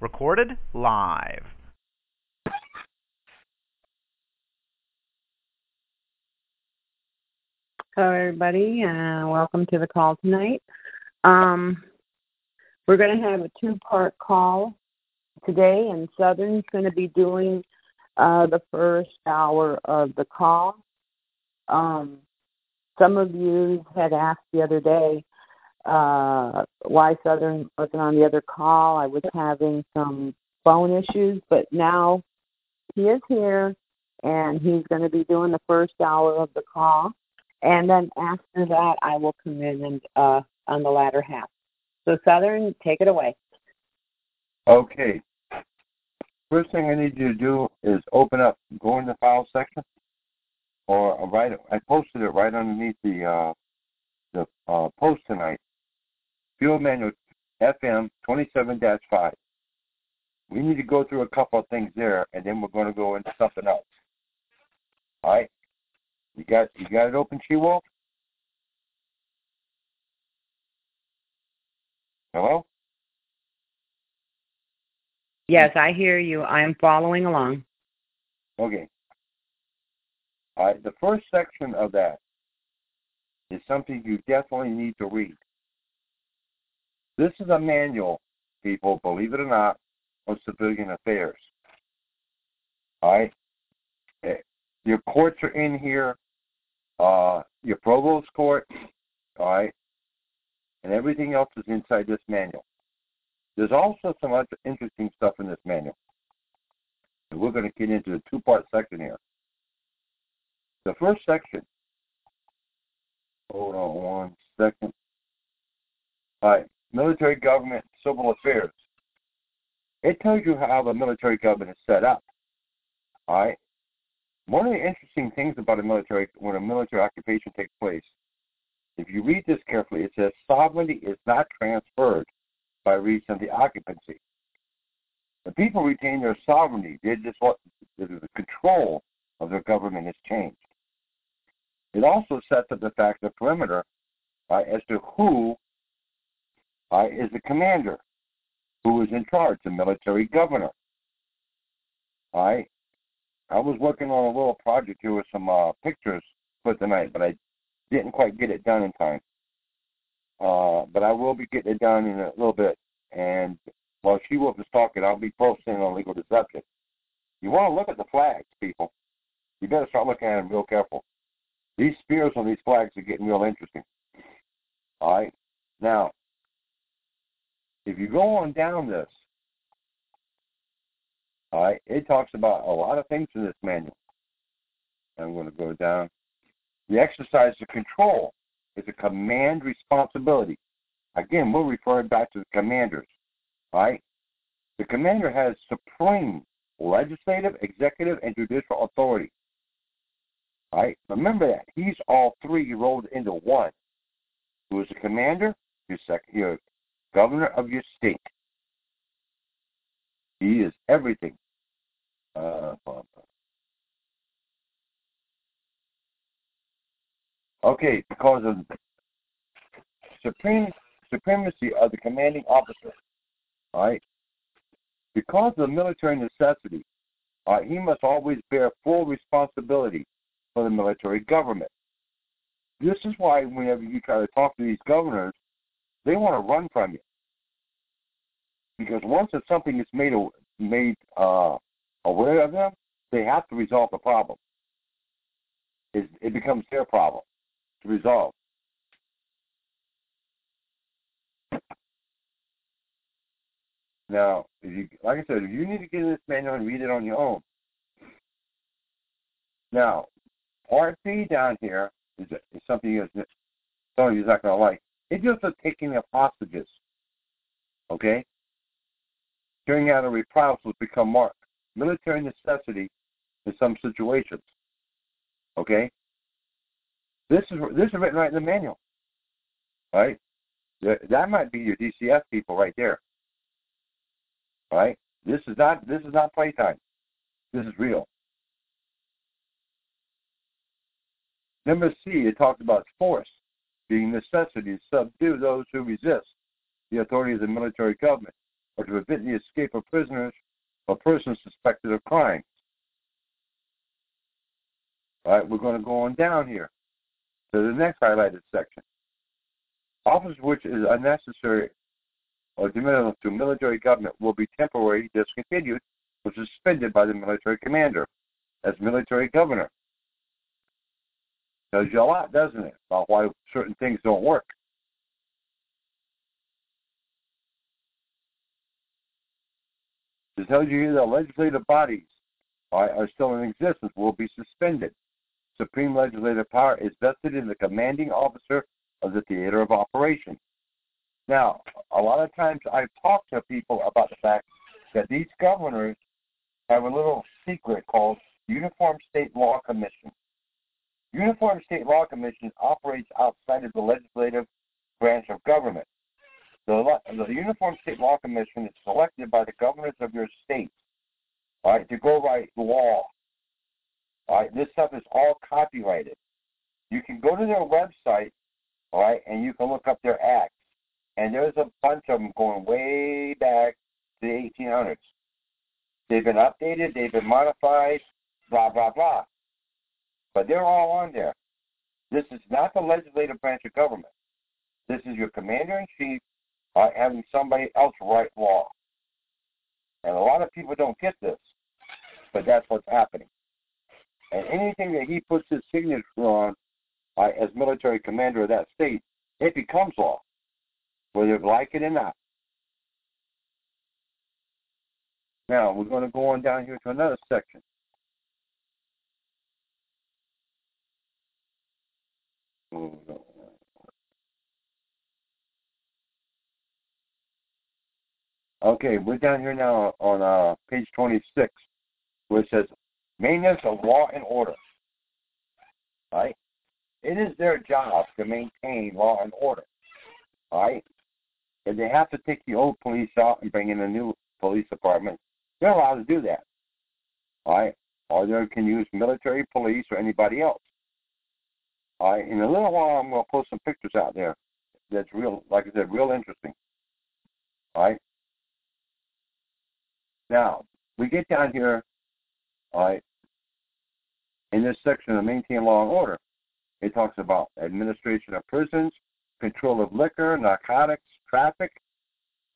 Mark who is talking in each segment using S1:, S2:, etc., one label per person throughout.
S1: Recorded live.
S2: Hello, everybody. Uh, welcome to the call tonight. Um, we're going to have a two-part call today, and Southern's going to be doing uh, the first hour of the call. Um, some of you had asked the other day uh, why Southern wasn't on the other call. I was having some phone issues, but now he is here, and he's going to be doing the first hour of the call. And then after that, I will come in and uh, on the latter half. So Southern, take it away.
S3: Okay. First thing I need you to do is open up, go in the file section, or right. I posted it right underneath the uh, the uh, post tonight. Field manual FM 27-5. We need to go through a couple of things there, and then we're going to go into something else. All right. You got you got it open, She Wolf? Hello?
S2: Yes, I hear you. I am following along.
S3: Okay. All right. The first section of that is something you definitely need to read. This is a manual, people, believe it or not, of civilian affairs. All right. Eh, your courts are in here, uh, your provost court, all right, and everything else is inside this manual. There's also some other interesting stuff in this manual. And we're going to get into a two part section here. The first section, hold on one second. All right, military government, civil affairs. It tells you how the military government is set up. All right, one of the interesting things about a military when a military occupation takes place, if you read this carefully, it says sovereignty is not transferred by reason of the occupancy. The people retain their sovereignty. They just want the control of their government is changed. It also sets up the fact the perimeter uh, as to who uh, is the commander, who is in charge, the military governor. Right. I was working on a little project here with some uh, pictures for tonight, but I didn't quite get it done in time. Uh, but I will be getting it done in a little bit. And while she will be talking, I'll be posting on legal deception. You want to look at the flags, people. You better start looking at them real careful. These spears on these flags are getting real interesting. All right. Now, if you go on down this, all right, it talks about a lot of things in this manual. I'm going to go down. The exercise of control is a command responsibility. Again, we're referring back to the commanders. Right? The commander has supreme legislative, executive, and judicial authority. Right? Remember that. He's all three rolled into one. Who is the commander? Your, sec- your governor of your state. He is everything. Uh, okay, because of supreme supremacy of the commanding officer, right? Because of military necessity, uh, he must always bear full responsibility for the military government. This is why whenever you try to talk to these governors, they want to run from you. Because once it's something is made made uh, aware of them, they have to resolve the problem. It, it becomes their problem to resolve. Now, you, like I said, if you need to get this manual and read it on your own. Now, Part B down here is, is something you some of you're not going to like. Deals with taking of hostages. Okay? Carrying out a reprisal reprisals become marked military necessity in some situations. Okay? This is this is written right in the manual. Right? That might be your DCF people right there. Right? This is not this is not playtime. This is real. Number C, it talks about force being necessity to subdue those who resist the authority of the military government or to prevent the escape of prisoners or persons suspected of crimes. All right, we're going to go on down here to the next highlighted section. Office which is unnecessary or detrimental to military government will be temporarily discontinued or suspended by the military commander as military governor. Tells you a lot, doesn't it, about why certain things don't work. It tells you that legislative bodies are, are still in existence will be suspended. Supreme legislative power is vested in the commanding officer of the theater of operation. Now, a lot of times I've talked to people about the fact that these governors have a little secret called Uniform State Law Commission. Uniform State Law Commission operates outside of the legislative branch of government. The, the Uniform State Law Commission is selected by the governors of your state all right, to go write law. All right, this stuff is all copyrighted. You can go to their website, all right, and you can look up their acts. And there's a bunch of them going way back to the 1800s. They've been updated, they've been modified, blah, blah, blah. But they're all on there. This is not the legislative branch of government. This is your commander in chief uh, having somebody else write law. And a lot of people don't get this, but that's what's happening. And anything that he puts his signature on uh, as military commander of that state, it becomes law, whether you like it or not. Now, we're going to go on down here to another section. Okay, we're down here now on uh, page 26, where it says maintenance of law and order. Right? It is their job to maintain law and order. Right? If they have to take the old police out and bring in a new police department, they're allowed to do that. Right? Or they can use military police or anybody else. In a little while, I'm going to post some pictures out there. That's real, like I said, real interesting. All right. Now we get down here. All right. In this section of maintain law and order, it talks about administration of prisons, control of liquor, narcotics, traffic,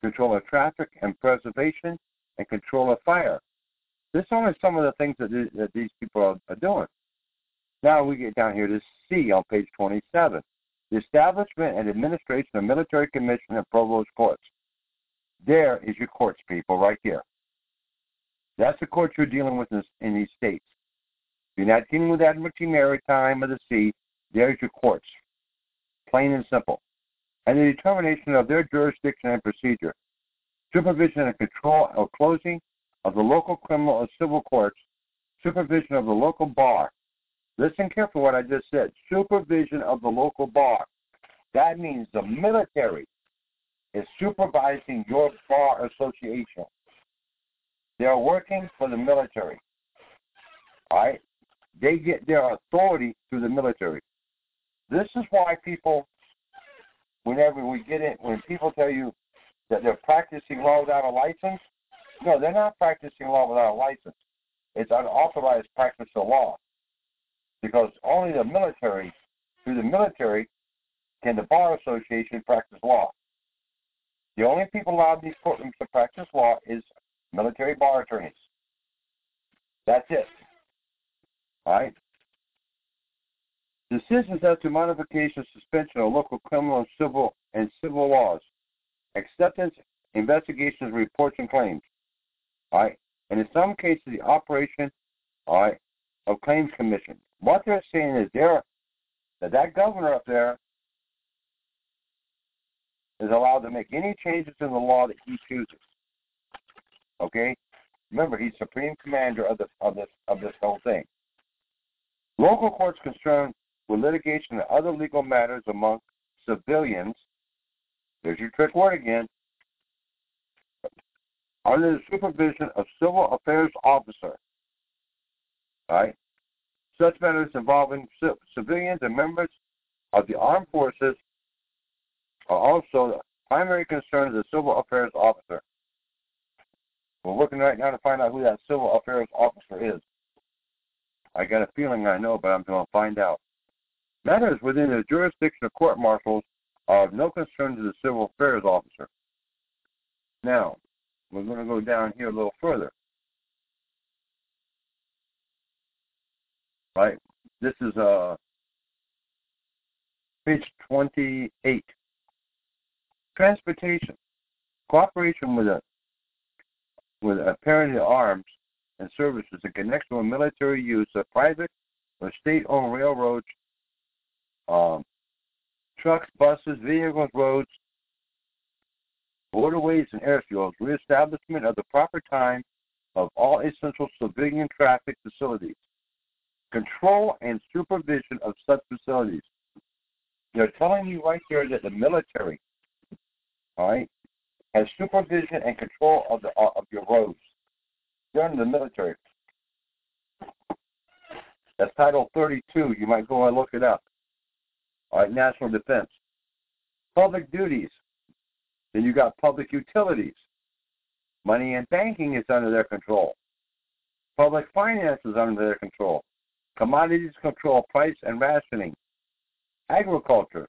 S3: control of traffic and preservation, and control of fire. This is only some of the things that, that these people are, are doing. Now we get down here to C on page 27. The establishment and administration of military commission and provost courts. There is your courts, people, right here. That's the courts you're dealing with in, in these states. You're not dealing with Admiralty Maritime or the sea. There's your courts. Plain and simple. And the determination of their jurisdiction and procedure. Supervision and control or closing of the local criminal or civil courts. Supervision of the local bar Listen carefully what I just said. Supervision of the local bar. That means the military is supervising your bar association. They're working for the military. All right? They get their authority through the military. This is why people, whenever we get it, when people tell you that they're practicing law without a license, no, they're not practicing law without a license. It's unauthorized practice of law because only the military, through the military, can the Bar Association practice law. The only people allowed in these courtrooms to practice law is military bar attorneys. That's it. All right? Decisions as to modification, suspension of local criminal and civil and civil laws, acceptance, investigations, reports, and claims. All right? And in some cases, the operation all right, of claims commission. What they're saying is there that that governor up there is allowed to make any changes in the law that he chooses. Okay? Remember, he's supreme commander of this of this of this whole thing. Local courts concerned with litigation and other legal matters among civilians. There's your trick word again. Under the supervision of civil affairs officer. All right. Such matters involving civilians and members of the armed forces are also the primary concern of the civil affairs officer. We're working right now to find out who that civil affairs officer is. I got a feeling I know, but I'm going to find out. Matters within the jurisdiction of court martials are of no concern to the civil affairs officer. Now, we're going to go down here a little further. Right? This is uh, page 28. Transportation. Cooperation with a with a parent arms and services in connection with military use of private or state-owned railroads, um, trucks, buses, vehicles, roads, waterways, and airfields, reestablishment of the proper time of all essential civilian traffic facilities, control and supervision of such facilities. They're telling you right there that the military, all right, has supervision and control of the uh, of your roads. They're in the military. That's Title 32. You might go and look it up. All right, national defense. Public duties. Then you got public utilities. Money and banking is under their control. Public finance is under their control. Commodities control price and rationing. Agriculture.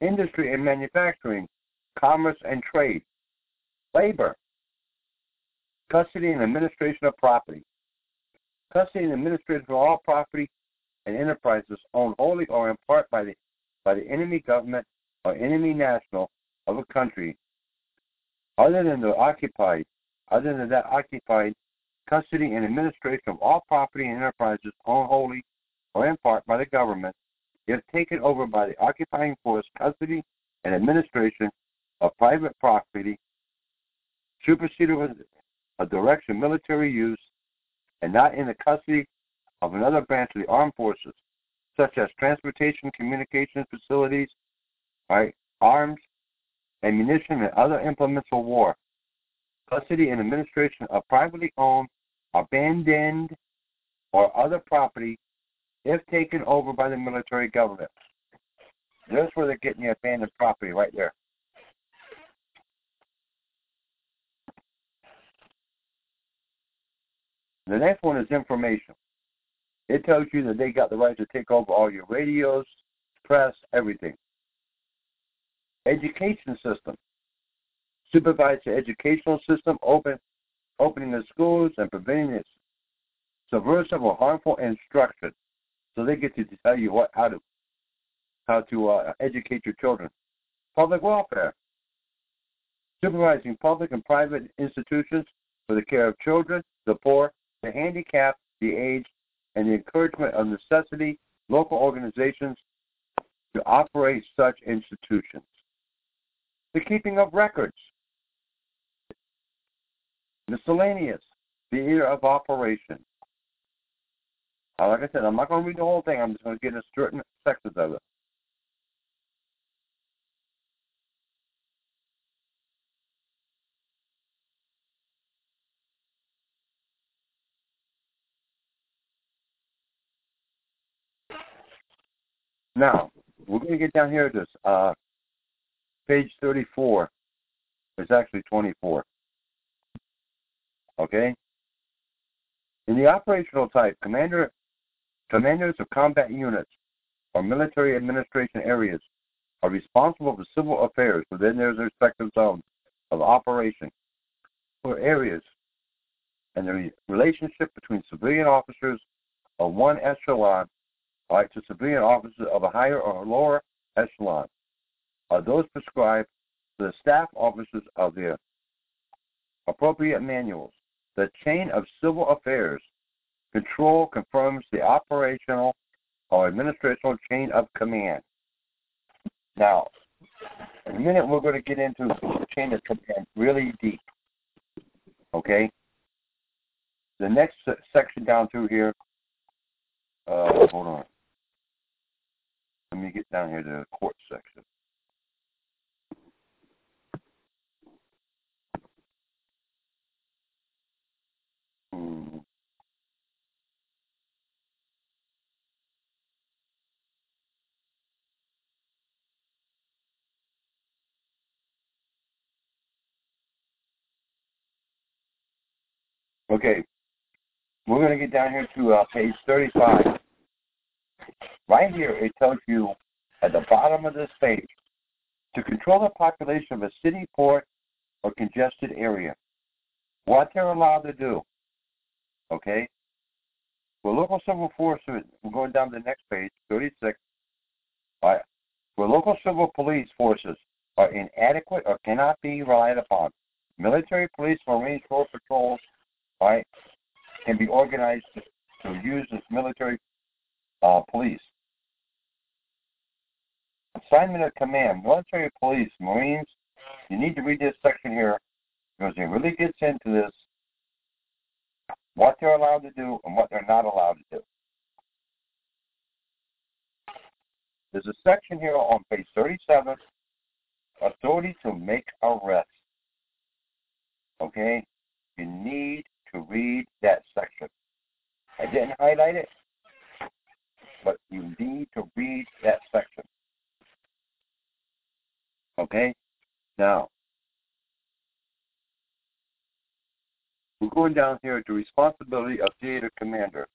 S3: Industry and manufacturing. Commerce and trade. Labor custody and administration of property. Custody and administration of all property and enterprises owned wholly or in part by the by the enemy government or enemy national of a country other than the occupied other than that occupied custody and administration of all property and enterprises owned wholly or in part by the government if taken over by the occupying force custody and administration of private property superseded a direction military use and not in the custody of another branch of the armed forces, such as transportation, communication facilities, right, arms, ammunition, and other implements of war. Custody and administration of privately owned, abandoned, or other property if taken over by the military government. That's where they're getting the abandoned property right there. The next one is information. It tells you that they got the right to take over all your radios, press, everything. Education system. Supervise the educational system, open, opening the schools and preventing subversive or harmful instruction. So they get to tell you what how to how to uh, educate your children. Public welfare. Supervising public and private institutions for the care of children, the poor, the handicapped, the aged, and the encouragement of necessity local organizations to operate such institutions. The keeping of records. Miscellaneous, the year of operation. Uh, like I said, I'm not going to read the whole thing. I'm just going to get into certain sections of it. Now, we're going to get down here to uh, page 34. It's actually 24. Okay? In the operational type, commander, commanders of combat units or military administration areas are responsible for civil affairs within their respective zones of operation or areas and the relationship between civilian officers of one echelon right, to civilian officers of a higher or lower echelon are those prescribed to the staff officers of the appropriate manuals. The chain of civil affairs control confirms the operational or administrative chain of command. Now, in a minute, we're going to get into the chain of command really deep. Okay? The next section down through here, uh, hold on. Let me get down here to the court section. Hmm. Okay, we're going to get down here to uh, page 35. Right here, it tells you at the bottom of this page to control the population of a city, port, or congested area. What they're allowed to do. Okay? For local civil forces, we're going down to the next page, 36. All right. For local civil police forces are inadequate or cannot be relied upon. Military, police, marines, road patrols, right, can be organized to, to use as military uh, police. Assignment of command, military police, Marines, you need to read this section here because it really gets into this, what they're allowed to do and what they're not allowed to do. There's a section here on page 37, authority to make arrests. Okay? You need to read that section. I didn't highlight it, but you need to read that section. Okay? Now, we're going down here to responsibility of theater commander.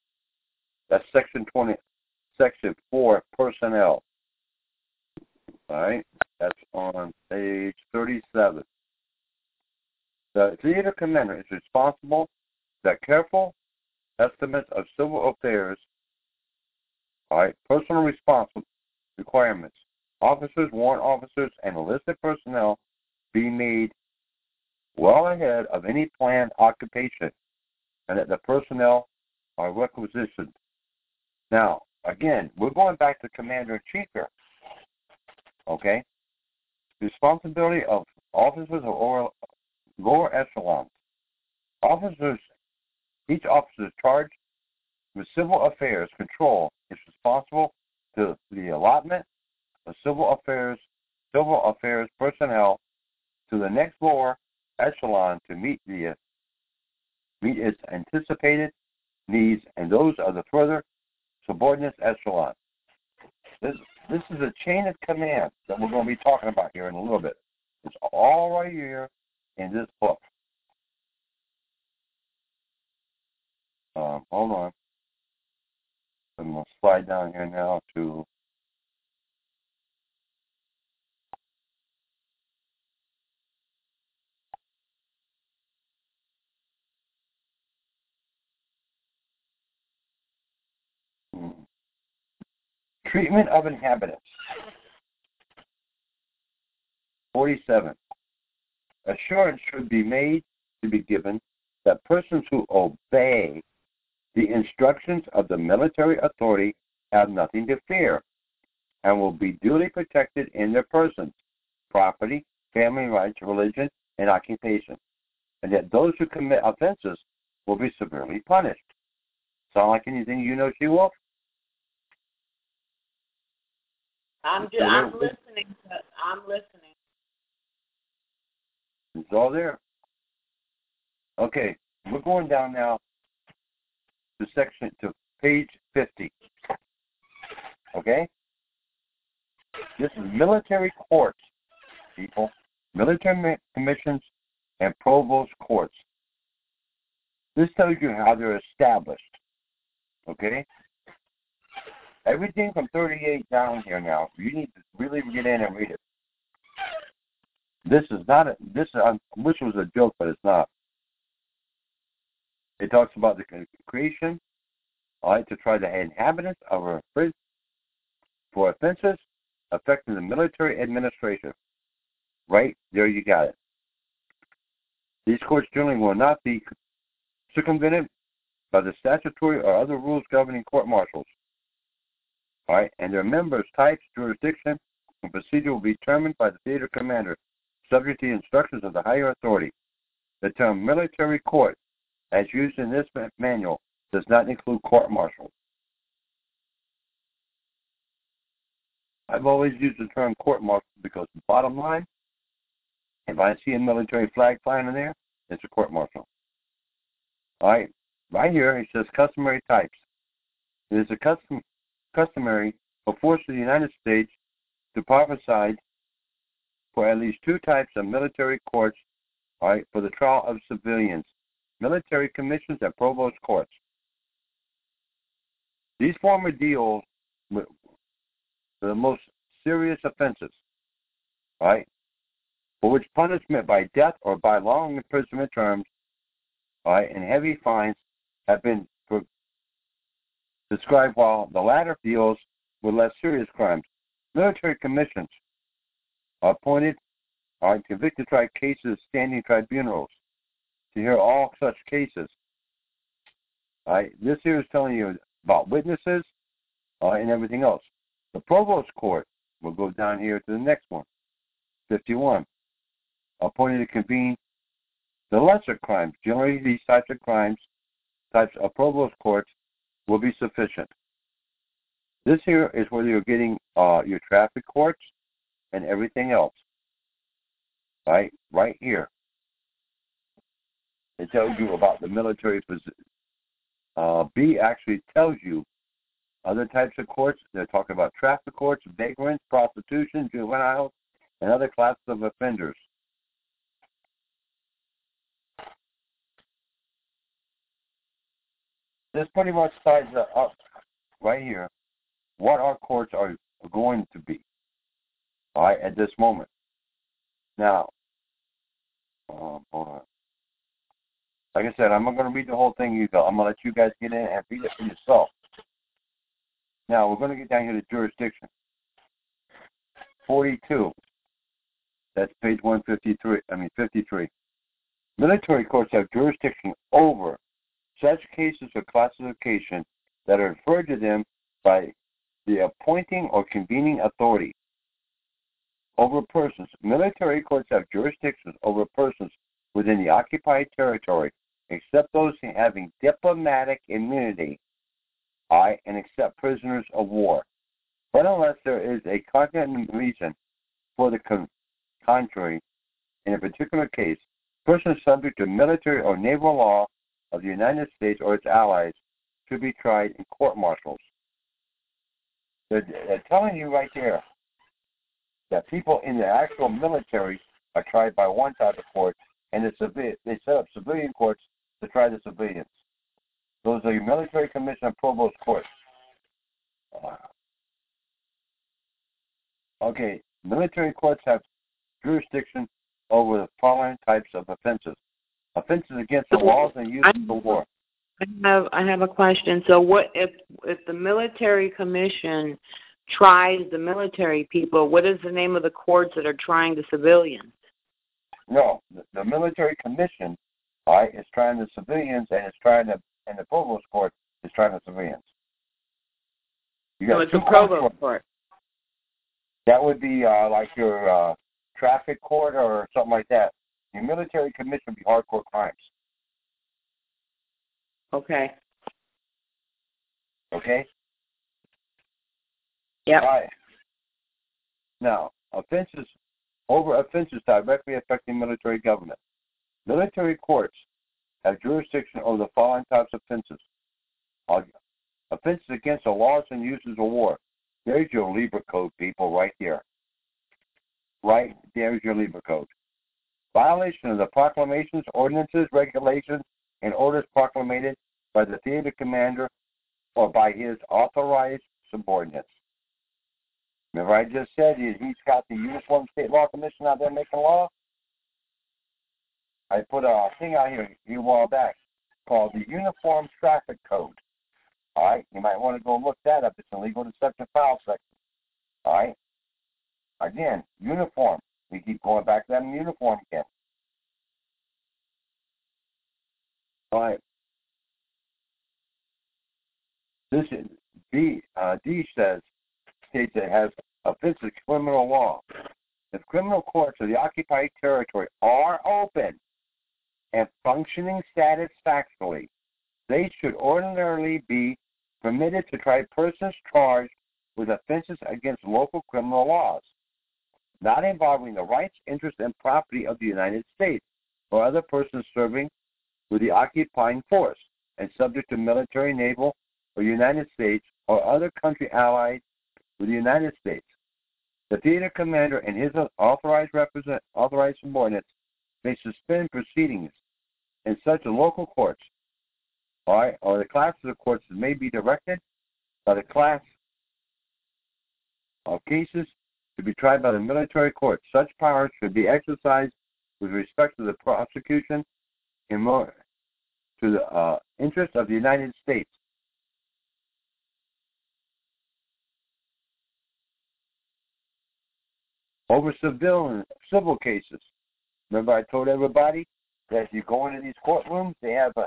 S3: That's section 20, section 4, personnel. All right? That's on page 37. The theater commander is responsible that careful estimates of civil affairs, all right, personal response requirements, officers, warrant officers, and enlisted personnel be made well ahead of any planned occupation, and that the personnel are requisitioned. Now, again, we're going back to Commander in Chief here. Okay? Responsibility of officers of lower echelons. Officers each officer charged with civil affairs control is responsible to the allotment of civil affairs civil affairs personnel to the next lower echelon to meet the meet its anticipated needs and those of the further subordinate echelon. This this is a chain of command that we're going to be talking about here in a little bit. It's all right here in this book. Um, hold on. I'm going to slide down here now to hmm. Treatment of inhabitants. 47. Assurance should be made to be given that persons who obey the instructions of the military authority have nothing to fear and will be duly protected in their persons, property, family rights, religion, and occupation, and that those who commit offenses will be severely punished. Sound like anything you know, She Wolf?
S4: I'm just, I'm listening. To, I'm listening.
S3: It's all there. Okay, we're going down now to section to page 50. Okay? This is military courts, people. Military commissions and provost courts. This tells you how they're established. Okay? Everything from 38 down here now, you need to really get in and read it. This is not a, this I wish it was a joke, but it's not. It talks about the creation, all right, to try the inhabitants of a prison for offenses affecting the military administration. Right there, you got it. These courts generally will not be circumvented by the statutory or other rules governing court martials. All right, and their members, types, jurisdiction, and procedure will be determined by the theater commander, subject to the instructions of the higher authority. The term military court, as used in this manual, does not include court martial. I've always used the term court martial because bottom line, if I see a military flag flying in there, it's a court martial. All right, right here it says customary types. It is a custom customary for forces of the United States to prophesy for at least two types of military courts all right, for the trial of civilians, military commissions and provost courts. These former deal with the most serious offenses, right, for which punishment by death or by long imprisonment terms, right, and heavy fines have been described, while the latter deals with less serious crimes. Military commissions are appointed are convicted tried cases standing tribunals to hear all such cases. This here is telling you about witnesses uh, and everything else. The provost court will go down here to the next one, 51. Appointed to convene the lesser crimes. Generally, these types of crimes, types of provost courts, will be sufficient. This here is where you're getting uh, your traffic courts and everything else. Right, right here. It tells you about the military position. Uh, B actually tells you other types of courts. They're talking about traffic courts, vagrants, prostitution, juveniles, and other classes of offenders. This pretty much ties up right here what our courts are going to be. Right, at this moment. Now, um, hold on. Like I said, I'm not going to read the whole thing. You go. I'm going to let you guys get in and read it for yourself. Now we're going to get down here to jurisdiction. 42. That's page 153. I mean 53. Military courts have jurisdiction over such cases of classification that are referred to them by the appointing or convening authority over persons. Military courts have jurisdictions over persons within the occupied territory, except those having diplomatic immunity, I and except prisoners of war. But unless there is a cognate reason for the con- contrary, in a particular case, persons subject to military or naval law of the United States or its allies should be tried in court martials. They're, they're telling you right there that people in the actual military are tried by one type of court, and the they set up civilian courts to try the civilians. Those are your military commission and provost courts. Okay, military courts have jurisdiction over the following types of offenses: offenses against the laws and use of the war.
S2: I have I have a question. So, what if if the military commission tries the military people? What is the name of the courts that are trying the civilians?
S3: No, the, the military commission, right, is trying the civilians, and it's trying the and the provost court is trying the civilians.
S2: You got so it's a provost court.
S3: That would be uh, like your uh, traffic court or something like that. Your military commission would be hardcore crimes.
S2: Okay.
S3: Okay.
S2: Yeah.
S3: Right. Now, offenses over offenses directly affecting military government. Military courts have jurisdiction over the following types of offenses. Uh, offenses against the laws and uses of war. There's your Lieber code, people, right there. Right there's your Lieber code. Violation of the proclamations, ordinances, regulations, and orders proclamated by the theater commander or by his authorized subordinates. Remember, I just said he's got the Uniform State Law Commission out there making law? I put a thing out here a while back called the Uniform Traffic Code. All right, you might want to go look that up. It's in legal deception file section. All right. Again, uniform. We keep going back to that uniform again. All right. This is, D, uh, D says states that has offensive criminal law. If criminal courts of the occupied territory are open and functioning satisfactorily, they should ordinarily be permitted to try persons charged with offenses against local criminal laws, not involving the rights, interests, and property of the United States or other persons serving with the occupying force and subject to military, naval, or United States or other country allied with the United States. The theater commander and his authorized represent authorized subordinates may suspend proceedings in such local courts, all right, or the classes of courts may be directed by the class of cases to be tried by the military court. Such powers should be exercised with respect to the prosecution in to the uh, interest of the United States. Over civil civil cases. Remember, I told everybody that if you go into these courtrooms, they have a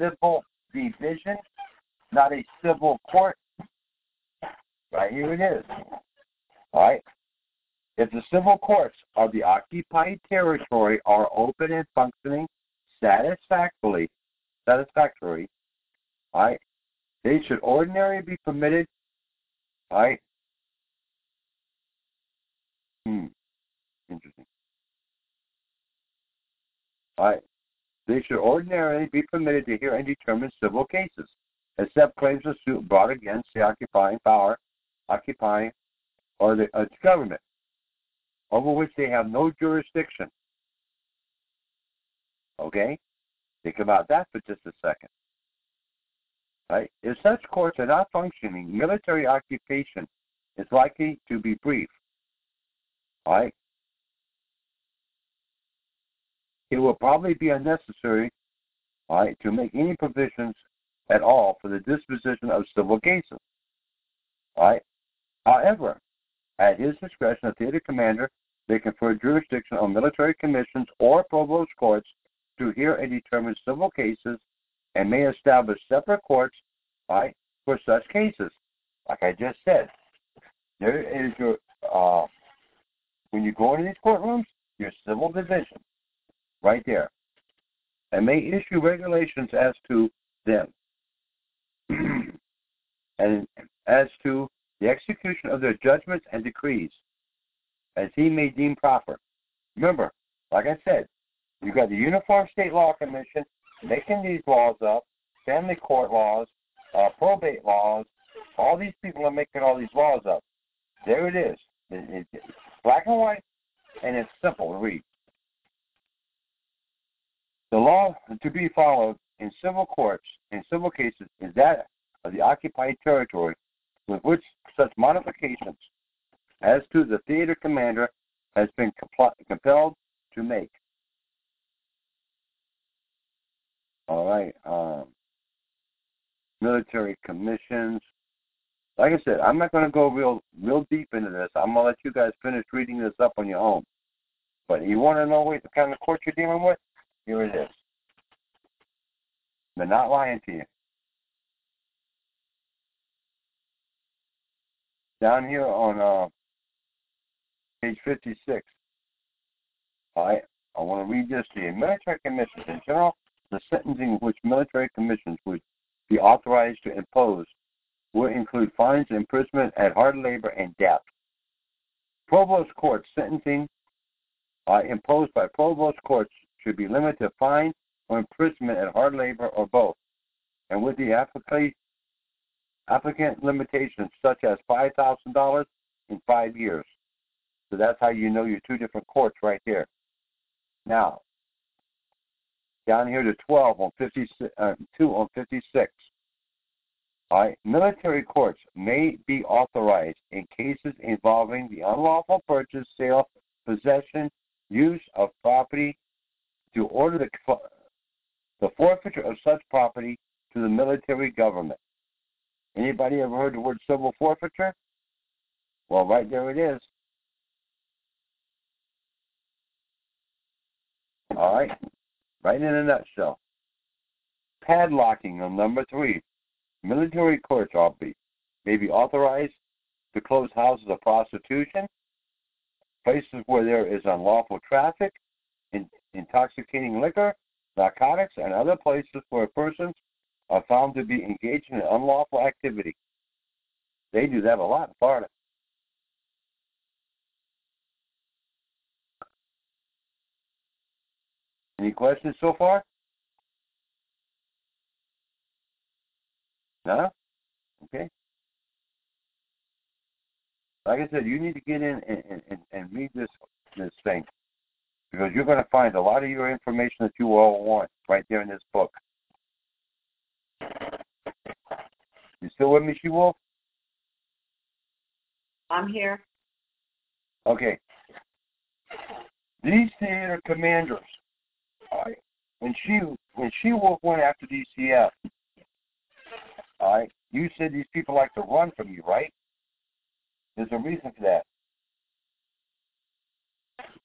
S3: civil division, not a civil court. Right here it is. Right. If the civil courts of the occupied territory are open and functioning satisfactorily, satisfactory, they should ordinarily be permitted, right. Hmm. Interesting. Right. They should ordinarily be permitted to hear and determine civil cases, except claims of suit brought against the occupying power, occupying, or the uh, government, over which they have no jurisdiction. Okay? Think about that for just a second. Right? If such courts are not functioning, military occupation is likely to be brief. Right? It will probably be unnecessary right, to make any provisions at all for the disposition of civil cases. Right? However, at his discretion, a theater commander may confer jurisdiction on military commissions or provost courts to hear and determine civil cases and may establish separate courts right, for such cases. Like I just said, there is your, uh, when you go into these courtrooms, your civil division right there, and may issue regulations as to them and as to the execution of their judgments and decrees as he may deem proper. Remember, like I said, you've got the Uniform State Law Commission making these laws up, family court laws, uh, probate laws. All these people are making all these laws up. There it is. It, it, black and white, and it's simple to read. The law to be followed in civil courts, in civil cases, is that of the occupied territory with which such modifications as to the theater commander has been compelled to make. All right. Um, military commissions. Like I said, I'm not going to go real real deep into this. I'm going to let you guys finish reading this up on your own. But you want to know what kind of court you're dealing with? Here it is. They're not lying to you. Down here on uh, page 56. All right, I want to read this to you. Military commissions. In general, the sentencing which military commissions would be authorized to impose will include fines, imprisonment at hard labor, and death. Provost court sentencing uh, imposed by provost courts should be limited to fine or imprisonment at hard labor or both, and with the applicant limitations such as $5,000 in five years. So that's how you know your two different courts right there. Now, down here to 12 on 56, uh, 2 on 56. All right, military courts may be authorized in cases involving the unlawful purchase, sale, possession, use of property to order the, the forfeiture of such property to the military government. Anybody ever heard the word civil forfeiture? Well, right there it is. All right, right in a nutshell. Padlocking on number three. Military courts are be, may be authorized to close houses of prostitution, places where there is unlawful traffic, in, intoxicating liquor, narcotics, and other places where persons are found to be engaged in unlawful activity. They do that a lot in Florida. Any questions so far? No? Okay. Like I said, you need to get in and, and, and read this this thing because you're going to find a lot of your information that you all want right there in this book. You still with me, She Wolf?
S4: I'm here.
S3: Okay. These theater commanders, all right, when she when she Wolf went after DCF, all right, you said these people like to run from you, right? There's a reason for that.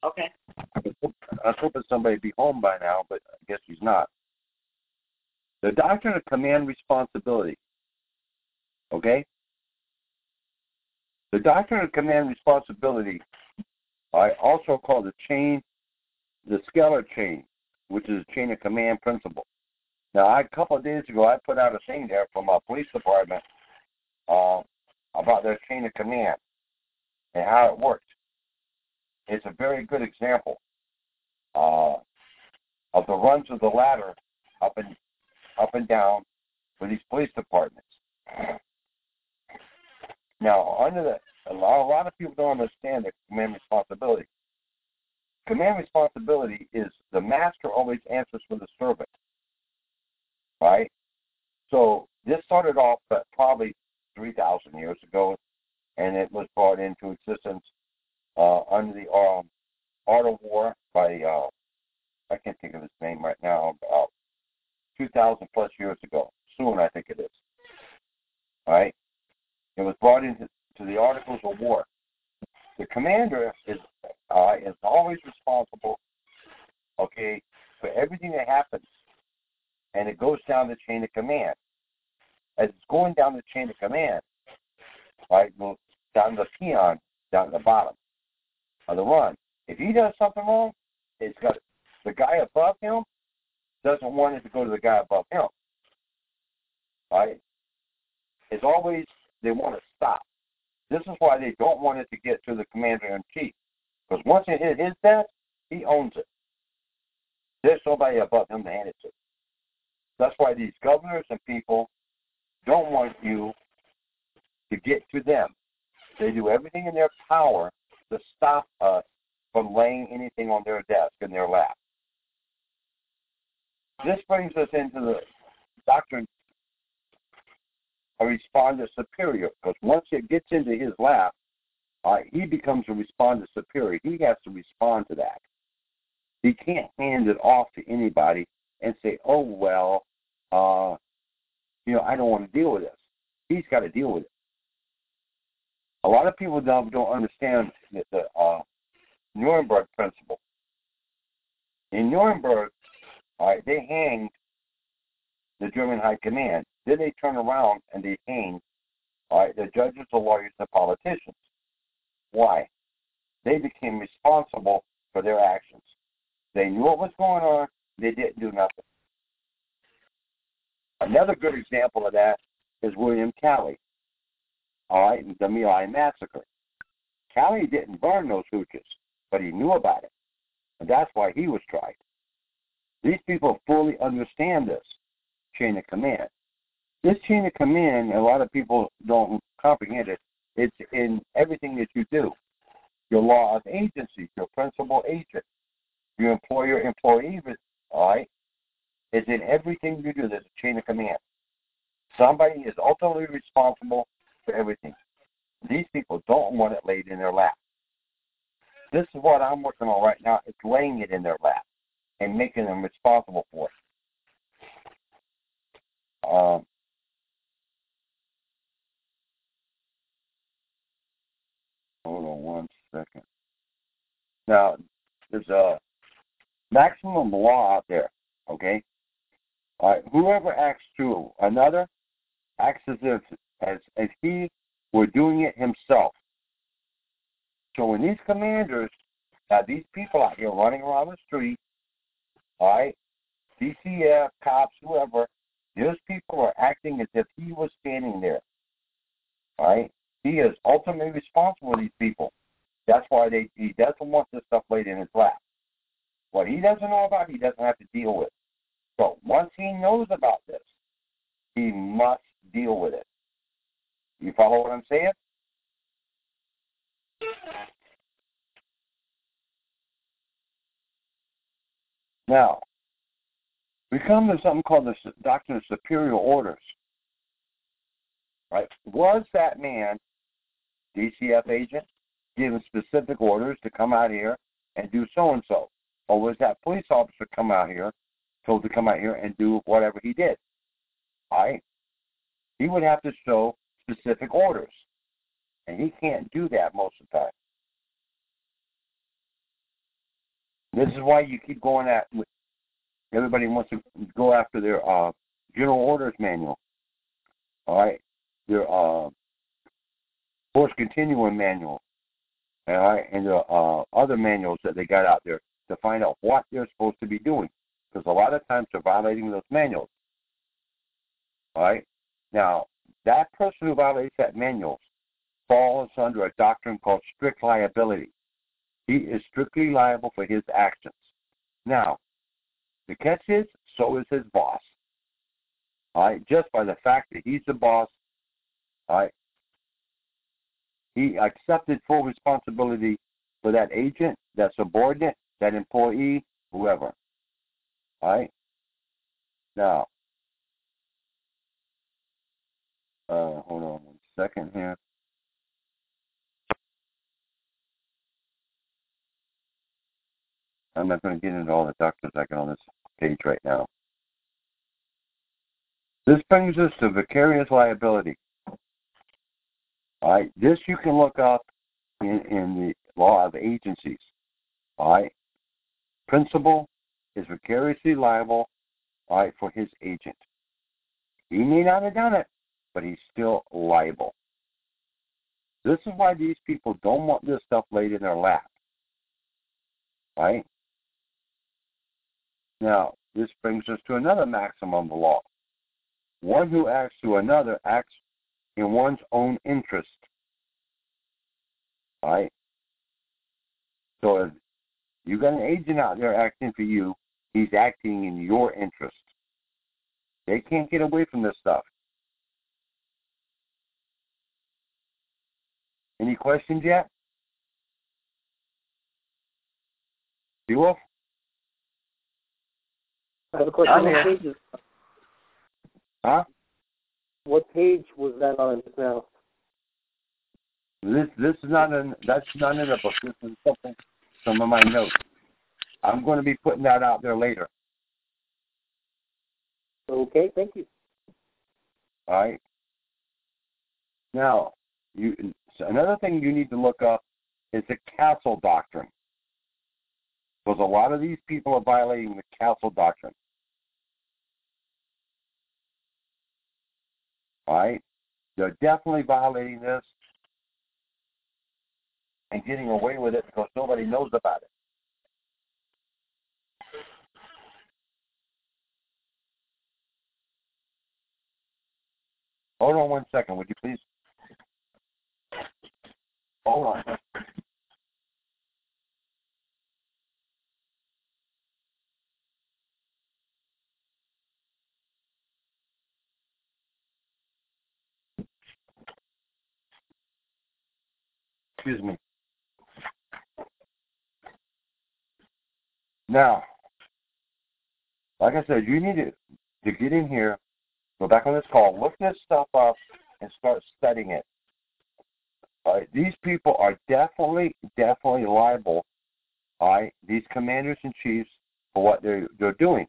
S4: Okay.
S3: I was hoping somebody would be home by now, but I guess he's not. The doctrine of command responsibility. Okay? The doctrine of command responsibility, I also call the chain, the scalar chain, which is a chain of command principle. Now, I, a couple of days ago, I put out a thing there from our police department uh, about their chain of command and how it works. It's a very good example uh, of the runs of the ladder up and up and down for these police departments. Now, under the a lot, a lot of people don't understand the command responsibility. Command responsibility is the master always answers for the servant, right? So this started off probably 3,000 years ago, and it was brought into existence uh, under the um, Art of War by, uh, I can't think of his name right now, about 2,000 plus years ago. Soon, I think it is. All right? It was brought into to the Articles of War. The commander is uh, is always responsible, okay, for everything that happens, and it goes down the chain of command. As it's going down the chain of command, right, down the peon, down the bottom of the run. If he does something wrong, it's got the guy above him doesn't want it to go to the guy above him. Right? It's always they want to stop. This is why they don't want it to get to the commander in chief. Because once it hit his desk, he owns it. There's somebody above him to hand it to. That's why these governors and people don't want you to get to them. They do everything in their power to stop us from laying anything on their desk in their lap. This brings us into the doctrine a respondeat superior because once it gets into his lap, uh, he becomes a respondeat superior. He has to respond to that. He can't hand it off to anybody and say, "Oh well, uh, you know, I don't want to deal with this." He's got to deal with it. A lot of people don't don't understand the, uh, Nuremberg principle. In Nuremberg, all right, they hanged the German High Command. Then they turn around and they hang all right, the judges, the lawyers, the politicians. Why? They became responsible for their actions. They knew what was going on. They didn't do nothing. Another good example of that is William Calley. All right, the Lai massacre. Calley didn't burn those hooches, but he knew about it, and that's why he was tried. These people fully understand this chain of command. This chain of command, a lot of people don't comprehend it. It's in everything that you do. Your law of agency, your principal agent, your employer employee, all right? It's in everything you do. There's a chain of command. Somebody is ultimately responsible for everything. These people don't want it laid in their lap. This is what I'm working on right now. It's laying it in their lap and making them responsible for it. Um, hold on one second. Now, there's a maximum law out there, okay? All right, whoever acts to another acts as if as, as he were doing it himself. So when these commanders have these people out here running around the street, all right, DCF, cops, whoever, those people are acting as if he was standing there. All right? He is ultimately responsible for these people. That's why they he doesn't want this stuff laid in his lap. What he doesn't know about, he doesn't have to deal with. So once he knows about this, he must deal with it. You follow what I'm saying? Now, we come to something called the doctrine of superior orders. Right? Was that man, DCF agent, given specific orders to come out here and do so and so? Or was that police officer come out here, told to come out here and do whatever he did? Right? He would have to show specific orders. And he can't do that most of the time. This is why you keep going at everybody wants to go after their uh, general orders manual. All right, their uh, force continuum manual. All right, and the uh, other manuals that they got out there to find out what they're supposed to be doing, because a lot of times they're violating those manuals. All right, now that person who violates that manual falls under a doctrine called strict liability. He is strictly liable for his actions. Now, the catch is, so is his boss. All right, just by the fact that he's the boss, all right, he accepted full responsibility for that agent, that subordinate, that employee, whoever. All right. Now, uh, hold on one second here. I'm not going to get into all the doctors I can on this page right now. This brings us to vicarious liability. All right, this you can look up in, in the law of agencies. All right, principal is vicariously liable, all right, for his agent. He may not have done it, but he's still liable. This is why these people don't want this stuff laid in their lap. Right? Now, this brings us to another maxim of the law. One who acts to another acts in one's own interest. Right? So if you've got an agent out there acting for you, he's acting in your interest. They can't get away from this stuff. Any questions yet? You
S5: I have a question. What page is
S3: Huh?
S5: What page was that on just now?
S3: This this is not in that's not in the book. This is something some of my notes. I'm going to be putting that out there later.
S5: Okay, thank you.
S3: All right. Now, you so another thing you need to look up is the castle doctrine. Because a lot of these people are violating the castle doctrine. Right? They're definitely violating this and getting away with it because nobody knows about it. Hold on one second, would you please? Hold on. Excuse me. Now, like I said, you need to, to get in here, go back on this call, look this stuff up, and start studying it. Uh, these people are definitely, definitely liable. All right, these commanders in chiefs for what they're they're doing.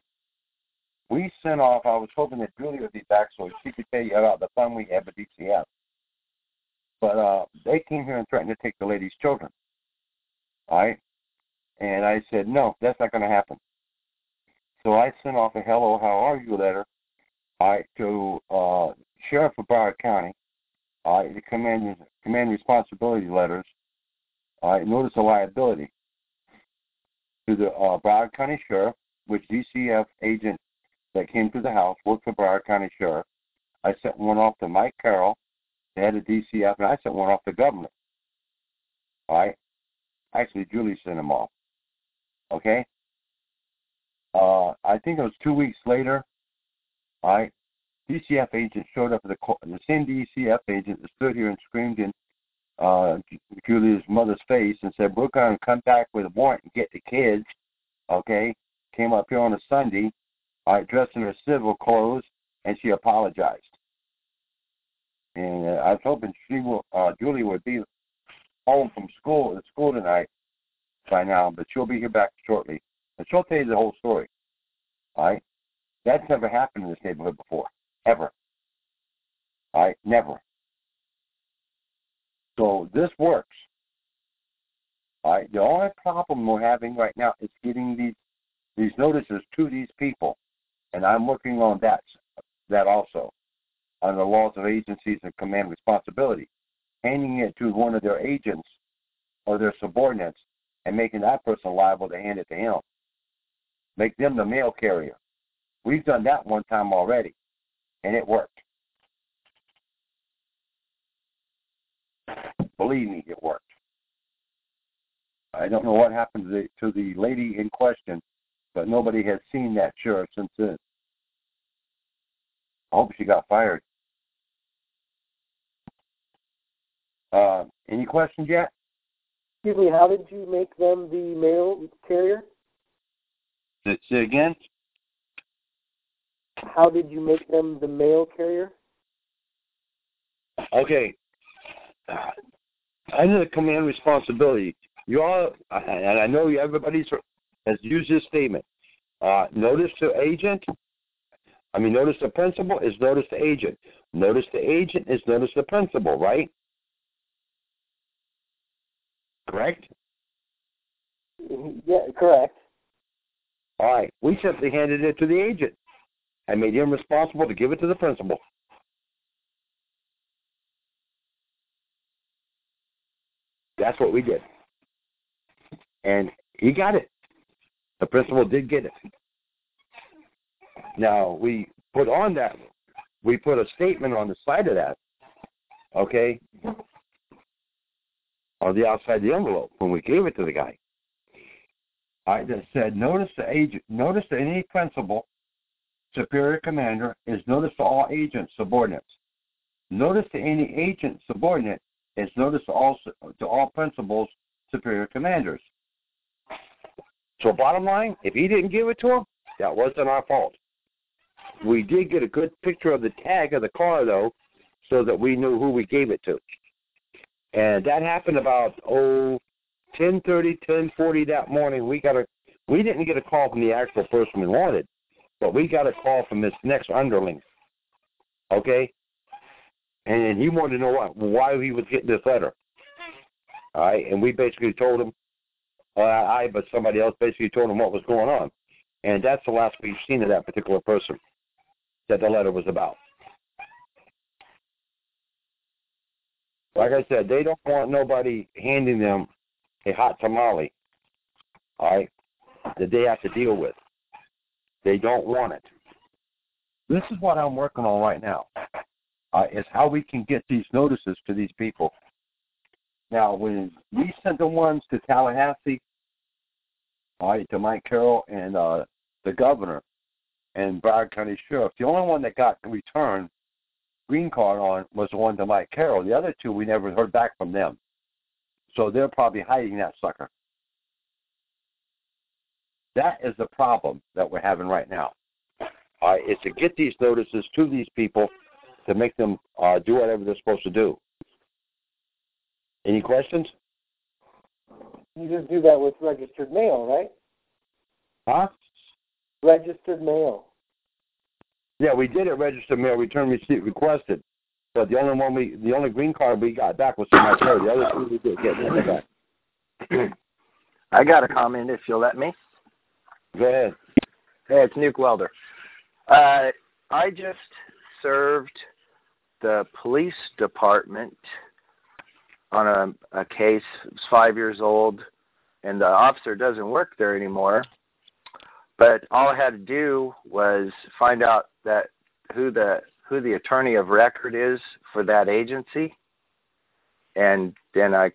S3: We sent off. I was hoping that Julie would be back so she could tell you about the fun we had with DCF. But uh, they came here and threatened to take the lady's children. All right? And I said, no, that's not going to happen. So I sent off a hello, how are you letter all right, to uh, Sheriff of Broward County, all right, the command command responsibility letters, all right, notice of liability to the uh, Broward County Sheriff, which DCF agent that came to the house worked for Broward County Sheriff. I sent one off to Mike Carroll, the head of DCF, and I sent one off to governor. All right. Actually, Julie sent them off. Okay. Uh, I think it was two weeks later. All right. DCF agent showed up at the court. The same DCF agent that stood here and screamed in uh, Julia's mother's face and said, "We're going to come back with a warrant and get the kids." Okay. Came up here on a Sunday, all right, dressed in her civil clothes, and she apologized. And uh, I was hoping she will, uh, Julie would be home from school at school tonight by now, but she'll be here back shortly, and she'll tell you the whole story. All right, that's never happened in this neighborhood before, ever. All right, never. So this works. All right, the only problem we're having right now is getting these these notices to these people, and I'm working on that that also on the laws of agencies and command responsibility handing it to one of their agents or their subordinates and making that person liable to hand it to him. Make them the mail carrier. We've done that one time already, and it worked. Believe me, it worked. I don't know what happened to the, to the lady in question, but nobody has seen that sheriff since then. I hope she got fired. Uh, any questions yet?
S5: Excuse me, how did you make them the mail carrier?
S3: Say it again?
S5: How did you make them the mail carrier?
S3: Okay. Uh, under the command responsibility, you all, and I know everybody has used this statement. Uh, notice to agent, I mean, notice the principal is notice to agent. Notice the agent is notice the principal, right? Correct? Mm-hmm.
S5: Yeah, correct.
S3: All right. We simply handed it to the agent and made him responsible to give it to the principal. That's what we did. And he got it. The principal did get it. Now, we put on that, we put a statement on the side of that, okay, on the outside the envelope when we gave it to the guy. I just said, notice the agent, notice that any principal, superior commander is notice to all agents, subordinates. Notice to any agent, subordinate is notice to all to all principals, superior commanders. So bottom line, if he didn't give it to him, that wasn't our fault. We did get a good picture of the tag of the car though, so that we knew who we gave it to. And that happened about oh ten thirty, ten forty that morning. We got a we didn't get a call from the actual person we wanted, but we got a call from this next underling. Okay? And he wanted to know what, why he was getting this letter. All right, and we basically told him, uh, I, but somebody else basically told him what was going on. And that's the last we've seen of that particular person that the letter was about. Like I said, they don't want nobody handing them a hot tamale, all right, that they have to deal with. They don't want it. This is what I'm working on right now. Uh, is how we can get these notices to these people. Now, when we sent the ones to Tallahassee, all right, to Mike Carroll and uh, the governor and Broward County Sheriff, the only one that got returned green card on was the one to Mike Carroll. The other two, we never heard back from them. So they're probably hiding that sucker. That is the problem that we're having right now. Uh, is to get these notices to these people to make them uh, do whatever they're supposed to do. Any questions?
S5: You just do that with registered mail, right?
S3: Huh?
S5: Registered mail.
S3: Yeah, we did it registered mail, return receipt requested. But the only one we, the only green card we got back was from Mike Carroll. The other two we did get back.
S6: I got a comment if you'll let me.
S3: Go ahead.
S6: Hey, it's Nuke Welder. Uh, I just served the police department on a, a case. It's five years old, and the officer doesn't work there anymore. But all I had to do was find out that who the who the attorney of record is for that agency, and then I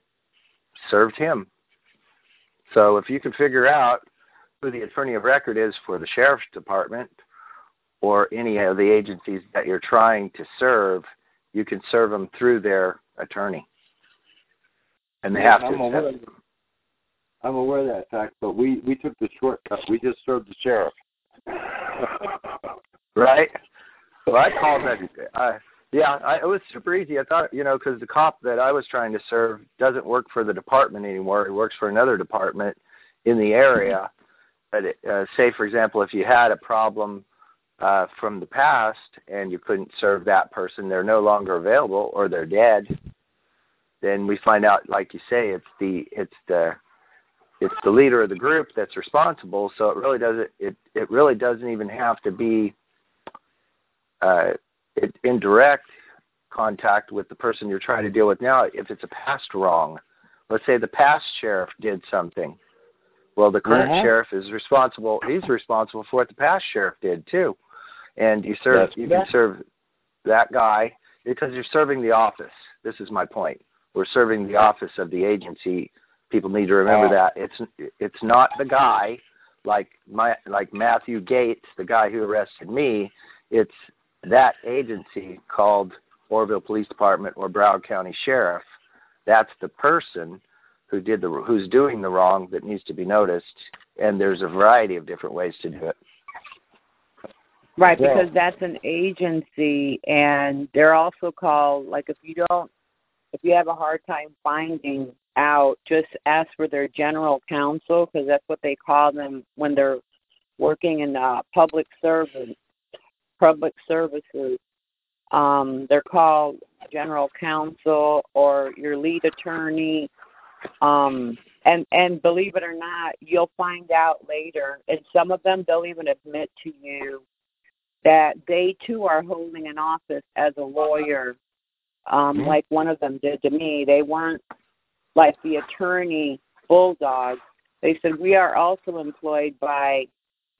S6: served him. So if you can figure out who the attorney of record is for the sheriff's department or any of the agencies that you're trying to serve, you can serve them through their attorney. And they have
S3: I'm
S6: to
S3: aware. I'm aware of that fact, but we we took the shortcut. We just served the sheriff.
S6: right? So I called that. I, yeah, I, it was super easy. I thought, you know, because the cop that I was trying to serve doesn't work for the department anymore. He works for another department in the area. But it, uh, say, for example, if you had a problem uh, from the past and you couldn't serve that person, they're no longer available or they're dead. Then we find out, like you say, it's the it's the it's the leader of the group that's responsible. So it really doesn't it it really doesn't even have to be uh, it, in direct contact with the person you're trying to deal with now. If it's a past wrong, let's say the past sheriff did something. Well, the current
S3: Mhm.
S6: sheriff is responsible. He's responsible for what the past sheriff did too, and you serve
S3: That's
S6: you can serve that guy because you're serving the office. This is my point. We're serving the office of the agency. People need to remember that it's it's not the guy like my like Matthew Gates, the guy who arrested me. It's that agency called Orville Police Department or Broward County Sheriff. That's the person who did the who's doing the wrong that needs to be noticed. And there's a variety of different ways to do it.
S2: Right,
S3: Yeah.
S2: because that's an agency, and they're also called like if you don't, if you have a hard time finding out, just ask for their general counsel because that's what they call them when they're working in uh, public service, public services. Um, they're called general counsel or your lead attorney. Um, and and believe it or not, you'll find out later. And some of them they'll even admit to you that they too are holding an office as a lawyer, um,
S3: Mhm.
S2: like one of them did to me. They weren't like the attorney bulldog. They said we are also employed by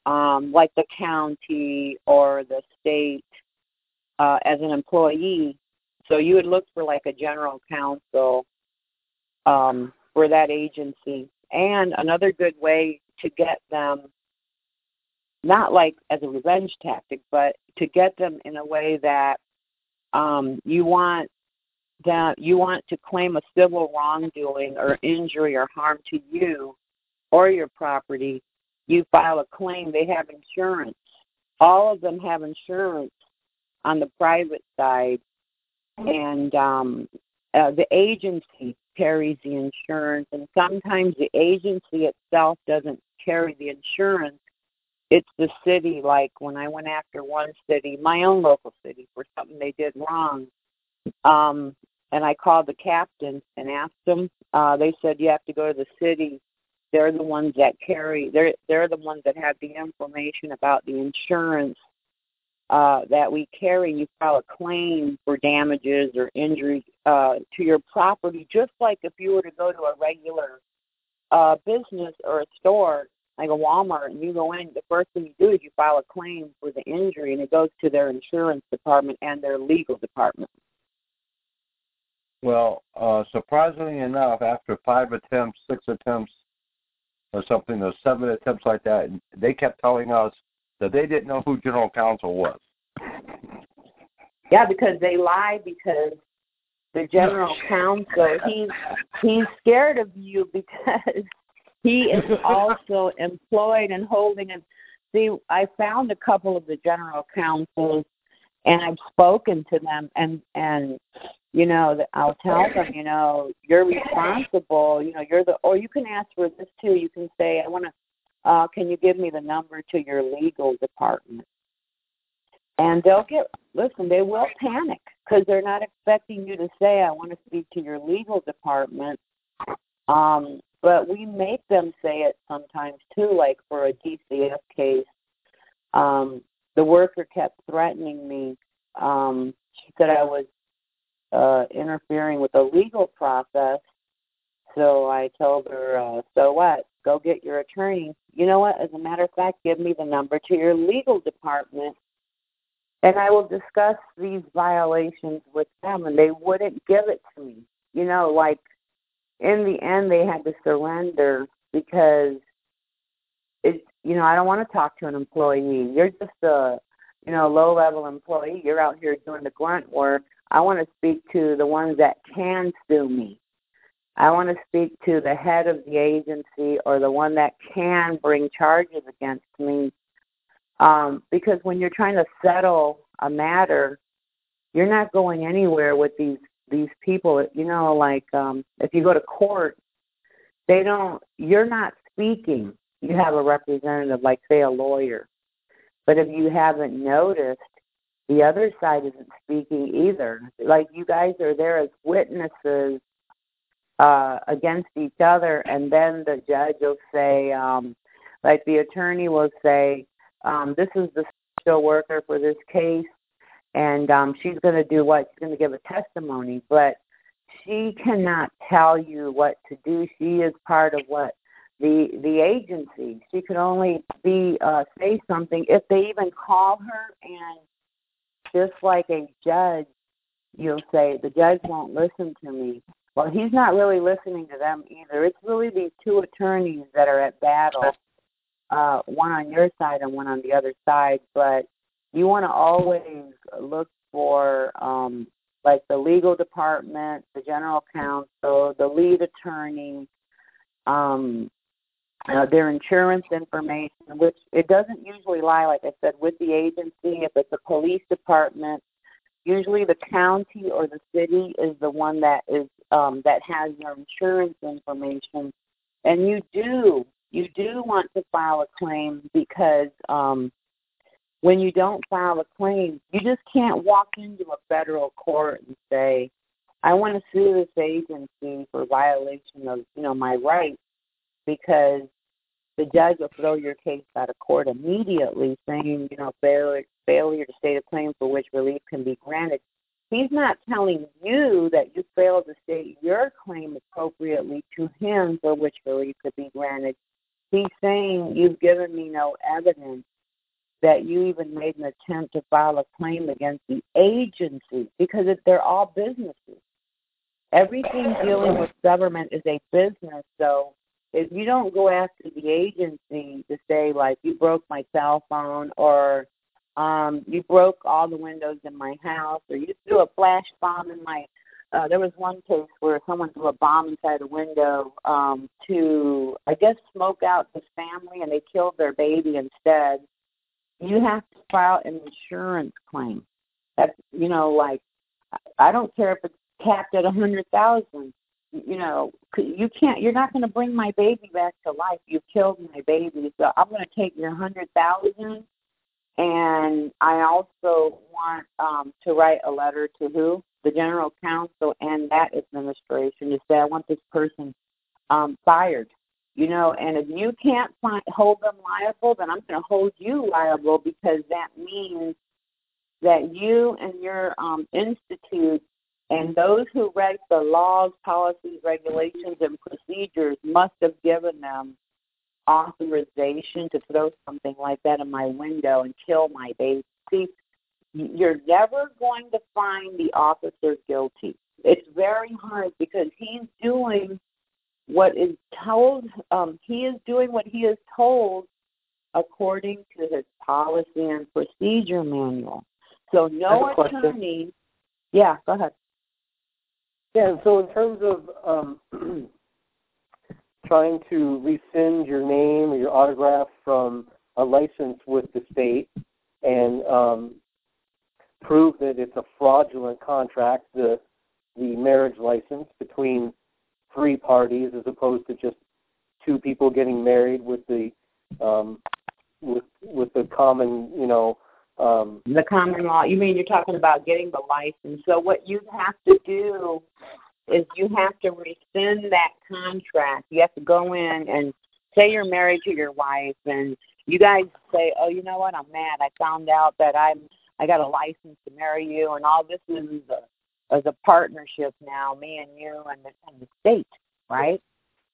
S2: um, like the county or the state uh, as an employee. So you would look for like a general counsel um, for that agency. And another good way to get them not like as a revenge tactic, but to get them in a way that um, you want that you want to claim a civil wrongdoing or injury or harm to you or your property, you file a claim. They have insurance. All of them have insurance on the private side, and um, uh, the agency carries the insurance. And sometimes the agency itself doesn't carry the insurance it's the city like when i went after one city my own local city for something they did wrong um and i called the captain and asked them uh they said you have to go to the city they're the ones that carry they're they're the ones that have the information about the insurance uh that we carry you file a claim for damages or injuries uh to your property just like if you were to go to a regular uh business or a store like a Walmart, and you go in, the first thing you do is you file a claim for the injury, and it goes to their insurance department and their legal department.
S3: Well, uh, surprisingly enough, after five attempts, six attempts, or something, or seven attempts like that, and they kept telling us that they didn't know who general counsel was.
S2: Yeah, because they lie because the general counsel he's he's scared of you because he is also employed and holding and see I found a couple of the general counsels and I've spoken to them and and you know that I'll tell them you know you're responsible you know you're the or you can ask for this too. You can say I want to uh can you give me the number to your legal department? And they'll get listen they will panic because they're not expecting you to say i want to speak to your legal department. Um but we make them say it sometimes too like for a dcf case um the worker kept threatening me um she said I was uh, interfering with the legal process. So I told her, uh, so what? Go get your attorney. You know what? As a matter of fact, give me the number to your legal department and I will discuss these violations with them, and they wouldn't give it to me. You know, like in the end, they had to surrender because it's you know I don't want to talk to an employee. You're just a you know low level employee. You're out here doing the grunt work. I want to speak to the ones that can sue me. I want to speak to the head of the agency or the one that can bring charges against me um, because when you're trying to settle a matter, you're not going anywhere with these these people. You know, like um, if you go to court, they don't. You're not speaking. You have a representative, like say a lawyer. But if you haven't noticed, the other side isn't speaking either. Like you guys are there as witnesses uh, against each other, and then the judge will say, um, like the attorney will say, um, this is the social worker for this case, and um, she's going to do what? She's going to give a testimony, but she cannot tell you what to do. She is part of what the the agency. She can only be uh, say something if they even call her, and just like a judge, you'll say the judge won't listen to me. Well, he's not really listening to them either. It's really these two attorneys that are at battle uh, one on your side and one on the other side, but you want to always look for um, like the legal department, the general counsel, the lead attorney, um, uh, their insurance information, which it doesn't usually lie, like I said, with the agency. If it's a police department, usually the county or the city is the one that is um, that has your insurance information, and you do you do want to file a claim because um, when you don't file a claim, you just can't walk into a federal court and say, "I want to sue this agency for violation of you know my rights," because the judge will throw your case out of court immediately, saying you know failure failure to state a claim for which relief can be granted. He's not telling you that you failed to state your claim appropriately to him for which relief could be granted. He's saying you've given me no evidence that you even made an attempt to file a claim against the agency because they're all businesses. Everything dealing with government is a business, so if you don't go after the agency to say like you broke my cell phone or um you broke all the windows in my house or you threw a flash bomb in my uh, there was one case where someone threw a bomb inside a window um, to, I guess, smoke out the family, and they killed their baby instead. You have to file an insurance claim. That's you know, like I don't care if it's capped at a hundred thousand. You know, you can't. You're not going to bring my baby back to life. You killed my baby, so I'm going to take your hundred thousand. And I also want um, to write a letter to who the general counsel and that administration to say, I want this person um, fired. You know, and if you can't find, hold them liable, then I'm going to hold you liable because that means that you and your um, institute and those who write the laws, policies, regulations, and procedures must have given them authorization to throw something like that in my window and kill my baby. See, you're never going to find the officer guilty. It's very hard because he's doing what is told. Um, he is doing what he is told according to his policy and procedure manual. So no attorney. Yeah, go ahead.
S5: Yeah, and so in terms of um, trying to rescind your name or your autograph from a license with the state and um, prove that it's a fraudulent contract, the the marriage license between three parties as opposed to just two people getting married with the um with with the common you know um
S2: the common law you mean you're talking about getting the license so what you have to do is you have to rescind that contract you have to go in and say you're married to your wife and you guys say oh you know what i'm mad i found out that i'm I got a license to marry you, and all this is a, is a partnership now, me and you and the, and the state, right?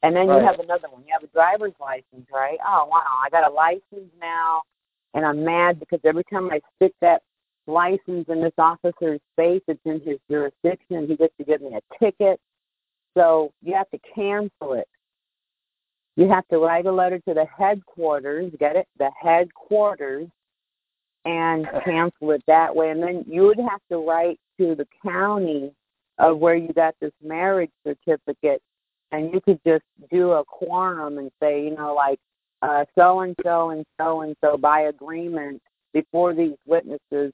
S2: And then
S5: Right.
S2: you have another one. You have a driver's license, right? Oh wow, I got a license now, and I'm mad because every time I stick that license in this officer's face, it's in his jurisdiction, and he gets to give me a ticket. So you have to cancel it. You have to write a letter to the headquarters, get it? The headquarters, and cancel it that way. And then you would have to write to the county of where you got this marriage certificate, and you could just do a quorum and say, you know, like so and so and so and so by agreement before these witnesses,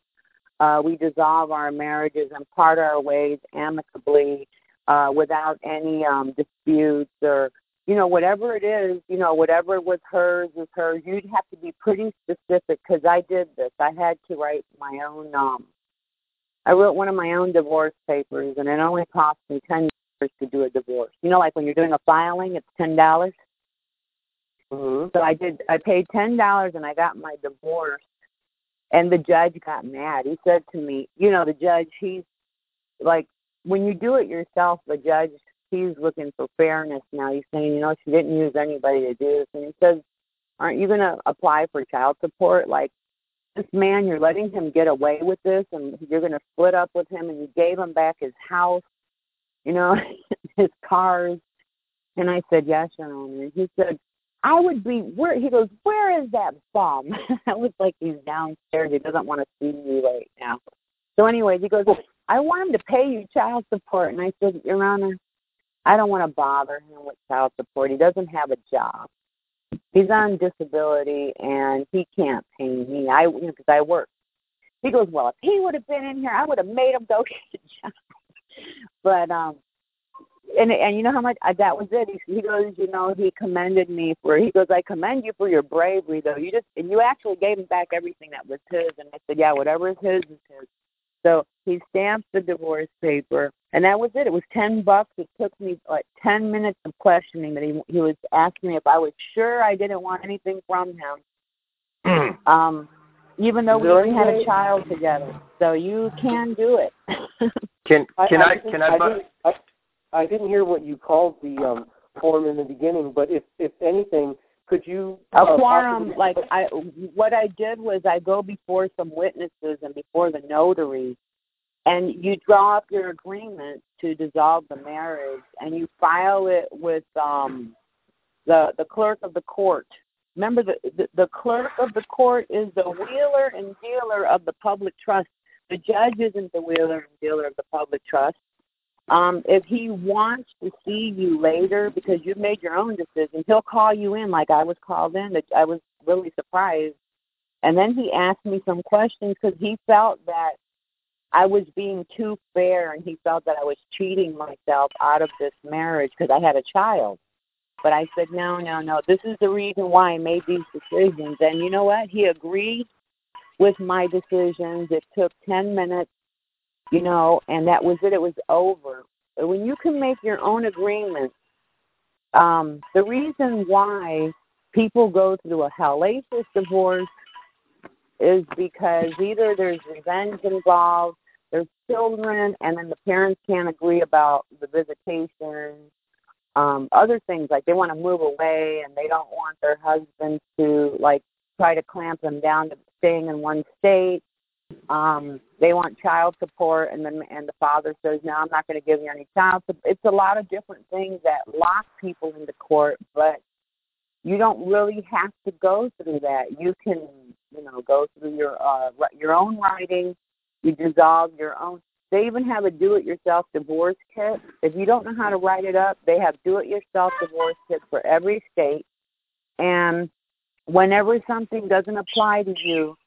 S2: uh, we dissolve our marriages and part our ways amicably uh, without any um, disputes or you know whatever it is you know whatever was hers is hers. You'd have to be pretty specific because i did this. I had to write my own um i wrote one of my own divorce papers and it only cost me ten dollars to do a divorce. You know like when you're doing a filing it's ten dollars
S5: Mm-hmm.
S2: so i did i paid ten dollars and i got my divorce and the judge got mad he said to me you know the judge he's like when you do it yourself the judge he's looking for fairness now. He's saying, you know, she didn't use anybody to do this. And he says, aren't you going to apply for child support? Like, this man, you're letting him get away with this, and you're going to split up with him, and you gave him back his house, you know, his cars. And I said, yes, Your Honor. And he said, I would be, where, he goes, where is that bum? I was like, he's downstairs. He doesn't want to see me right now. So anyways, he goes, I want him to pay you child support. And I said, Your Honor, I don't want to bother him with child support. He doesn't have a job. He's on disability and he can't pay me. I because you know, I work. He goes, well, if he would have been in here, I would have made him go get a job. But um, and and you know how much uh, that was it. He, he goes, you know, he commended me for. He goes, I commend you for your bravery, though. You just and you actually gave him back everything that was his. And I said, yeah, whatever is his is his. So he stamped the divorce paper, and that was it. It was ten bucks. It took me like ten minutes of questioning. That he he was asking me if I was sure I didn't want anything from him. um, even though we
S5: there
S2: even had a child together. So you can do it.
S6: Can can I,
S5: didn't-
S6: can I, bu-
S5: didn't, I, I didn't hear what you called the um, form in the beginning, but if if anything, could you
S2: a
S5: uh,
S2: quorum
S5: possibly-
S2: like i what i did was i go before some witnesses and before the notary and you draw up your agreement to dissolve the marriage and you file it with um the the clerk of the court. Remember the the, the clerk of the court is the wheeler and dealer of the public trust. The judge isn't the wheeler and dealer of the public trust um, if he wants to see you later because you've made your own decision, he'll call you in like I was called in. That I was really surprised. And then he asked me some questions because he felt that I was being too fair and he felt that I was cheating myself out of this marriage because I had a child. But I said, no, no, no. This is the reason why I made these decisions. And you know what? He agreed with my decisions. It took 10 minutes you know, and that was it. It was over. But when you can make your own agreements, um, the reason why people go through a hellacious divorce is because either there's revenge involved, there's children, and then the parents can't agree about the visitation, um, other things like they want to move away and they don't want their husbands to like try to clamp them down to staying in one state um they want child support and then and the father says no i'm not going to give you any child support it's a lot of different things that lock people into court but you don't really have to go through that. You can you know go through your uh your own writing. You dissolve your own. They even have a do it yourself divorce kit. If you don't know how to write it up they have do it yourself divorce kit for every state. And whenever something doesn't apply to you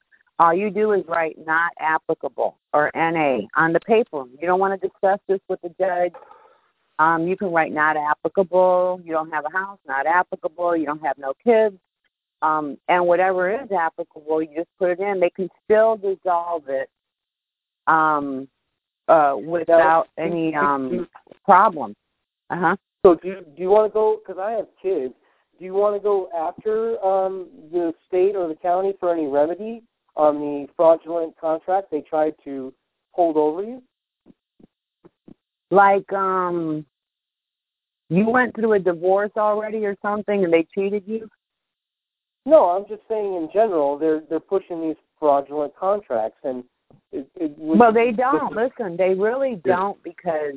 S2: all you do is write not applicable or NA on the paper. You don't want to discuss this with the judge. Um, you can write not applicable. You don't have a house, not applicable. You don't have no kids. Um, and whatever is applicable, you just put it in. They can still dissolve it um, uh, without any um, problem. Uh huh.
S5: So do you, do you want to go? Because I have kids. Do you want to go after um, the state or the county for any remedy on the fraudulent contract they tried to hold over you?
S2: Like, um, you went through a divorce already or something, and they cheated you.
S5: No, I'm just saying in general they're they're pushing these fraudulent contracts, and it, it would,
S2: well, they don't. Listen, they really don't because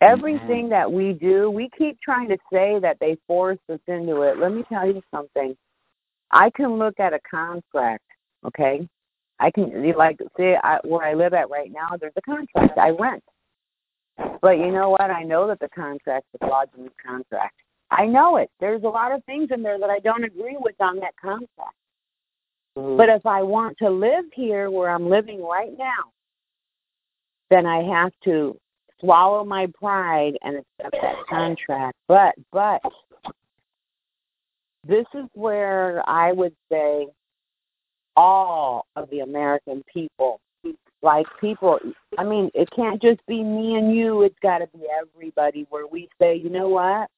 S2: everything
S5: Mm-hmm.
S2: that we do, we keep trying to say that they forced us into it. Let me tell you something. I can look at a contract, okay? I can like see I, where I live at right now. There's a contract. I rent, but you know what? I know that the contract's a fraudulent contract. I know it. There's a lot of things in there that I don't agree with on that contract.
S5: Mhm.
S2: But if I want to live here where I'm living right now, then I have to swallow my pride and accept that contract. But but this is where I would say all of the American people like people I mean, it can't just be me and you, it's gotta be everybody where we say, you know what?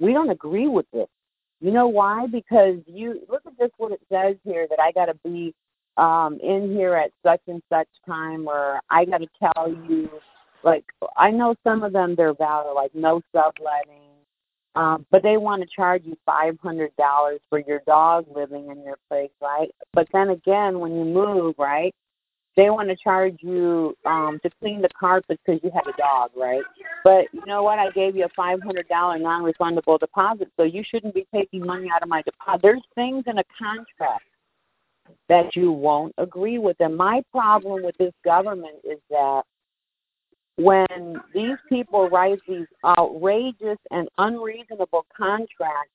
S2: We don't agree with this. You know why? Because you look at this what it says here that I gotta be um in here at such and such time or I gotta tell you like I know some of them they're like no subletting. Um, but they want to charge you five hundred dollars for your dog living in your place, right? But then again, when you move, right, they want to charge you um to clean the carpet because you have a dog, right? But you know what? I gave you a five hundred dollar non refundable deposit, so you shouldn't be taking money out of my deposit. There's things in a contract that you won't agree with. And my problem with this government is that when these people write these outrageous and unreasonable contracts,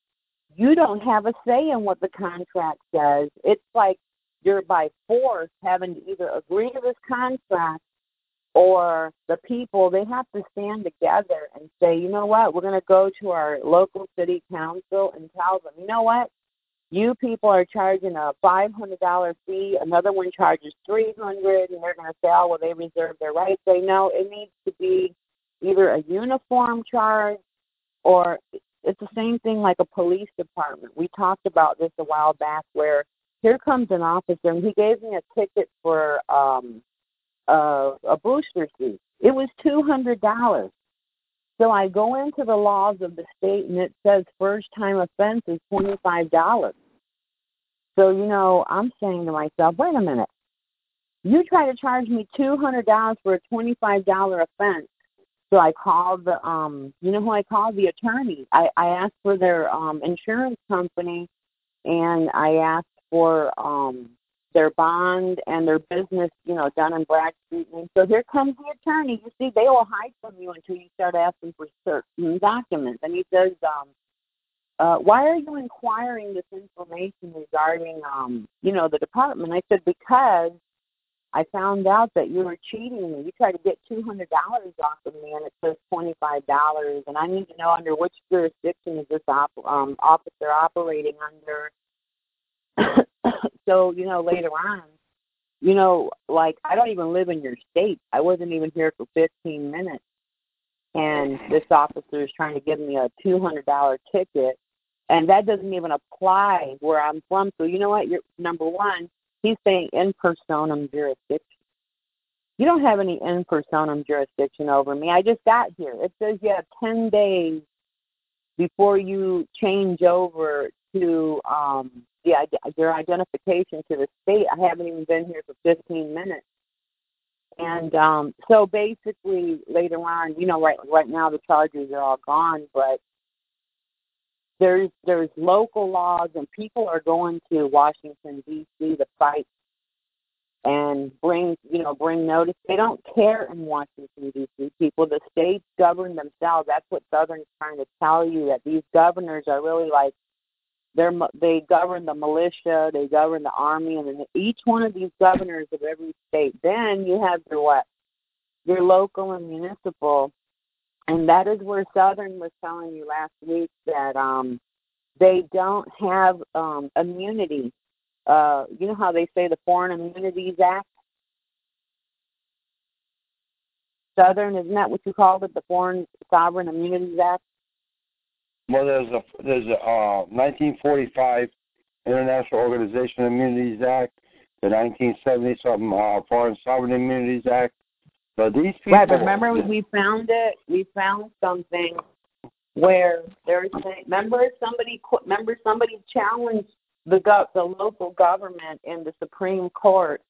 S2: you don't have a say in what the contract says. It's like you're by force having to either agree to this contract or the people they have to stand together and say, you know what, we're going to go to our local city council and tell them, you know what, you people are charging a five hundred dollar fee, another one charges three hundred, and they're going to say, oh, well, they reserve their right. They know it needs to be either a uniform charge or it's the same thing like a police department. We talked about this a while back where here comes an officer and he gave me a ticket for um a, a booster seat. It was two hundred dollars. So I go into the laws of the state and it says first time offense is twenty five dollars. So, you know, I'm saying to myself, wait a minute. You try to charge me two hundred dollars for a twenty five dollar offense. So I called the um you know who I called? The attorney. I, I asked for their um insurance company and I asked for um their bond and their business, you know, Dun and Bradstreet. And so here comes the attorney. You see, they will hide from you until you start asking for certain documents. And he says, um, uh, why are you inquiring this information regarding, um, you know, the department? I said, because I found out that you were cheating me. You tried to get $200 off of me, and it says $25. And I need to know under which jurisdiction is this op- um, officer operating under so you know later on you know like i don't even live in your state. I wasn't even here for fifteen minutes. And this officer is trying to give me a two hundred dollar ticket. And that doesn't even apply where i'm from. So you know what? You're number one he's saying in personam jurisdiction. You don't have any in personam jurisdiction over me. I just got here. It says you have ten days before you change over to um the your identification to the state. I haven't even been here for 15 minutes. And um so basically later on, you know, right right now the charges are all gone, but there's there's local laws and people are going to Washington DC to fight and bring you know bring notice. They don't care in Washington D.C. People, the states govern themselves. That's what Southern's trying to tell you that these governors are really like they're they govern the militia, they govern the army, and then each one of these governors of every state. Then you have your what your local and municipal, and that is where Southern was telling you last week that um they don't have um immunity uh, you know how they say the Foreign Immunities Act? Southern, isn't that what you called it, the Foreign Sovereign Immunities Act?
S3: Well, there's a there's a uh, 1945 International Organization of Immunities Act, the 1970 something uh, Foreign Sovereign Immunities Act. But these people.
S2: Right, but remember we found it. We found something where there's. Remember somebody. Remember somebody challenged the go- the local government in the Supreme Court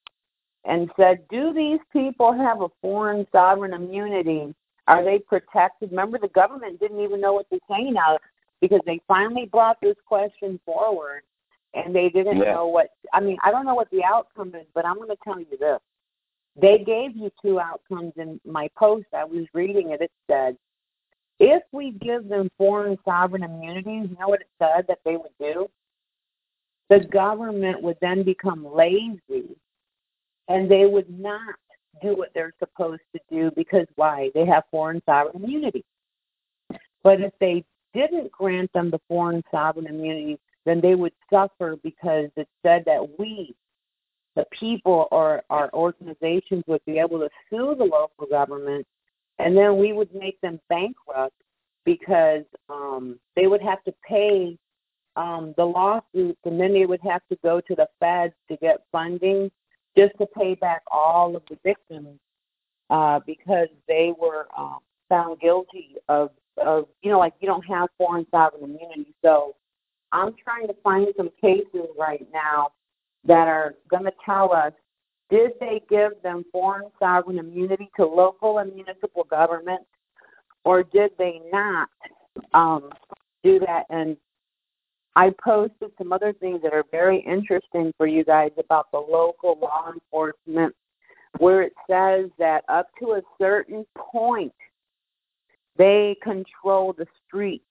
S2: and said, "Do these people have a foreign sovereign immunity? Are they protected?" Remember, the government didn't even know what to say now because they finally brought this question forward, and they didn't
S3: Yeah.
S2: know what. I mean, I don't know what the outcome is, but I'm going to tell you this: they gave you two outcomes in my post. I was reading it. It said, if we give them foreign sovereign immunities, you know what it said that they would do? The government would then become lazy and they would not do what they're supposed to do because why? They have foreign sovereign immunity. But if they didn't grant them the foreign sovereign immunity, then they would suffer because it said that we, the people or our organizations, would be able to sue the local government and then we would make them bankrupt because um, they would have to pay um, the lawsuits and then they would have to go to the feds to get funding just to pay back all of the victims uh, because they were um, found guilty of, of, you know, like you don't have foreign sovereign immunity. So I'm trying to find some cases right now that are going to tell us did they give them foreign sovereign immunity to local and municipal governments, or did they not um, do that? And I posted some other things that are very interesting for you guys about the local law enforcement, where it says that up to a certain point, they control the streets,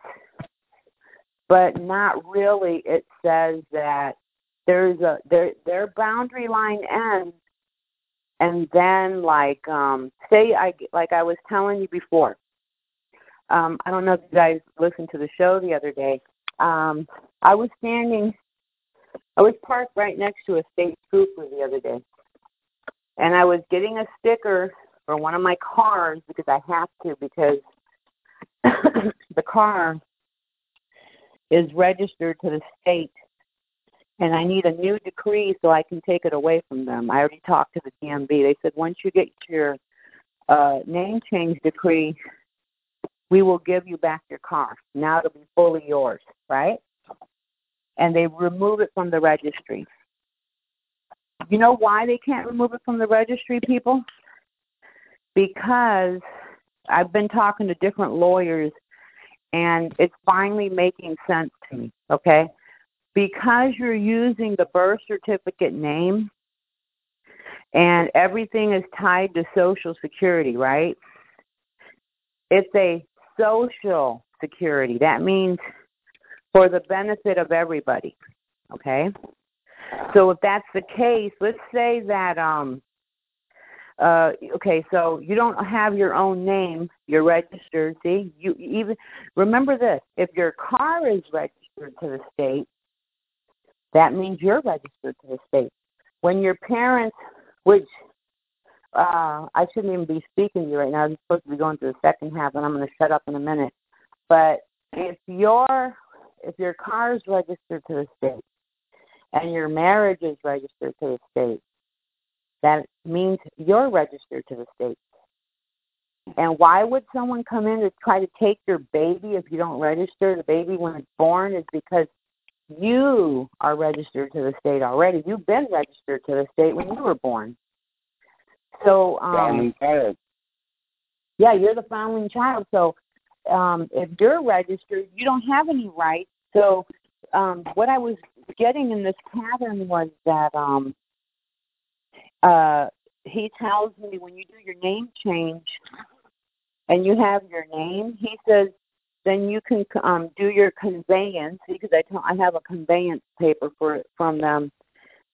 S2: but not really. It says that there's a their their boundary line ends and then like um say i like i was telling you before um i don't know if you guys listened to the show the other day um i was standing i was parked right next to a state trooper the other day and i was getting a sticker for one of my cars because i have to because the car is registered to the state and I need a new decree so I can take it away from them. I already talked to the DMV. They said once you get your uh, name change decree, we will give you back your car. Now it'll be fully yours, right? And they remove it from the registry. You know why they can't remove it from the registry, people? Because I've been talking to different lawyers and it's finally making sense to me, okay? because you're using the birth certificate name and everything is tied to social security, right? It's a social security. That means for the benefit of everybody. Okay? So if that's the case, let's say that um uh okay, so you don't have your own name, you're registered, see? You even remember this, if your car is registered to the state, that means you're registered to the state. When your parents, which uh, I shouldn't even be speaking to you right now, I'm supposed to be going to the second half, and I'm going to shut up in a minute. But if your if your car is registered to the state and your marriage is registered to the state, that means you're registered to the state. And why would someone come in to try to take your baby if you don't register the baby when it's born? Is because you are registered to the state already. You've been registered to the state when you were born. So, um, yeah, you're the founding child. So, um, if you're registered, you don't have any rights. So, um, what I was getting in this pattern was that um, uh, he tells me when you do your name change and you have your name, he says then you can um, do your conveyance because I tell, I have a conveyance paper for from them,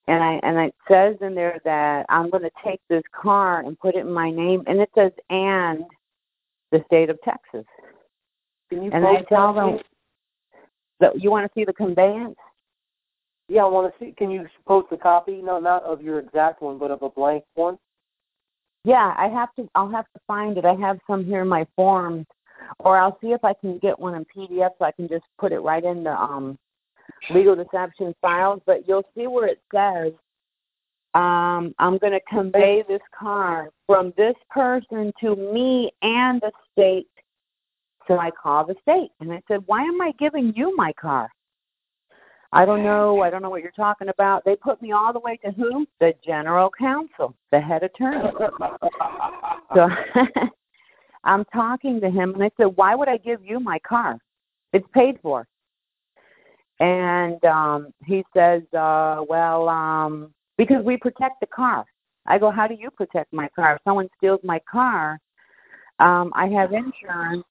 S2: and I and it says in there that I'm going to take this car and put it in my name, and it says and the state of Texas.
S5: Can you
S2: and I tell them that you want to see the conveyance.
S5: Yeah, I want to see. Can you post a copy? No, not of your exact one, but of a blank one.
S2: Yeah, I have to. I'll have to find it. I have some here in my forms or I'll see if I can get one in PDF so I can just put it right in the um, legal deception files. But you'll see where it says um, I'm going to convey this car from this person to me and the state. So I call the state and I said, Why am I giving you my car? I don't know. I don't know what you're talking about. They put me all the way to who? The general counsel, the head attorney. so I'm talking to him and I said, Why would I give you my car? It's paid for. And um he says, uh, well, um, because we protect the car. I go, How do you protect my car? If someone steals my car, um, I have insurance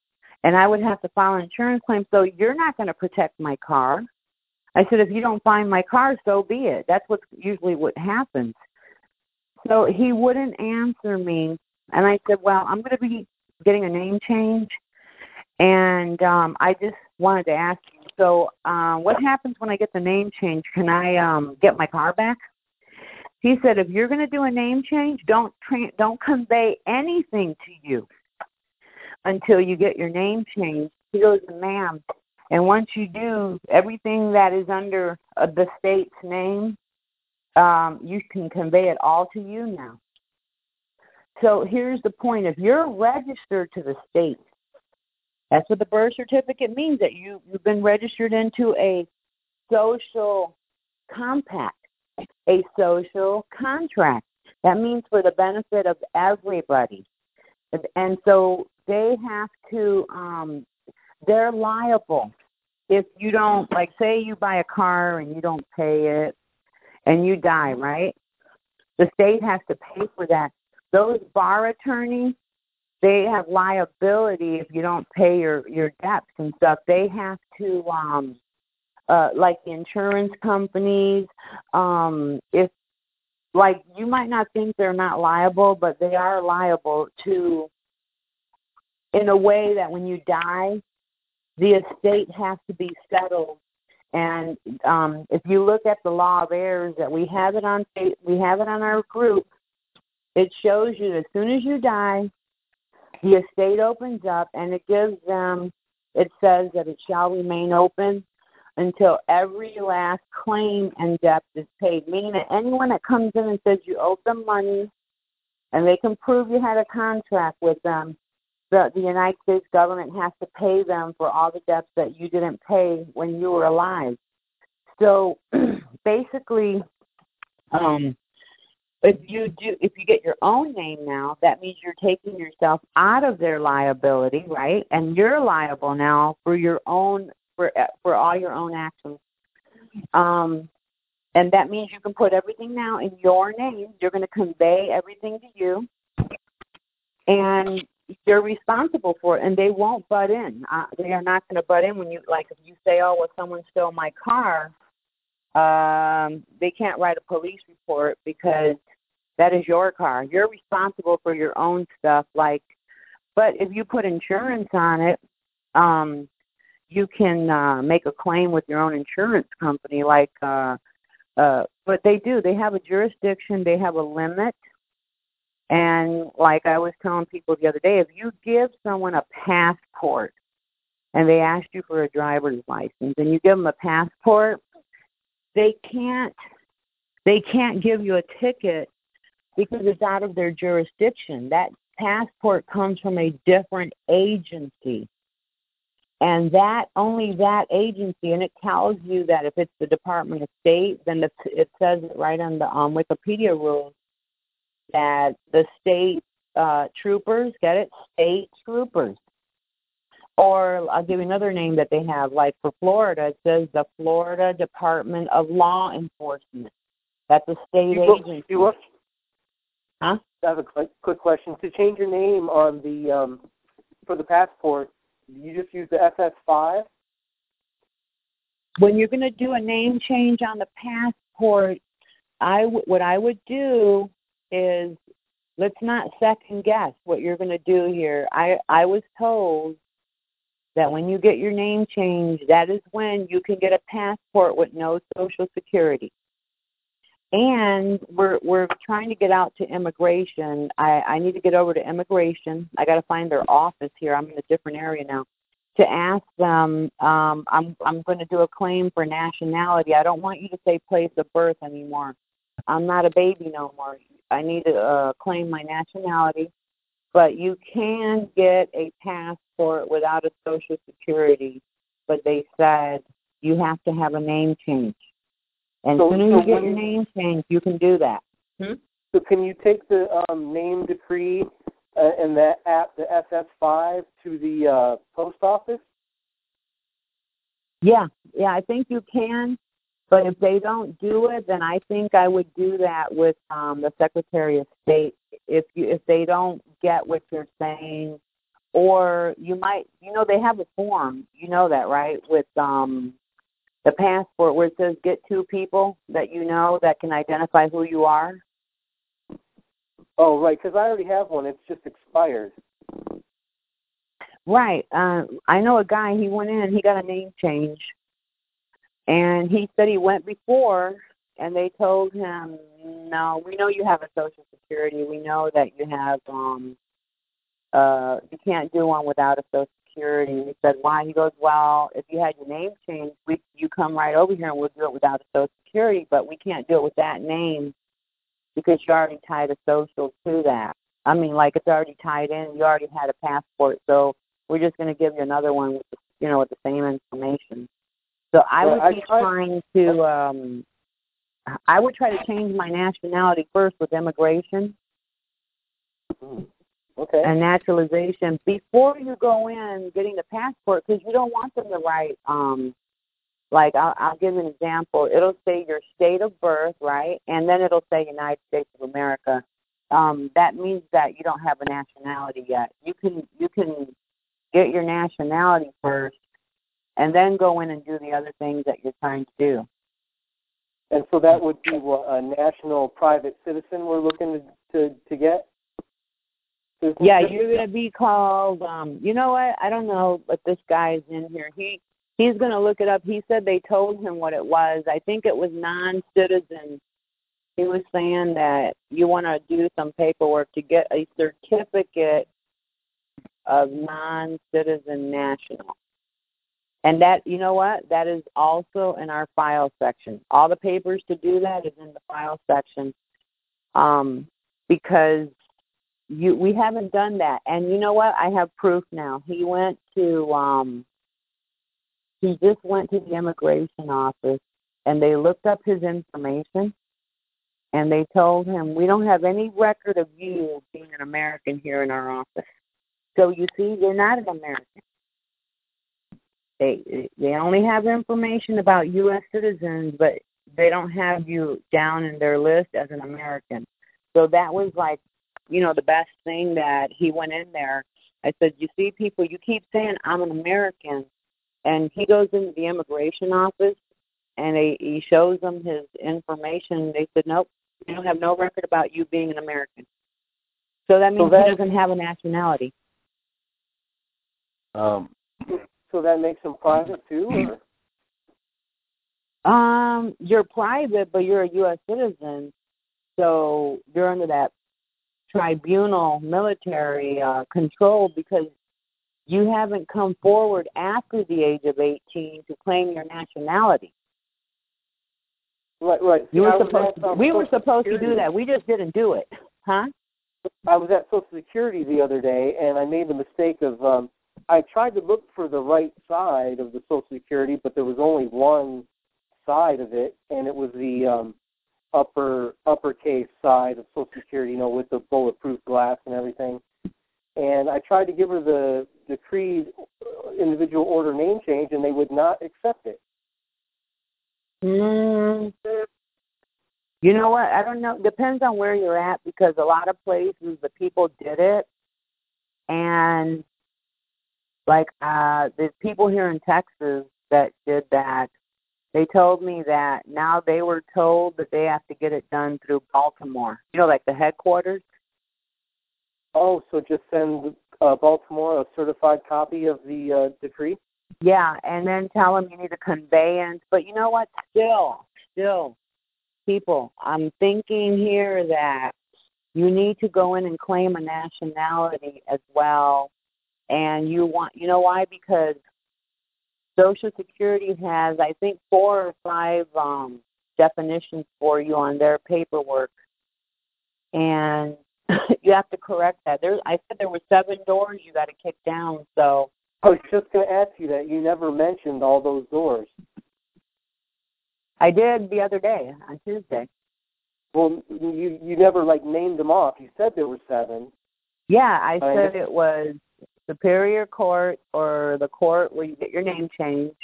S2: and I would have to file an insurance claim, so you're not going to protect my car. I said, if you don't find my car, so be it. That's what's usually what happens. So he wouldn't answer me, and I said, well, I'm going to be getting a name change, and um, I just wanted to ask you. So, uh, what happens when I get the name change? Can I um, get my car back? He said, if you're going to do a name change, don't tra- don't convey anything to you until you get your name changed. He goes, ma'am, and once you do, everything that is under uh, the state's name, um, you can convey it all to you now. So here's the point: if you're registered to the state, that's what the birth certificate means. That you you've been registered into a social compact, a social contract. That means for the benefit of everybody. And so they have to um they're liable if you don't like say you buy a car and you don't pay it and you die, right? The state has to pay for that. Those bar attorneys, they have liability if you don't pay your your debts and stuff. They have to um uh like the insurance companies um if like you might not think they're not liable, but they are liable to in a way that when you die, the estate has to be settled. And um, if you look at the law of heirs, that we have it on we have it on our group. It shows you that as soon as you die, the estate opens up and it gives them. It says that it shall remain open until every last claim and debt is paid. Meaning that anyone that comes in and says you owe them money, and they can prove you had a contract with them, the, the United States government has to pay them for all the debts that you didn't pay when you were alive. So basically, um, if you do, if you get your own name now, that means you're taking yourself out of their liability, right? And you're liable now for your own for for all your own actions. Um, and that means you can put everything now in your name. You're going to convey everything to you, and you're responsible for it, and they won't butt in. Uh, they are not going to butt in when you like if you say, "Oh, well, someone stole my car." Um, they can't write a police report because that is your car. You're responsible for your own stuff. Like, but if you put insurance on it, um, you can uh, make a claim with your own insurance company. Like, uh, uh, but they do. They have a jurisdiction. They have a limit and like I was telling people the other day, if you give someone a passport and they ask you for a driver's license and you give them a passport, they can't they can't give you a ticket because it's out of their jurisdiction. That passport comes from a different agency. And that only that agency, and it tells you that if it's the Department of State, then it says it right on the um, Wikipedia rules that the state uh, troopers, get it? State troopers. Or I'll give you another name that they have, like for Florida, it says the Florida Department of Law Enforcement. That's a state
S5: you
S2: agency.
S5: You
S2: huh?
S5: I have a quick, quick question. To change your name on the um, for the passport, you just use the SS5?
S2: When you're going to do a name change on the passport, I w- what I would do is let's not second guess what you're going to do here. I I was told that when you get your name changed, that is when you can get a passport with no social security. And we're we're trying to get out to immigration. I I need to get over to immigration. I got to find their office here. I'm in a different area now. To ask them, um, I'm I'm going to do a claim for nationality. I don't want you to say place of birth anymore. I'm not a baby no more. I need to uh, claim my nationality, but you can get a passport without a social security. But they said you have to have a name change. And
S5: So-
S2: soon as you get your name changed, you can do that. Hmm?
S5: So can you take the um, name decree uh, and that app, the SS5, to the uh, post office?
S2: Yeah, yeah, I think you can. But if they don't do it, then I think I would do that with um, the Secretary of State. If you if they don't get what you're saying, or you might, you know, they have a form. You know that, right? With um, the passport where it says get two people that you know that can identify who you are.
S5: Oh, right, because I already have one. It's just expired.
S2: Right. Uh, I know a guy. He went in. He got a name change, and he said he went before, and they told him, "No, we know you have a social security. We know that you have um, uh, you can't do one without a social security." And he said, "Why?" He goes, "Well, if you had your name changed, we you come right over here and we'll do it without a social security, but we can't do it with that name because you already tied a social to that. I mean, like it's already tied in. You already had a passport, so." we're just going to give you another one with the, you know with the same information so i
S5: Yeah,
S2: would
S5: I
S2: be
S5: tried-
S2: trying to um i would try to change my nationality first with immigration.
S5: Hmm. Okay.
S2: and naturalization before you go in getting the passport because you don't want them to write um like I'll, I'll give an example. It'll say your state of birth right? And then it'll say united states of america. Um that means that you don't have a nationality yet. You can you can get your nationality first and then go in and do the other things that you're trying to do.
S5: And so that would be what, a national private citizen we're looking to to, to get?
S2: yeah
S5: Citizenship?
S2: you're going to be called um you know what? I don't know but this guy's in here. He he's going to look it up. He said they told him what it was. I think it was non citizen he was saying that you want to do some paperwork to get a certificate of non citizen national and that you know what? That is also in our file section. All the papers to do that is in the file section um because you we haven't done that. And you know what? I have proof now. He went to um he just went to the immigration office and they looked up his information and they told him we don't have any record of you being an american here in our office. So you see you're not an american they they only have information about us citizens but they don't have you down in their list as an american. So that was like you know the best thing that he went in there. I said you see people you keep saying i'm an american and he goes into the immigration office and he, he shows them his information. They said nope we don't have no record about you being an american. So that means
S5: that-
S2: he doesn't have a nationality.
S3: Um,
S5: So that makes them private too, or?
S2: um you're private but you're a us citizen so you're under that tribunal military uh, control because you haven't come forward after the age of 18 to claim your nationality.
S5: Right, right.
S2: You were supposed to,
S5: um,
S2: we were supposed to do that. We just didn't do it. Huh?
S5: I was at Social Security the other day, and I made the mistake of um, I tried to look for the right side of the Social Security, but there was only one side of it, and it was the um, upper uppercase side of Social Security, you know, with the bulletproof glass and everything. And I tried to give her the decreed individual order name change, and they would not accept it.
S2: Mm, you know what? I don't know. Depends on where you're at because a lot of places the people did it, and like uh the people here in Texas that did that, they told me that now they were told that they have to get it done through Baltimore. You know, like the headquarters.
S5: Oh, so just send uh, Baltimore a certified copy of the uh, decree?
S2: Yeah, and then tell them you need a conveyance. But you know what? Still, still, people, I'm thinking here that you need to go in and claim a nationality as well. And you want, you know why? Because Social Security has, I think, four or five um, definitions for you on their paperwork, and you have to correct that. There, I said there were seven doors you got to kick down. So
S5: I was just going to ask you that. You never mentioned all those doors.
S2: I did the other day on Tuesday.
S5: Well, you you never like named them off. You said there were seven.
S2: Yeah, I
S5: I
S2: said it was Superior Court or the court where you get your name changed.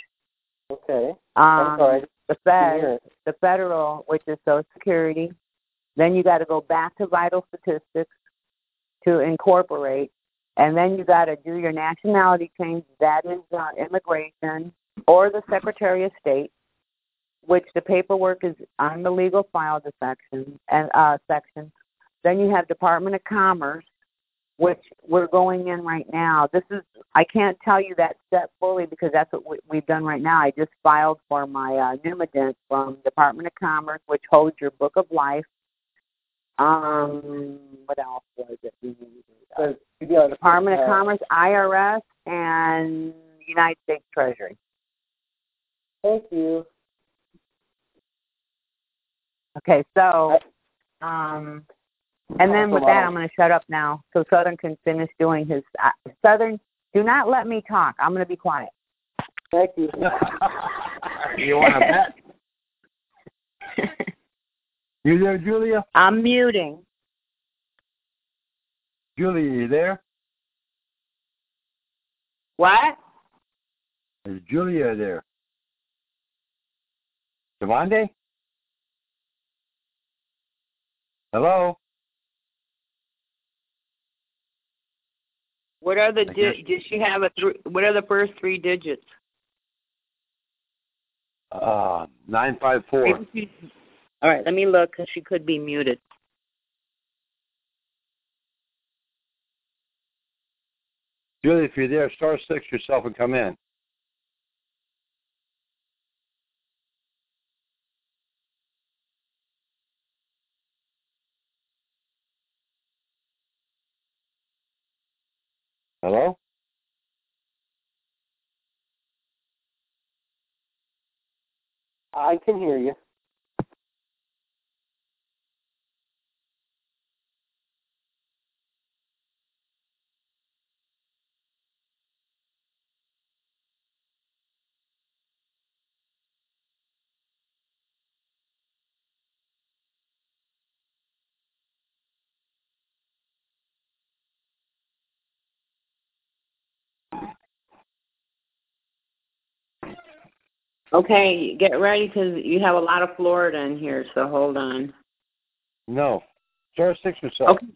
S5: Okay. I'm
S2: Um,
S5: sorry.
S2: the
S5: I didn't hear
S2: Fed, the federal, which is Social Security. Then you got to go back to vital statistics to incorporate, and then you got to do your nationality change. That is uh, immigration or the Secretary of State, which the paperwork is on the legal file section and uh, section. Then you have Department of Commerce, which we're going in right now. This is I can't tell you that step fully because that's what we, we've done right now. I just filed for my uh, Numident from Department of Commerce, which holds your Book of Life. Um, what else was it?
S5: But, yeah,
S2: Department of
S5: uh,
S2: Commerce, IRS, and United States Treasury.
S5: Thank you.
S2: Okay, so, um, and then with that, I'm going to shut up now so Southern can finish doing his. Uh, Southern, do not let me talk. I'm going to be quiet.
S5: Thank you.
S3: you want to bet? You there, Julia?
S2: I'm muting.
S3: Julia, you there?
S2: What?
S3: Is Julia there? Devonde? Hello?
S2: What are the? Di- does she have a? Th- what are the first three digits?
S3: Uh, nine
S2: five four. All right, let me look because she could be muted.
S3: Julia, if you're there, star six yourself and come in. Hello?
S5: I can hear you.
S2: Okay, get ready because you have a lot of Florida in here. So hold on.
S3: No. Star six yourself.
S2: Okay.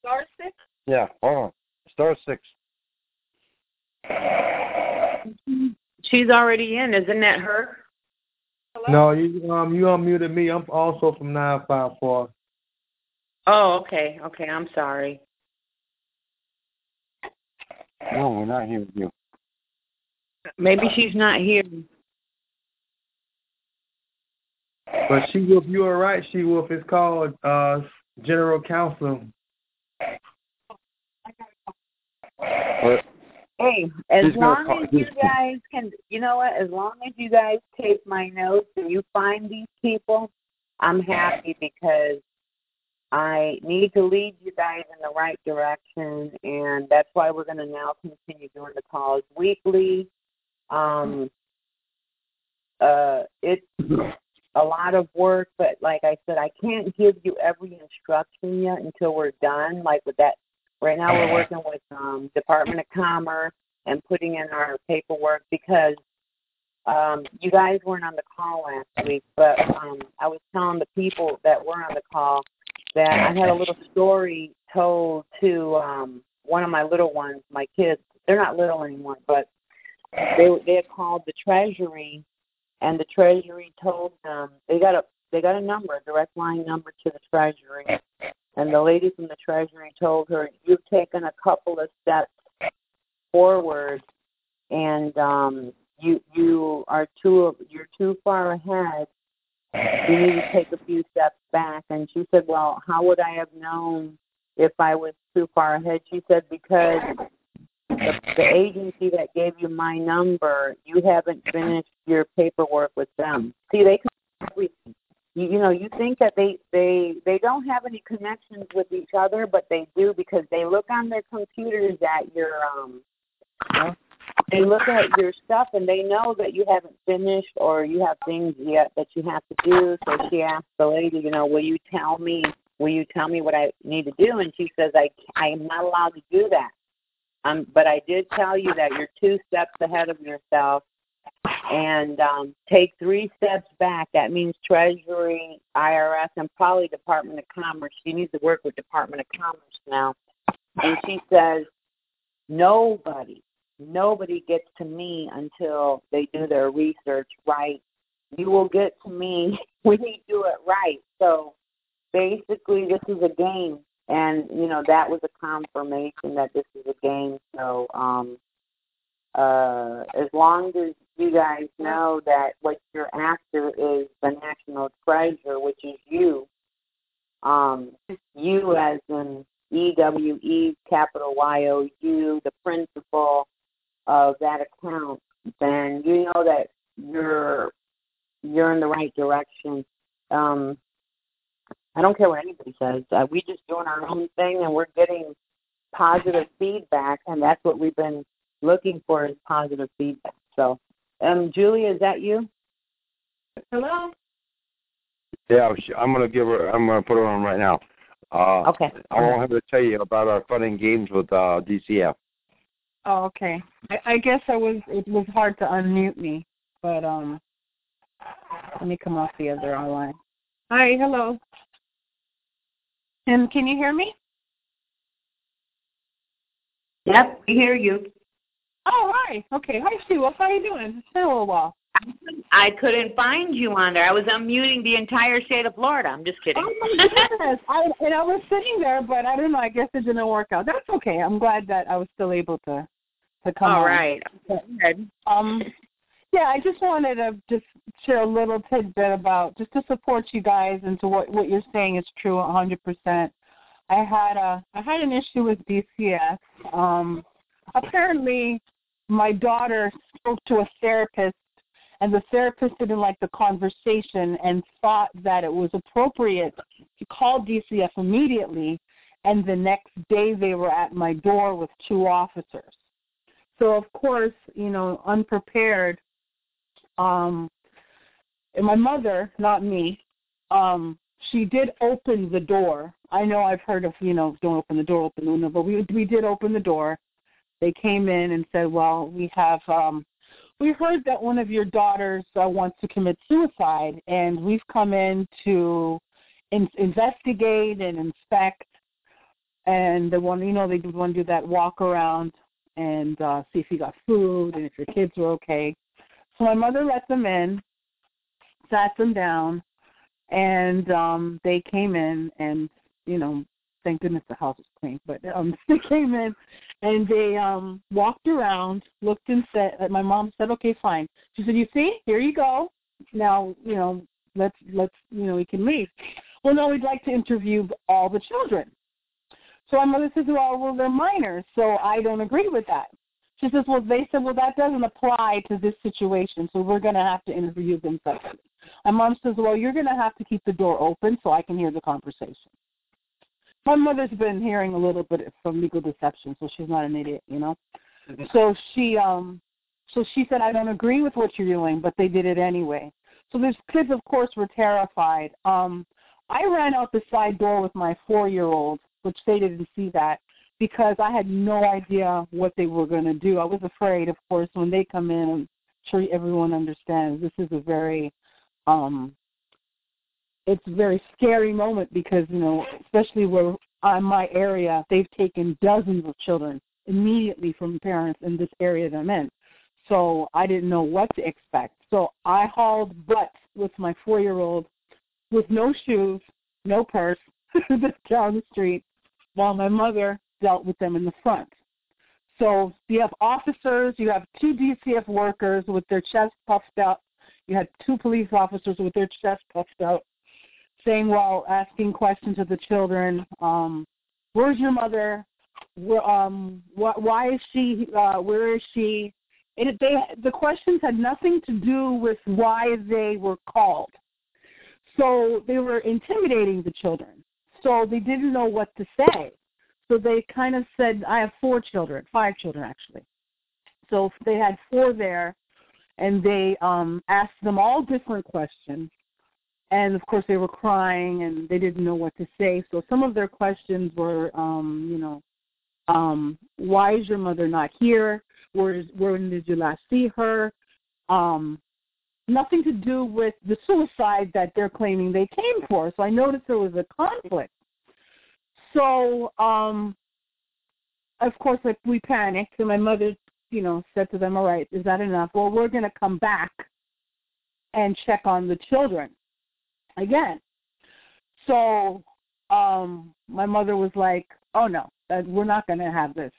S2: Star six.
S3: Yeah, hold on. Star six.
S2: She's already in, isn't that her? Hello?
S7: No, you um you unmuted me. I'm also from nine five four.
S2: Oh, okay, okay. I'm sorry.
S3: No, we're not hearing you.
S2: Maybe she's not here.
S7: But she Wolf, you are right. She Wolf is called uh General Counsel.
S2: Hey, as
S3: She's
S2: long as you guys can, you know what? As long as you guys take my notes and you find these people, I'm happy because I need to lead you guys in the right direction, and that's why we're going to now continue doing the calls weekly. Um, uh, it's a lot of work, but like I said, I can't give you every instruction yet until we're done. Like with that, right now we're working with um, Department of Commerce and putting in our paperwork because um, you guys weren't on the call last week, but um, I was telling the people that were on the call that I had a little story told to um, one of my little ones, my kids. They're not little anymore, but they they had called the treasury and the treasury told them they got a they got a number, a direct line number to the treasury, and the lady from the treasury told her, "You've taken a couple of steps forward, and um, you you are too you're too far ahead. You need to take a few steps back." And she said, "Well, how would I have known if I was too far ahead?" She said, "Because." The, the agency that gave you my number, you haven't finished your paperwork with them. See, they can everything. you, you know you think that they they they don't have any connections with each other, but they do because they look on their computers at your um. They look at your stuff and they know that you haven't finished or you have things yet that you have to do. So she asked the lady, you know, will you tell me? Will you tell me what I need to do? And she says, I I am not allowed to do that. Um, but I did tell you that you're two steps ahead of yourself and um, take three steps back. That means Treasury, IRS, and probably Department of Commerce. She needs to work with Department of Commerce now. And she says, nobody, nobody gets to me until they do their research right. You will get to me when you do it right. So basically, this is a game. And, you know, that was a confirmation that this is a game. So, um, uh, as long as you guys know that what you're after is the national treasure, which is you, um, you as in E W E capital Y O U, the principal of that account, then you know that you're you're in the right direction. Um, I don't care what anybody says. Uh, we just doing our own thing, and we're getting positive feedback, and that's what we've been looking for is positive feedback. So, um, Julia, is that you?
S4: Hello.
S3: Yeah, I'm gonna give her. I'm gonna put her on right now. Uh,
S2: okay.
S3: I won't have to tell you about our fun and games with uh, DCF.
S8: Oh, okay. I, I guess I was. It was hard to unmute me, but um, let me come off the other line. Hi, hello. And can you hear me?
S2: Yep, we hear you.
S8: Oh, hi. Okay. Hi, Sue. How are you doing? It's been a little while.
S4: I couldn't find you on there. I was unmuting the entire state of Florida. I'm just kidding.
S8: Oh my goodness! I and I was sitting there, but I don't know. I guess it didn't work out. That's okay. I'm glad that I was still able to to come.
S4: All
S8: on.
S4: right.
S8: Good. Um, yeah, I just wanted to just share a little tidbit about just to support you guys and to what what you're saying is true 100%. I had a I had an issue with DCF. Um, apparently, my daughter spoke to a therapist, and the therapist didn't like the conversation and thought that it was appropriate to call DCF immediately. And the next day, they were at my door with two officers. So of course, you know, unprepared. Um, and my mother, not me, um, she did open the door. I know I've heard of, you know, don't open the door, open the window, but we we did open the door. They came in and said, "Well, we have um we heard that one of your daughters uh, wants to commit suicide and we've come in to in- investigate and inspect and they want you know they want to do that walk around and uh see if you got food and if your kids were okay. So my mother let them in, sat them down, and um they came in and you know thank goodness the house was clean but um they came in and they um walked around looked and said uh, my mom said okay fine. She said you see? Here you go. Now you know let's let's you know we can leave. Well no we'd like to interview all the children. So my mother says well well they're minors so i don't agree with that she says well they said well that doesn't apply to this situation so we're going to have to interview them separately my mom says, Well, you're going to have to keep the door open so I can hear the conversation. My mother's been hearing a little bit from legal deception, so she's not an idiot, you know. So she um so she said, I don't agree with what you're doing, but they did it anyway. So these kids of course were terrified. Um I ran out the side door with my four year old, which they didn't see that, because I had no idea what they were gonna do. I was afraid, of course, when they come in I'm sure everyone understands this is a very um it's a very scary moment because you know especially where on my area they've taken dozens of children immediately from parents in this area that I'm in. So I didn't know what to expect. So I hauled butt with my four year old with no shoes, no purse, down the street while my mother dealt with them in the front. So you have officers, you have two DCF workers with their chests puffed out you had two police officers with their chests puffed out, saying while asking questions of the children, um, "Where's your mother? Where, um, wh- why is she? Uh, where is she?" It, they the questions had nothing to do with why they were called. So they were intimidating the children. So they didn't know what to say. So they kind of said, I have four children, five children actually. So they had four there, and they um, asked them all different questions. And of course, they were crying and they didn't know what to say. So some of their questions were, um, you know, um, why is your mother not here? Where is, when did you last see her? Um, nothing to do with the suicide that they're claiming they came for. So I noticed there was a conflict. So, um, of course, like we panicked, and my mother, you know, said to them, "All right, is that enough? Well, we're going to come back and check on the children again." So, um, my mother was like, "Oh no, that we're not going to have this."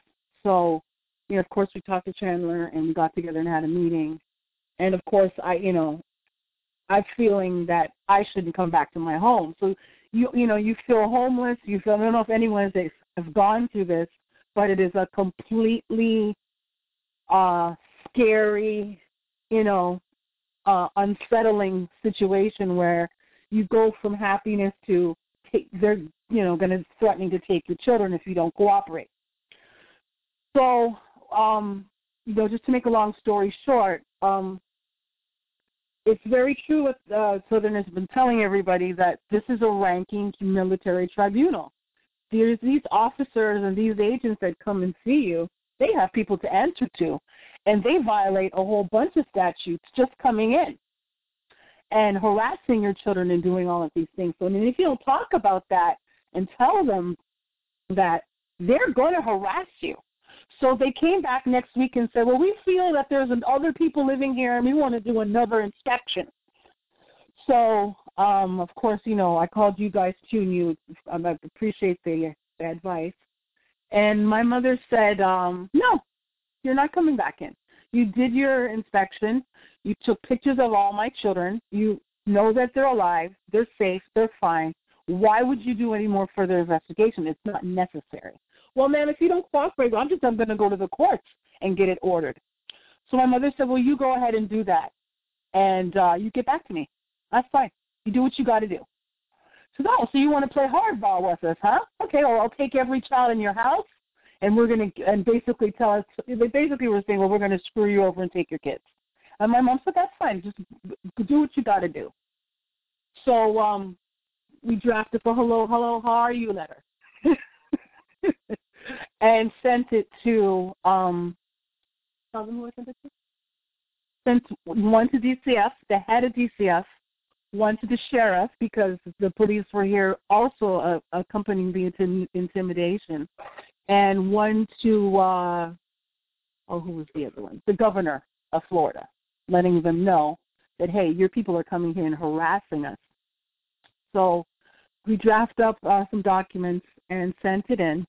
S8: So, you know, of course, we talked to Chandler and we got together and had a meeting. And of course, I, you know, I'm feeling that I shouldn't come back to my home. So you you know you feel homeless. You feel I don't know if anyone has has gone through this, but it is a completely uh scary, you know, uh unsettling situation where you go from happiness to take they're you know going to threatening to take your children if you don't cooperate. So um you know just to make a long story short, um it's very true what uh, Southern has been telling everybody that this is a ranking military tribunal. There's these officers and these agents that come and see you. They have people to answer to, and they violate a whole bunch of statutes just coming in and harassing your children and doing all of these things. So, and if you don't talk about that and tell them that they're going to harass you, so they came back next week and said, well, we feel that there's other people living here and we want to do another inspection. So, um, of course, you know, I called you guys too, and you, um, I appreciate the, the advice. And my mother said, um, no, you're not coming back in. You did your inspection. You took pictures of all my children. You know that they're alive. They're safe. They're fine. Why would you do any more further investigation? It's not necessary. Well, ma'am, if you don't cooperate, I'm just I'm going to go to the courts and get it ordered. So my mother said, well, you go ahead and do that, and uh, you get back to me. That's fine. You do what you got to do. So, oh, so you want to play hardball with us, huh? Okay, well, I'll take every child in your house, and we're to, and basically tell us, they basically were saying, well, we're going to screw you over and take your kids. And my mom said, that's fine. Just do what you got to do. So um, we drafted the hello, hello, how are you letter. and sent it to um tell them who I sent it to? Sent one to DCF, the head of DCF, one to the sheriff because the police were here also uh, accompanying the intimidation, and one to uh oh who was the other one? The governor of Florida, letting them know that hey, your people are coming here and harassing us. So we draft up uh, some documents and sent it in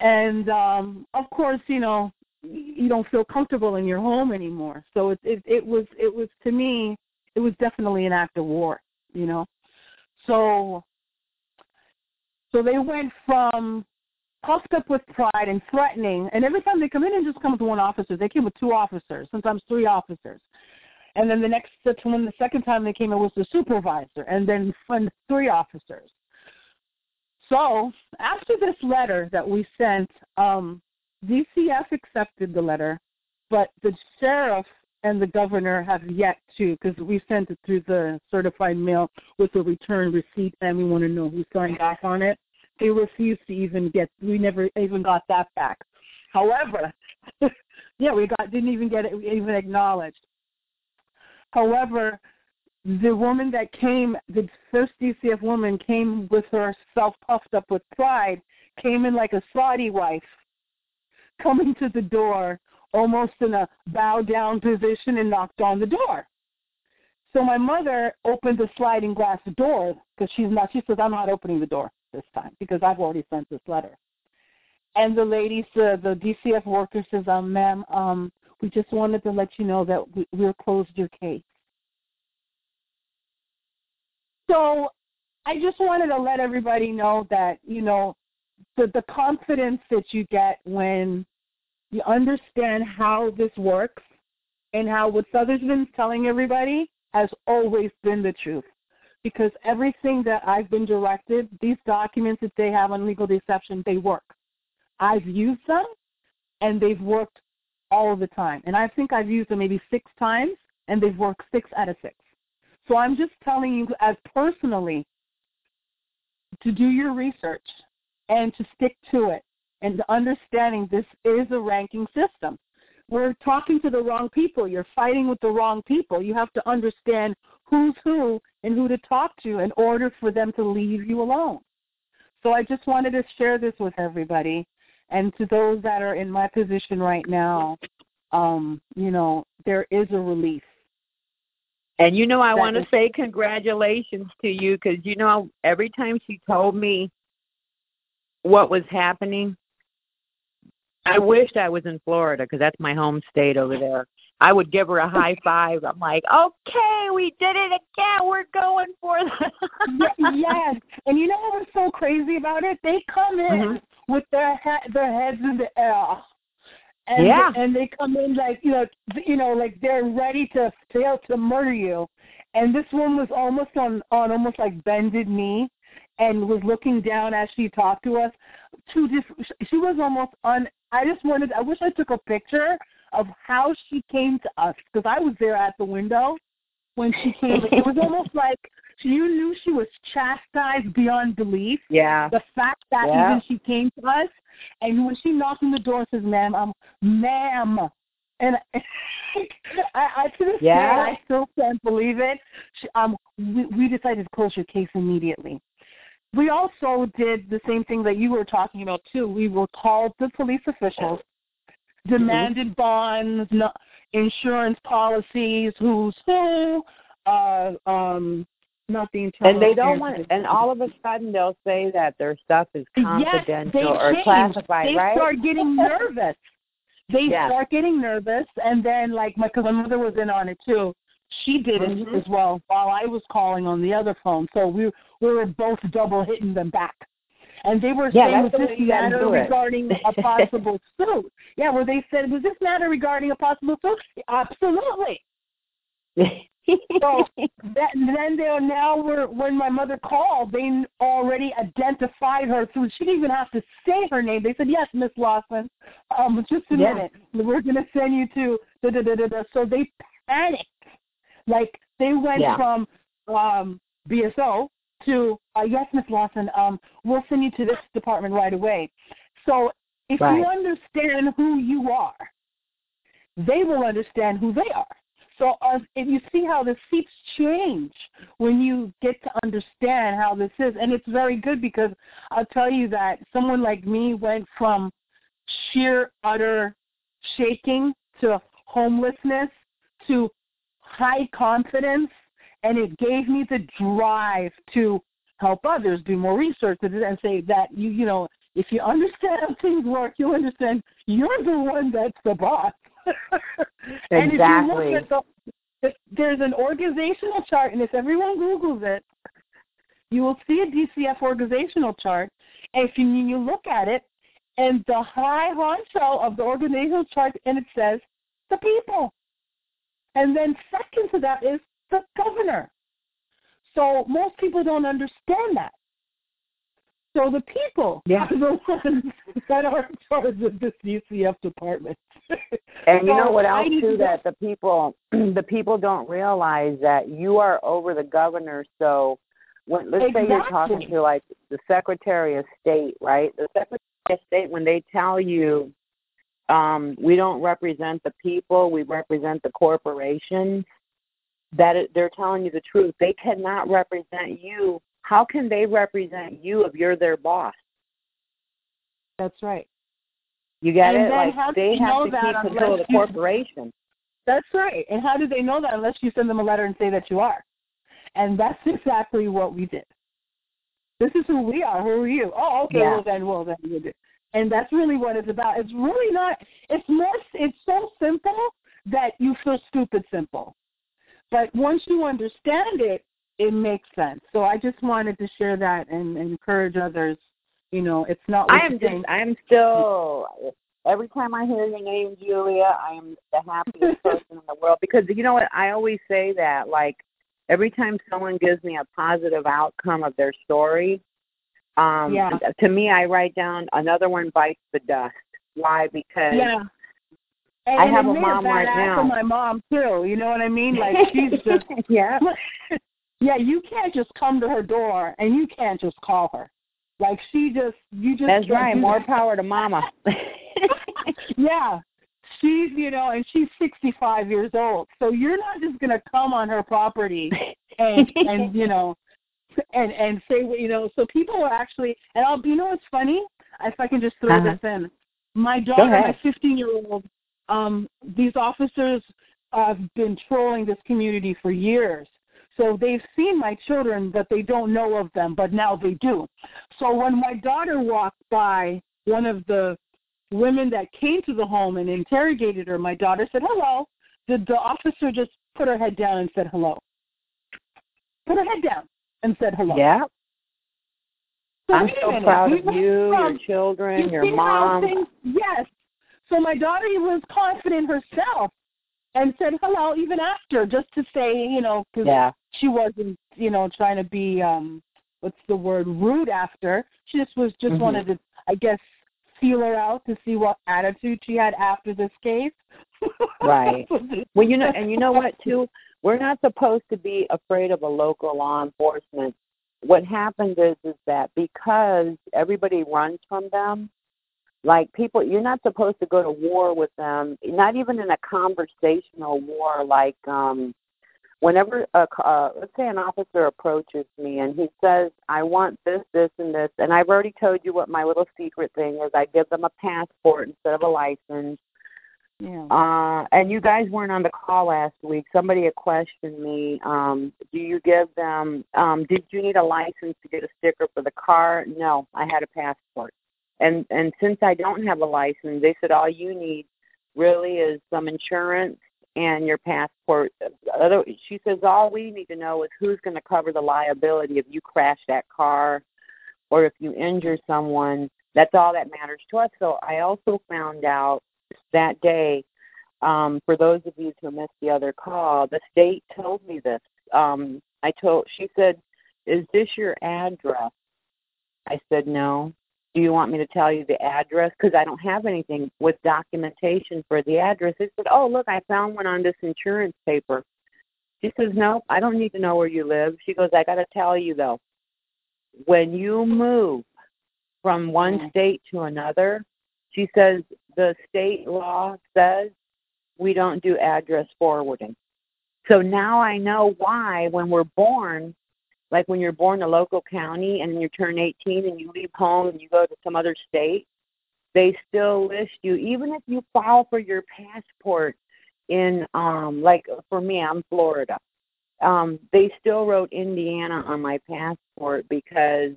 S8: and um of course you know you don't feel comfortable in your home anymore. So it it, it was it was to me it was definitely an act of war you know? So so they went from puffed up with pride and threatening and every time they come in and just come with one officer they came with two officers sometimes three officers. And then the next when the second time they came it was the supervisor and then three officers so after this letter that we sent, um, DCF accepted the letter, but the sheriff and the governor have yet to, because we sent it through the certified mail with a return receipt, and we want to know who signed off on it. They refused to even get. We never even got that back. However, yeah, we got didn't even get it even acknowledged. However, the woman that came, the first DCF woman came with herself puffed up with pride, came in like a Saudi wife, coming to the door almost in a bow down position and knocked on the door. So my mother opened the sliding glass door because she's not. She says, "I'm not opening the door this time because I've already sent this letter." And the lady, uh, the DCF worker says, um, "Ma'am, um, we just wanted to let you know that we, we're closed your case." So I just wanted to let everybody know that, you know, the, the confidence that you get when you understand how this works and how what Southern's been telling everybody has always been the truth. because everything that I've been directed, these documents that they have on legal deception, they work. I've used them, and they've worked all the time. And I think I've used them maybe six times, and they've worked six out of six. So I'm just telling you, as personally, to do your research and to stick to it and understanding this is a ranking system. We're talking to the wrong people. You're fighting with the wrong people. You have to understand who's who and who to talk to in order for them to leave you alone. So I just wanted to share this with everybody. And to those that are in my position right now, um, you know, there is a relief.
S2: And you know, I want to say congratulations to you because you know, every time she told me what was happening, I wished I was in Florida because that's my home state over there. I would give her a high five. I'm like, okay, we did it again. We're going for the.
S8: Yes, and you know what was so crazy about it? They come in
S2: Mhm.
S8: with their he- their heads in the air, and
S2: Yeah.
S8: and they come in like you know you know like they're ready to fail to murder you. And this one was almost on on almost like bended knee, and was looking down as she talked to us. To just she was almost on. I just wanted. I wish I took a picture of how she came to us because I was there at the window when she came. it was almost like you knew she was chastised beyond belief.
S2: Yeah.
S8: The fact that
S2: Yeah.
S8: even she came to us, and when she knocks on the door, and says, "Ma'am, I'm ma'am," and I, I to this
S2: Yeah.
S8: day, I still can't believe it. She, um, we, we decided to close your case immediately. We also did the same thing that you were talking about too. We were called the police officials, demanded bonds, no, insurance policies, who's who, uh, um, not the internal.
S2: And they don't
S8: want.
S2: want, and all of a sudden they'll say that their stuff is confidential
S8: yes, they
S2: or
S8: change.
S2: classified,
S8: they
S2: right?
S8: start getting nervous. They
S2: Yeah.
S8: start getting nervous, and then like my because my mother was in on it too. She did it
S2: Mhm.
S8: as well while I was calling on the other phone. So we we were both double hitting them back. And they were
S2: Yeah,
S8: saying, was this matter regarding a possible suit? Yeah, where they said, was this matter regarding a possible suit? Absolutely. So that, then they're now we're, when my mother called, they already identified her through. She didn't even have to say her name. They said, "Yes, Miss Lawson. Um, just a
S2: Yeah.
S8: minute. We're going to send you to da da da da da." So they panicked. Like they went
S2: Yeah.
S8: from um, BSO to uh, yes, Miss Lawson. Um, we'll send you to this department right away. So if you understand who you are, they will understand who they are. So uh, if you see how the seats change when you get to understand how this is, and it's very good because I'll tell you that someone like me went from sheer utter shaking to homelessness to high confidence, and it gave me the drive to help others do more research and say that you you know if you understand how things work, you'll understand you're the one that's the boss. and if
S2: Exactly.
S8: you look at the, the, there's an organizational chart, and if everyone Googles it, you will see a DCF organizational chart. And if you, you look at it, and the high honcho of the organizational chart, and it says the people. And then second to that is the governor. So most people don't understand that. So the people
S2: Yeah.
S8: are the ones that are in charge of this DCF department.
S2: And you know what else too that the people the people don't realize that you are over the governor. So when let's say you're talking to like the Secretary of State, right? The Secretary of State when they tell you um, we don't represent the people, we represent the corporations. That it, they're telling you the truth. They cannot represent you. How can they represent you if you're their boss?
S8: That's right.
S2: You get
S8: And
S2: it? Like
S8: how do
S2: they have to keep control of the corporation.
S8: That's right. And how do they know that unless you send them a letter and say that you are? And that's exactly what we did. This is who we are. Who are you? Oh, okay.
S2: Yeah.
S8: Well then, well then, we'll do. And that's really what it's about. It's really not. It's more. It's so simple that you feel stupid simple. But once you understand it, it makes sense. So I just wanted to share that and, and encourage others. You know, it's not.
S2: I am just. I am still, every time I hear your name, Julia, I am the happiest person in the world because you know what? I always say that, like, every time someone gives me a positive outcome of their story, um
S8: Yeah.
S2: to me I write down another one bites the dust. Why? Because
S8: Yeah. And,
S2: I have a mom right now.
S8: For my mom too. You know what I mean? Like she's just
S2: yeah.
S8: yeah. You can't just come to her door, and you can't just call her. Like she just you just
S2: That's right. More
S8: that.
S2: power to mama.
S8: yeah. She's, you know, and she's 65 years old. So you're not just going to come on her property and, and you know, and and say what you know. So people are actually, and I'll, you know, what's funny? If I can just throw
S2: Uh-huh.
S8: this in, my daughter, my 15 year old, um, these officers have been trolling this community for years. So they've seen my children, but they don't know of them, but now they do. So when my daughter walked by one of the women that came to the home and interrogated her, my daughter said hello. The, the officer just put her head down and said hello. Put her head down and said hello.
S2: yeah.
S8: So
S2: I'm so proud of you, your children,
S8: you
S2: your mom.
S8: things- yes. So my daughter was confident herself and said hello even after, just to say, you know, because
S2: Yeah.
S8: she wasn't, you know, trying to be, um what's the word, rude after. She just was just
S2: Mhm.
S8: wanted to, I guess, feel her out to see what attitude she had after this case.
S2: Right. Well, you know, and you know what too? We're not supposed to be afraid of a local law enforcement. What happens is is that because everybody runs from them, like people, you're not supposed to go to war with them. Not even in a conversational war. Like, um, whenever a, uh, let's say an officer approaches me and he says, "I want this, this, and this," and I've already told you what my little secret thing is. I give them a passport instead of a license.
S8: Yeah.
S2: Uh, and you guys weren't on the call last week. Somebody had questioned me. Um, do you give them? Um, did you need a license to get a sticker for the car? No, I had a passport. And and since I don't have a license, they said all you need really is some insurance and your passport. Other, she says all we need to know is who's going to cover the liability if you crash that car or if you injure someone. That's all that matters to us. So I also found out that day, um, for those of you who missed the other call, the state told me this. Um, I told she said, "Is this your address?" I said, "No." Do you want me to tell you the address? Because I don't have anything with documentation for the address. They said, "Oh, look, I found one on this insurance paper." She says, "No, I don't need to know where you live." She goes, "I got to tell you though, when you move from one mm. state to another, she says the state law says we don't do address forwarding. So now I know why when we're born, like when you're born in a local county and then you turn 18 and you leave home and you go to some other state, they still list you. Even if you file for your passport in um like for me I'm Florida. Um they still wrote Indiana on my passport because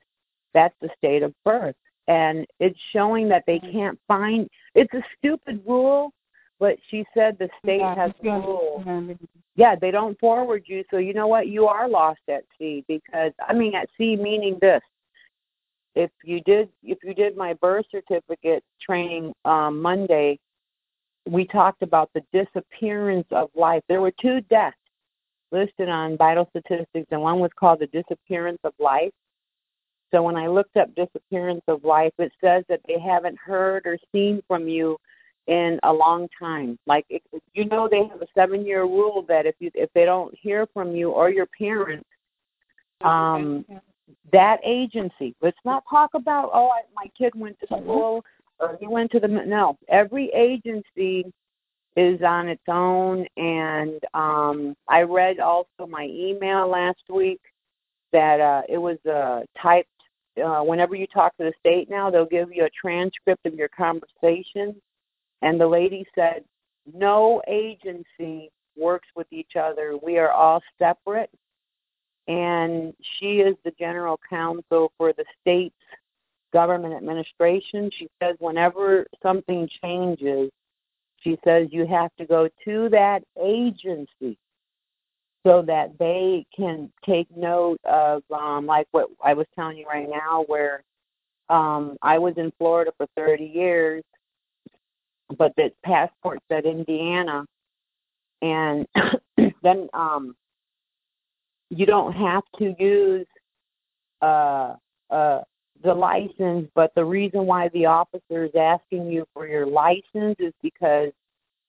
S2: that's the state of birth. And it's showing that they can't find it's a stupid rule but she said the state
S8: Yeah,
S2: has rules yeah they don't forward you so you know what? You are lost at sea because i mean at sea meaning this. If you did if you did my birth certificate training um monday we talked about the disappearance of life. There were two deaths listed on vital statistics and one was called the disappearance of life. So when I looked up disappearance of life, it says that they haven't heard or seen from you in a long time. Like it, you know, they have a seven-year rule that if you if they don't hear from you or your parents, um, that agency. Let's not talk about oh, I, my kid went to school or he went to the no. Every agency is on its own, and um, I read also my email last week that uh, it was uh, typed. Uh, whenever you talk to the state now, they'll give you a transcript of your conversation. And the lady said, no agency works with each other. We are all separate. And she is the general counsel for the state's government administration. She says whenever something changes, she says you have to go to that agency so that they can take note of um like what I was telling you right now where um I was in Florida for 30 years but the passport said Indiana and then um you don't have to use uh, uh, the license, but the reason why the officer is asking you for your license is because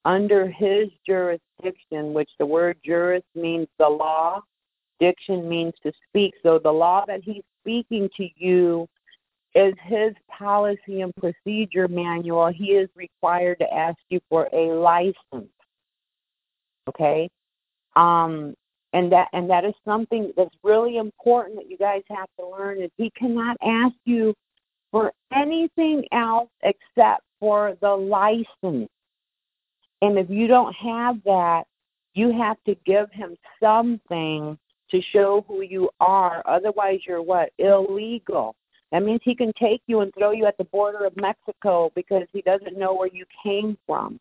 S2: under his jurisdiction, which the word juris means the law, diction means to speak. So the law that he's speaking to you is his policy and procedure manual. He is required to ask you for a license. Okay? Um and that and that is something that's really important that you guys have to learn is he cannot ask you for anything else except for the license. And if you don't have that, you have to give him something to show who you are. Otherwise, you're what? Illegal. That means he can take you and throw you at the border of Mexico because he doesn't know where you came from.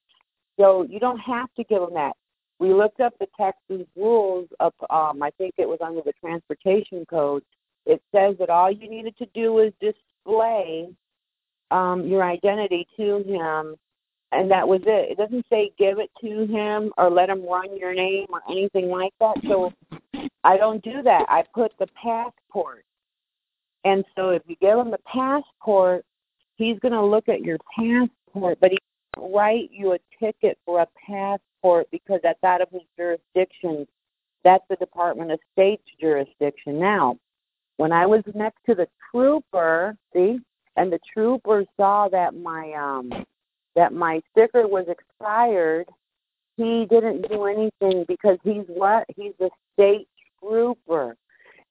S2: So you don't have to give him that. We looked up the Texas rules of, um, I think it was under the transportation code. It says that all you needed to do is display um, your identity to him, and that was it. It doesn't say give it to him or let him run your name or anything like that. So I don't do that. I put the passport. And so if you give him the passport, he's going to look at your passport, but he write you a ticket for a passport because that's out of his jurisdiction. That's the Department of State's jurisdiction. Now, when I was next to the trooper, see, and the trooper saw that my um that my sticker was expired, he didn't do anything because he's what? He's a state trooper.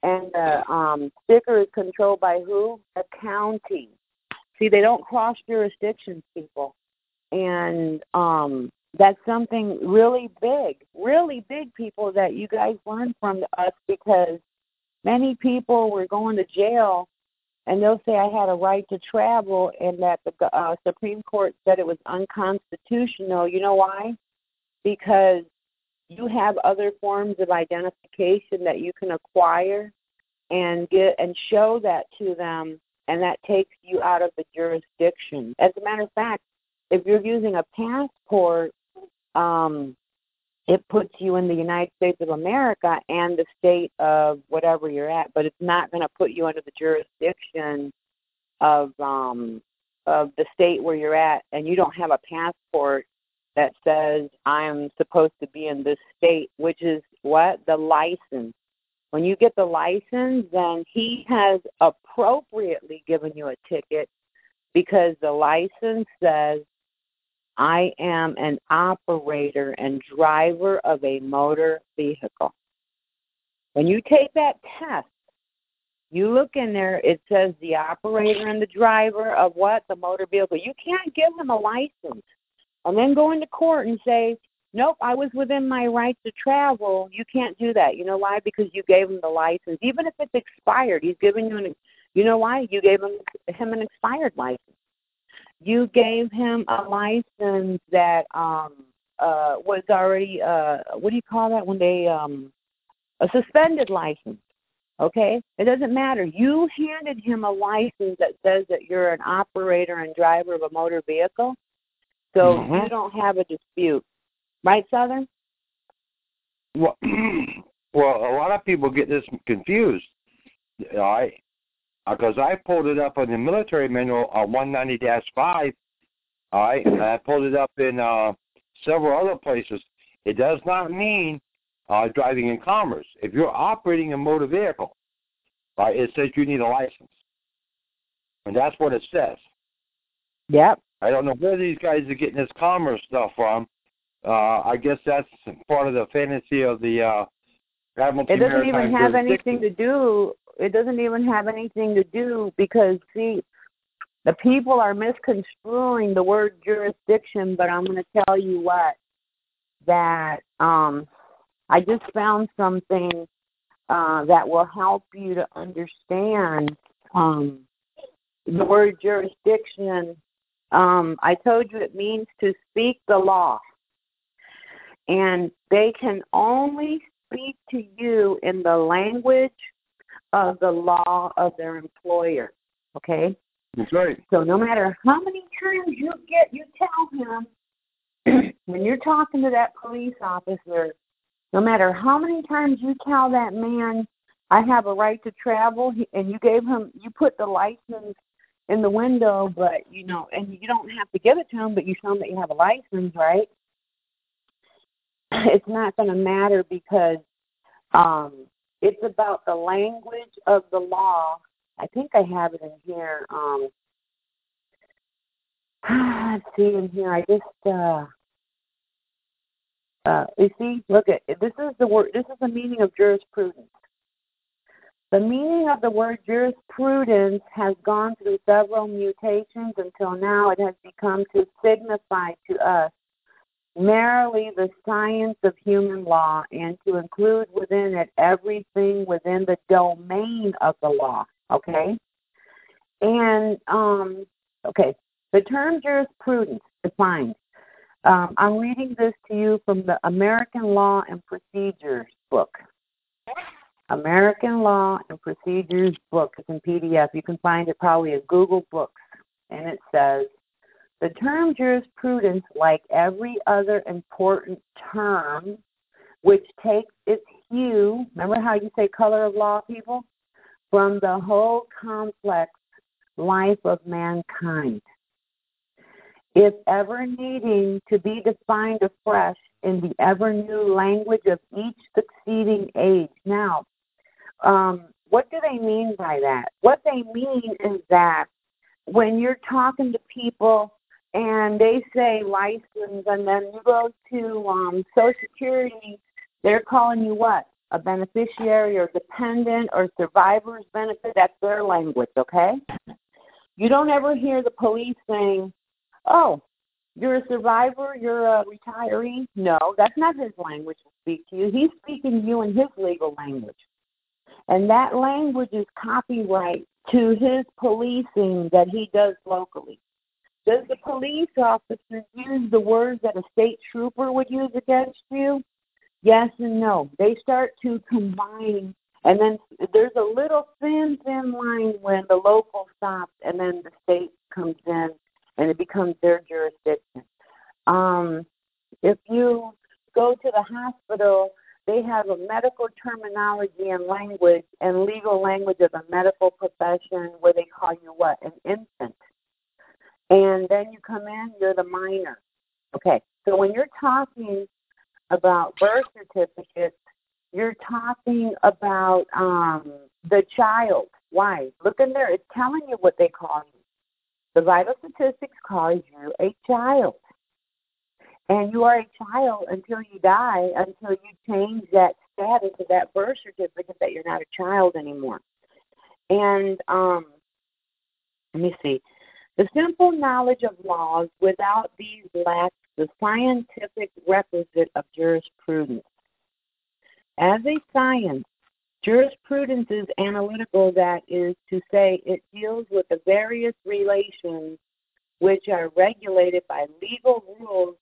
S2: And the um sticker is controlled by who? The county. See, they don't cross jurisdictions, people and um that's something really big, really big people that you guys learn from us because many people were going to jail and they'll say I had a right to travel and that the uh, Supreme Court said it was unconstitutional. You know why? Because you have other forms of identification that you can acquire and get and show that to them and that takes you out of the jurisdiction. As a matter of fact, if you're using a passport, um, it puts you in the United States of America and the state of whatever you're at, but it's not going to put you under the jurisdiction of um, of the state where you're at, and you don't have a passport that says I'm supposed to be in this state, which is what the license. When you get the license, then he has appropriately given you a ticket because the license says I am an operator and driver of a motor vehicle. When you take that test, you look in there, it says the operator and the driver of what? The motor vehicle. You can't give them a license and then go into court and say, nope, I was within my right to travel. You can't do that. You know why? Because you gave him the license. Even if it's expired, he's giving you an, you know why? You gave him, him an expired license you gave him a license that um uh was already uh what do you call that when they um a suspended license okay it doesn't matter you handed him a license that says that you're an operator and driver of a motor vehicle so mm-hmm. you don't have a dispute right southern
S3: well well a lot of people get this confused all right because I pulled it up on the military manual on 190-5. All right, I pulled it up in uh, several other places. It does not mean uh, driving in commerce. If you're operating a motor vehicle, right, it says you need a license, and that's what it says.
S2: Yep.
S3: I don't know where these guys are getting this commerce stuff from. Uh, I guess that's part of the fantasy of the uh, Admiralty
S2: It doesn't
S3: Maritime
S2: even have anything to do it doesn't even have anything to do because see the people are misconstruing the word jurisdiction but i'm going to tell you what that um i just found something uh that will help you to understand um the word jurisdiction um i told you it means to speak the law and they can only speak to you in the language of the law of their employer. Okay?
S3: That's right.
S2: So no matter how many times you get, you tell him when you're talking to that police officer, No matter how many times you tell that man, I have a right to travel, and you gave him, you put the license in the window, but you know, and you don't have to give it to him, but you show him that you have a license, right? It's not going to matter because um, it's about the language of the law. I think I have it in here. Um, let's see in here. I just uh, uh, you see, look at this is the word. This is the meaning of jurisprudence. The meaning of the word jurisprudence has gone through several mutations until now it has become to signify to us merely the science of human law and to include within it everything within the domain of the law. Okay? And, um, okay, the term jurisprudence defined. Um, I'm reading this to you from the American Law and Procedures book. American Law and Procedures book. It's in PDF. You can find it probably at Google Books. And it says the term jurisprudence, like every other important term, which takes its hue, remember how you say color of law, people? From the whole complex life of mankind. If ever needing to be defined afresh in the ever new language of each succeeding age. Now, um, what do they mean by that? What they mean is that when you're talking to people and they say license, and then you go to um, Social Security, they're calling you what? A beneficiary or dependent or survivor's benefit. That's their language, okay? You don't ever hear the police saying, oh, you're a survivor, you're a retiree. No, that's not his language to speak to you. He's speaking to you in his legal language. And that language is copyright to his policing that he does locally. Does the police officer use the words that a state trooper would use against you? Yes and no. They start to combine, and then there's a little thin, thin line when the local stops and then the state comes in and it becomes their jurisdiction. Um, if you go to the hospital, they have a medical terminology and language and legal language of the medical profession where they call you what? An infant. And then you come in, you're the minor. Okay, so when you're talking about birth certificates, you're talking about um, the child. Why? Look in there. It's telling you what they call you. The vital statistics calls you a child. And you are a child until you die, until you change that status of that birth certificate that you're not a child anymore. And um, let me see. The simple knowledge of laws without these lacks the scientific requisite of jurisprudence. As a science, jurisprudence is analytical, that is to say, it deals with the various relations which are regulated by legal rules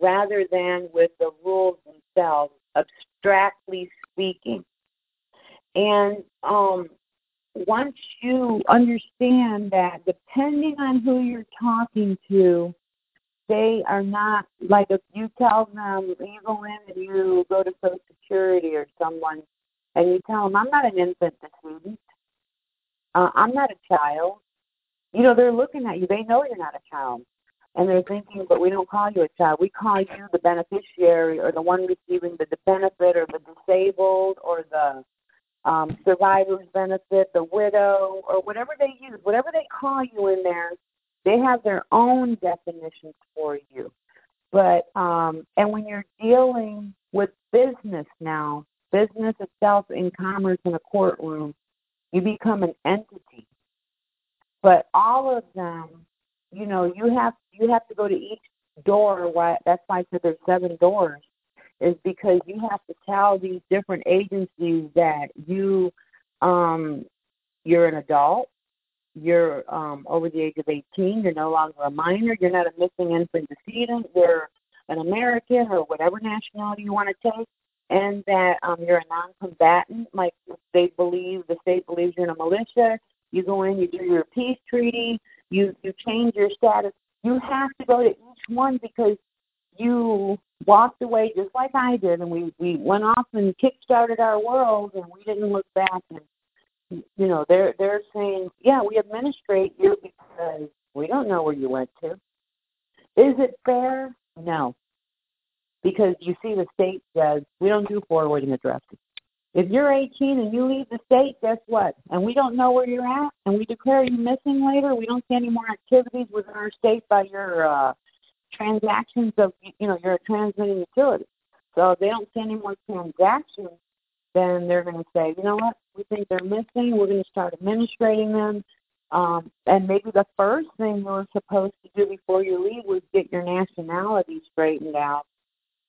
S2: rather than with the rules themselves, abstractly speaking. And um, once you understand that, depending on who you're talking to, they are not like if you tell them you go in and you go to Social Security or someone, and you tell them I'm not an infant student, uh, I'm not a child. You know they're looking at you. They know you're not a child, and they're thinking, but we don't call you a child. We call you the beneficiary or the one receiving the benefit or the disabled or the um, survivor's benefit, the widow, or whatever they use, whatever they call you in there, they have their own definitions for you. But um, and when you're dealing with business now, business itself in commerce in a courtroom, you become an entity. But all of them, you know, you have you have to go to each door. Why? That's why I said there's seven doors is because you have to tell these different agencies that you um you're an adult, you're um over the age of 18, you're no longer a minor, you're not a missing infant decedent, you're an American or whatever nationality you want to take, and that um you're a non-combatant, like they believe the state believes you're in a militia. You go in, you do your peace treaty, you you change your status. You have to go to each one because you walked away just like I did, and we we went off and kick-started our world, and we didn't look back. And you know, they're they're saying, yeah, we administrate you because we don't know where you went to. Is it fair? No, because you see, the state says we don't do forwarding addresses. If you're 18 and you leave the state, guess what? And we don't know where you're at, and we declare you missing later. We don't see any more activities within our state by your uh, transactions of, you know, you're a transmitting utility. So if they don't see any more transactions, then they're going to say, you know what, we think they're missing. We're going to start administrating them. Um, and maybe the first thing you were supposed to do before you leave was get your nationality straightened out.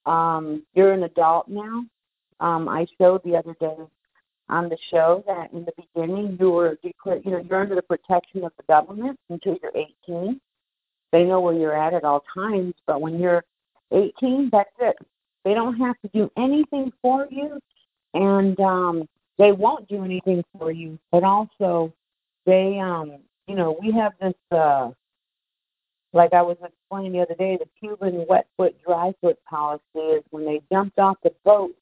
S2: Um, you're an adult now. Um, I showed the other day on the show that in the beginning you were declared, you know, you're under the protection of the government until you're 18. They know where you're at at all times, but when you're 18, that's it. They don't have to do anything for you, and um, they won't do anything for you. But also, they, um, you know, we have this, uh, like I was explaining the other day, the Cuban wet foot, dry foot policy is when they jumped off the boat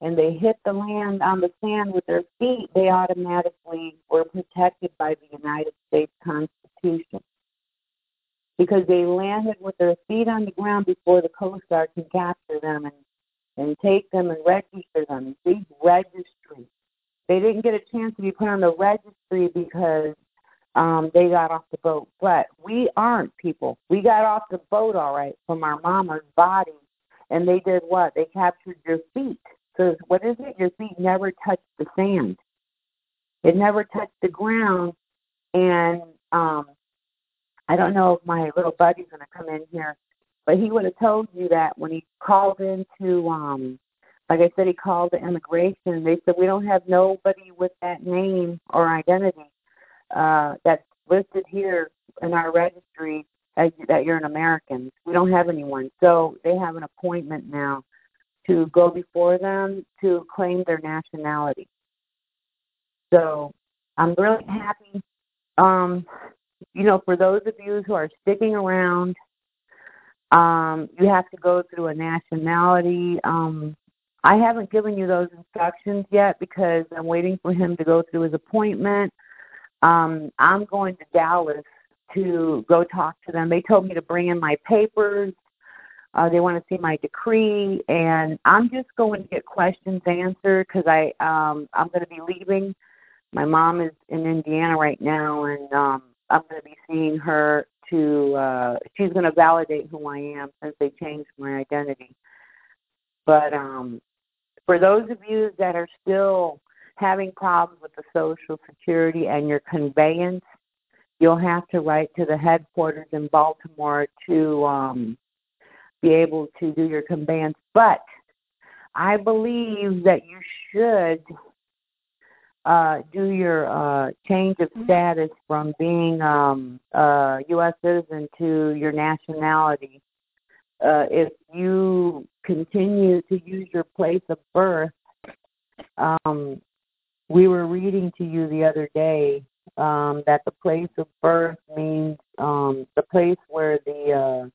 S2: and they hit the land on the sand with their feet, they automatically were protected by the United States Constitution because they landed with their feet on the ground before the Coast Guard can capture them and, and take them and register them. See, registry. They didn't get a chance to be put on the registry because um, they got off the boat. But we aren't people. We got off the boat all right from our mama's body. And they did what? They captured your feet. Because what is it? Your feet never touched the sand. It never touched the ground. And um, I don't know if my little buddy's going to come in here, but he would have told you that when he called into, um, like I said, he called the immigration. They said we don't have nobody with that name or identity uh, that's listed here in our registry as, that you're an American. We don't have anyone, so they have an appointment now to go before them to claim their nationality. So I'm really happy um, you know, for those of you who are sticking around, um, you have to go through a nationality. Um, I haven't given you those instructions yet because I'm waiting for him to go through his appointment. Um, I'm going to Dallas to go talk to them. They told me to bring in my papers. Uh, they want to see my decree, and I'm just going to get questions answered because I um, I'm going to be leaving. My mom is in Indiana right now, and um, I'm going to be seeing her to, uh, she's going to validate who I am since they changed my identity. But um, for those of you that are still having problems with the Social Security and your conveyance, you'll have to write to the headquarters in Baltimore to um, be able to do your conveyance. But I believe that you should uh, do your uh, change of mm-hmm. status from being um, a U.S. citizen to your nationality, uh, if you continue to use your place of birth, um, we were reading to you the other day um, that the place of birth means um, the place where the uh,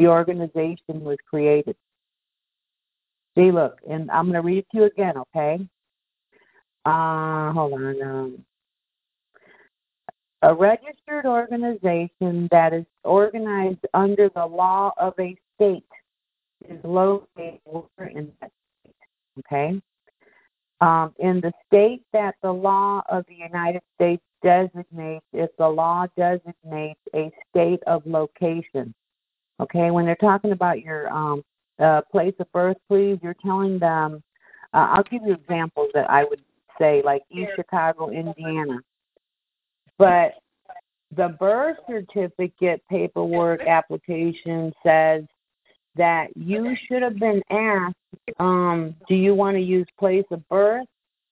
S2: the organization was created. See, look, and I'm going to read it to you again, okay? uh, hold on. Um, a registered organization that is organized under the law of a state is located in that state. Okay? Um, in the state that the law of the United States designates, if the law designates a state of location. Okay, when they're talking about your um, uh, place of birth, please, you're telling them. Uh, I'll give you examples that I would say, like East Chicago, Indiana. But the birth certificate paperwork application says that you should have been asked, um, do you want to use place of birth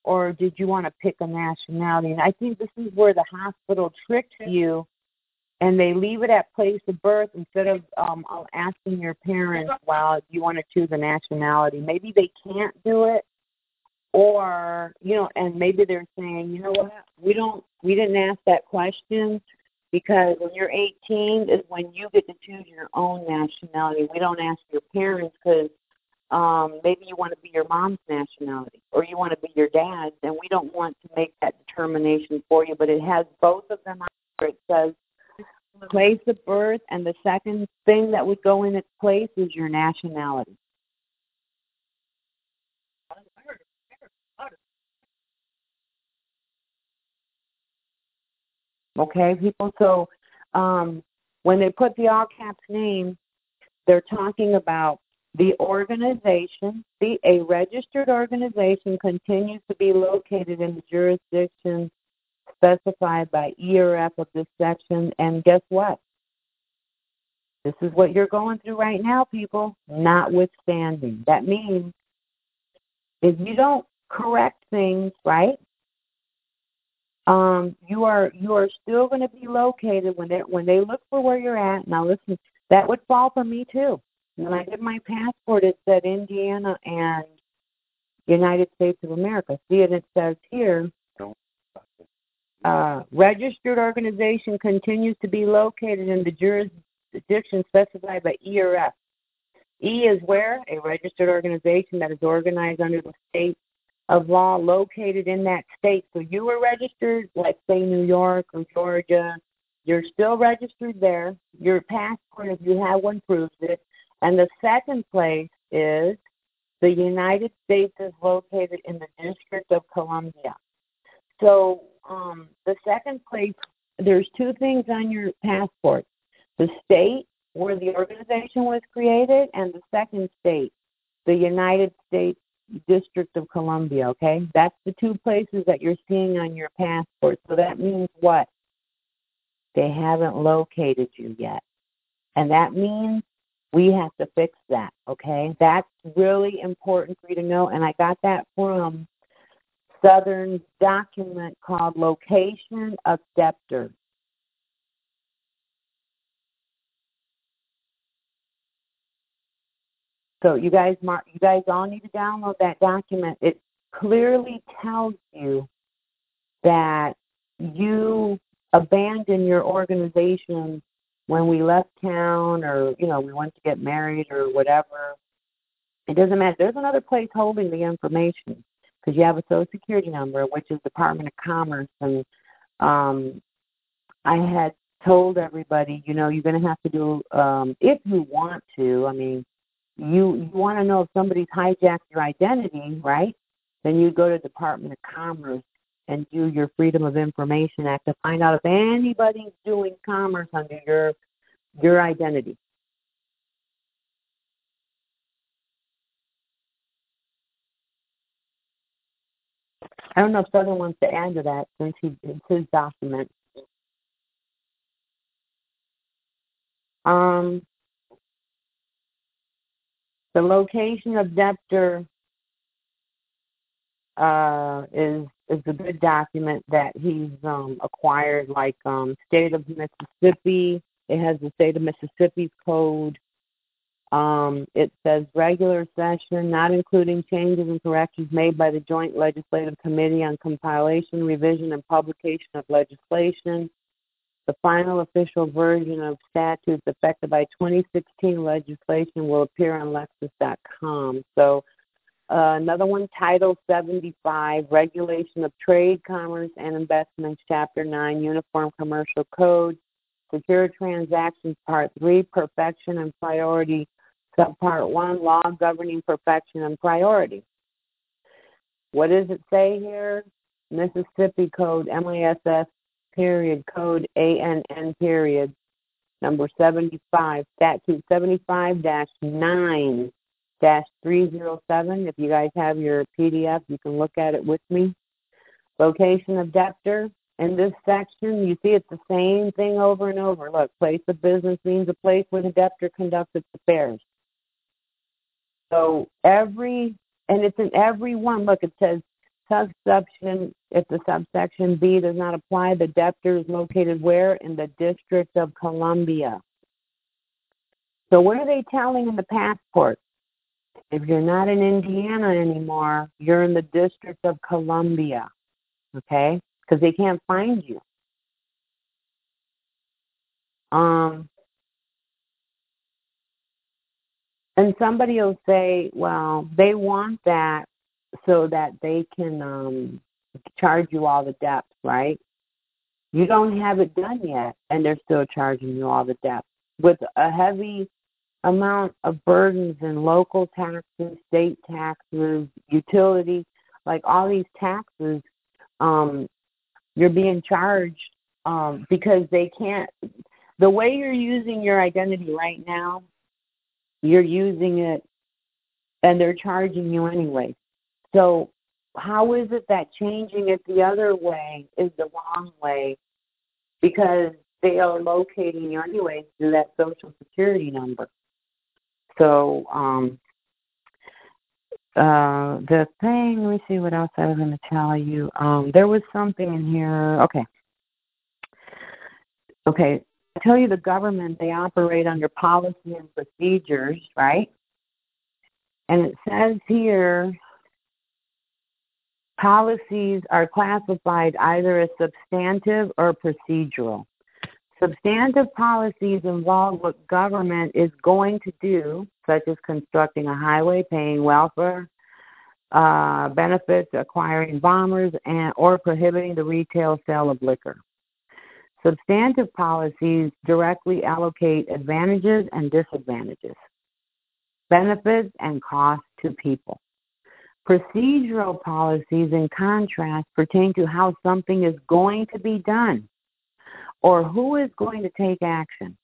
S2: or did you want to pick a nationality? And I think this is where the hospital tricks you and they leave it at place of birth instead of um, asking your parents, well, you want to choose a nationality? Maybe they can't do it or you know and maybe they're saying you know what we don't we didn't ask that question because when you're 18 is when you get to choose your own nationality. We don't ask your parents because um, maybe you want to be your mom's nationality or you want to be your dad's, and we don't want to make that determination for you. But it has both of them on. It says place of birth, and the second thing that would go in its place is your nationality. Okay, people. So um, when they put the all caps name, they're talking about the organization. The, a registered organization continues to be located in the jurisdiction specified by E or F of this section. And guess what? This is what you're going through right now, people, notwithstanding. That means if you don't correct things, right? Um, you are you are still going to be located when they when they look for where you're at. Now listen, that would fall for me too. When I did my passport, it said Indiana and United States of America. See, and it says here, uh, registered organization continues to be located in the jurisdiction specified by ERF. E is where a registered organization that is organized under the state of law located in that state. So you were registered, like say New York or Georgia. You're still registered there. Your passport, if you have one, proves it. And the second place is the United States is located in the District of Columbia. So um, the second place, there's two things on your passport: the state where the organization was created, and the second state, the United States District of Columbia. Okay, that's the two places that you're seeing on your passport. So that means what? They haven't located you yet, and that means we have to fix that. Okay, that's really important for you to know. And I got that from Southern document called Location of Debtor. So you guys, mark, you guys all need to download that document. It clearly tells you that you abandon your organization when we left town, or you know, we went to get married, or whatever. It doesn't matter. There's another place holding the information because you have a social security number, which is Department of Commerce, and um, I had told everybody, you know, you're going to have to do um, if you want to. I mean, you you want to know if somebody's hijacked your identity, right? Then you go to Department of Commerce and do your Freedom of Information Act to find out if anybody's doing commerce under your your identity. I don't know if Southern wants to add to that since he it's his document. Um, the location of debtor uh, is is a good document that he's um, acquired, like um, state of Mississippi. It has the state of Mississippi's code. Um, it says regular session, not including changes and corrections made by the Joint Legislative Committee on Compilation, Revision, and Publication of Legislation. The final official version of statutes affected by 2016 legislation will appear on Lexis.com. So, uh, another one, Title 75, Regulation of Trade, Commerce, and Investments, Chapter 9, Uniform Commercial Code, Secure Transactions, Part 3, Perfection and Priority Subpart 1, Law Governing Perfection and Priority. What does it say here? Mississippi Code, MISS period, code ANN period, number 75, statute 75 9 307. If you guys have your PDF, you can look at it with me. Location of debtor. In this section, you see it's the same thing over and over. Look, place of business means a place where the debtor conducts its affairs. So every, and it's in every one. Look, it says subsection, if the subsection B does not apply, the debtor is located where? In the District of Columbia. So what are they telling in the passport? If you're not in Indiana anymore, you're in the District of Columbia. Okay? Because they can't find you. Um, and somebody will say, well, they want that so that they can um, charge you all the depth, right? You don't have it done yet, and they're still charging you all the depth with a heavy amount of burdens and local taxes, state taxes, utility, like all these taxes. Um, you're being charged um, because they can't. The way you're using your identity right now, you're using it, and they're charging you anyway. So how is it that changing it the other way is the wrong way? Because they are locating you anyway through that social security number. So, um, uh, the thing, let me see what else I was going to tell you. Um, there was something in here. Okay. Okay. I tell you the government, they operate under policy and procedures, right? And it says here policies are classified either as substantive or procedural. Substantive policies involve what government is going to do, such as constructing a highway, paying welfare uh, benefits, acquiring bombers, and or prohibiting the retail sale of liquor. Substantive policies directly allocate advantages and disadvantages, benefits and costs to people. Procedural policies, in contrast, pertain to how something is going to be done or who is going to take action.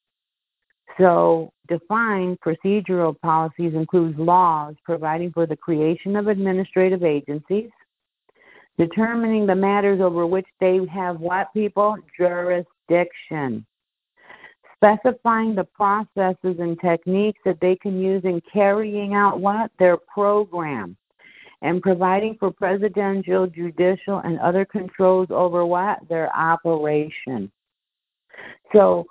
S2: So, defined procedural policies includes laws providing for the creation of administrative agencies, determining the matters over which they have what people? Jurisdiction. Specifying the processes and techniques that they can use in carrying out what? Their program and providing for presidential, judicial, and other controls over what? Their operation. So,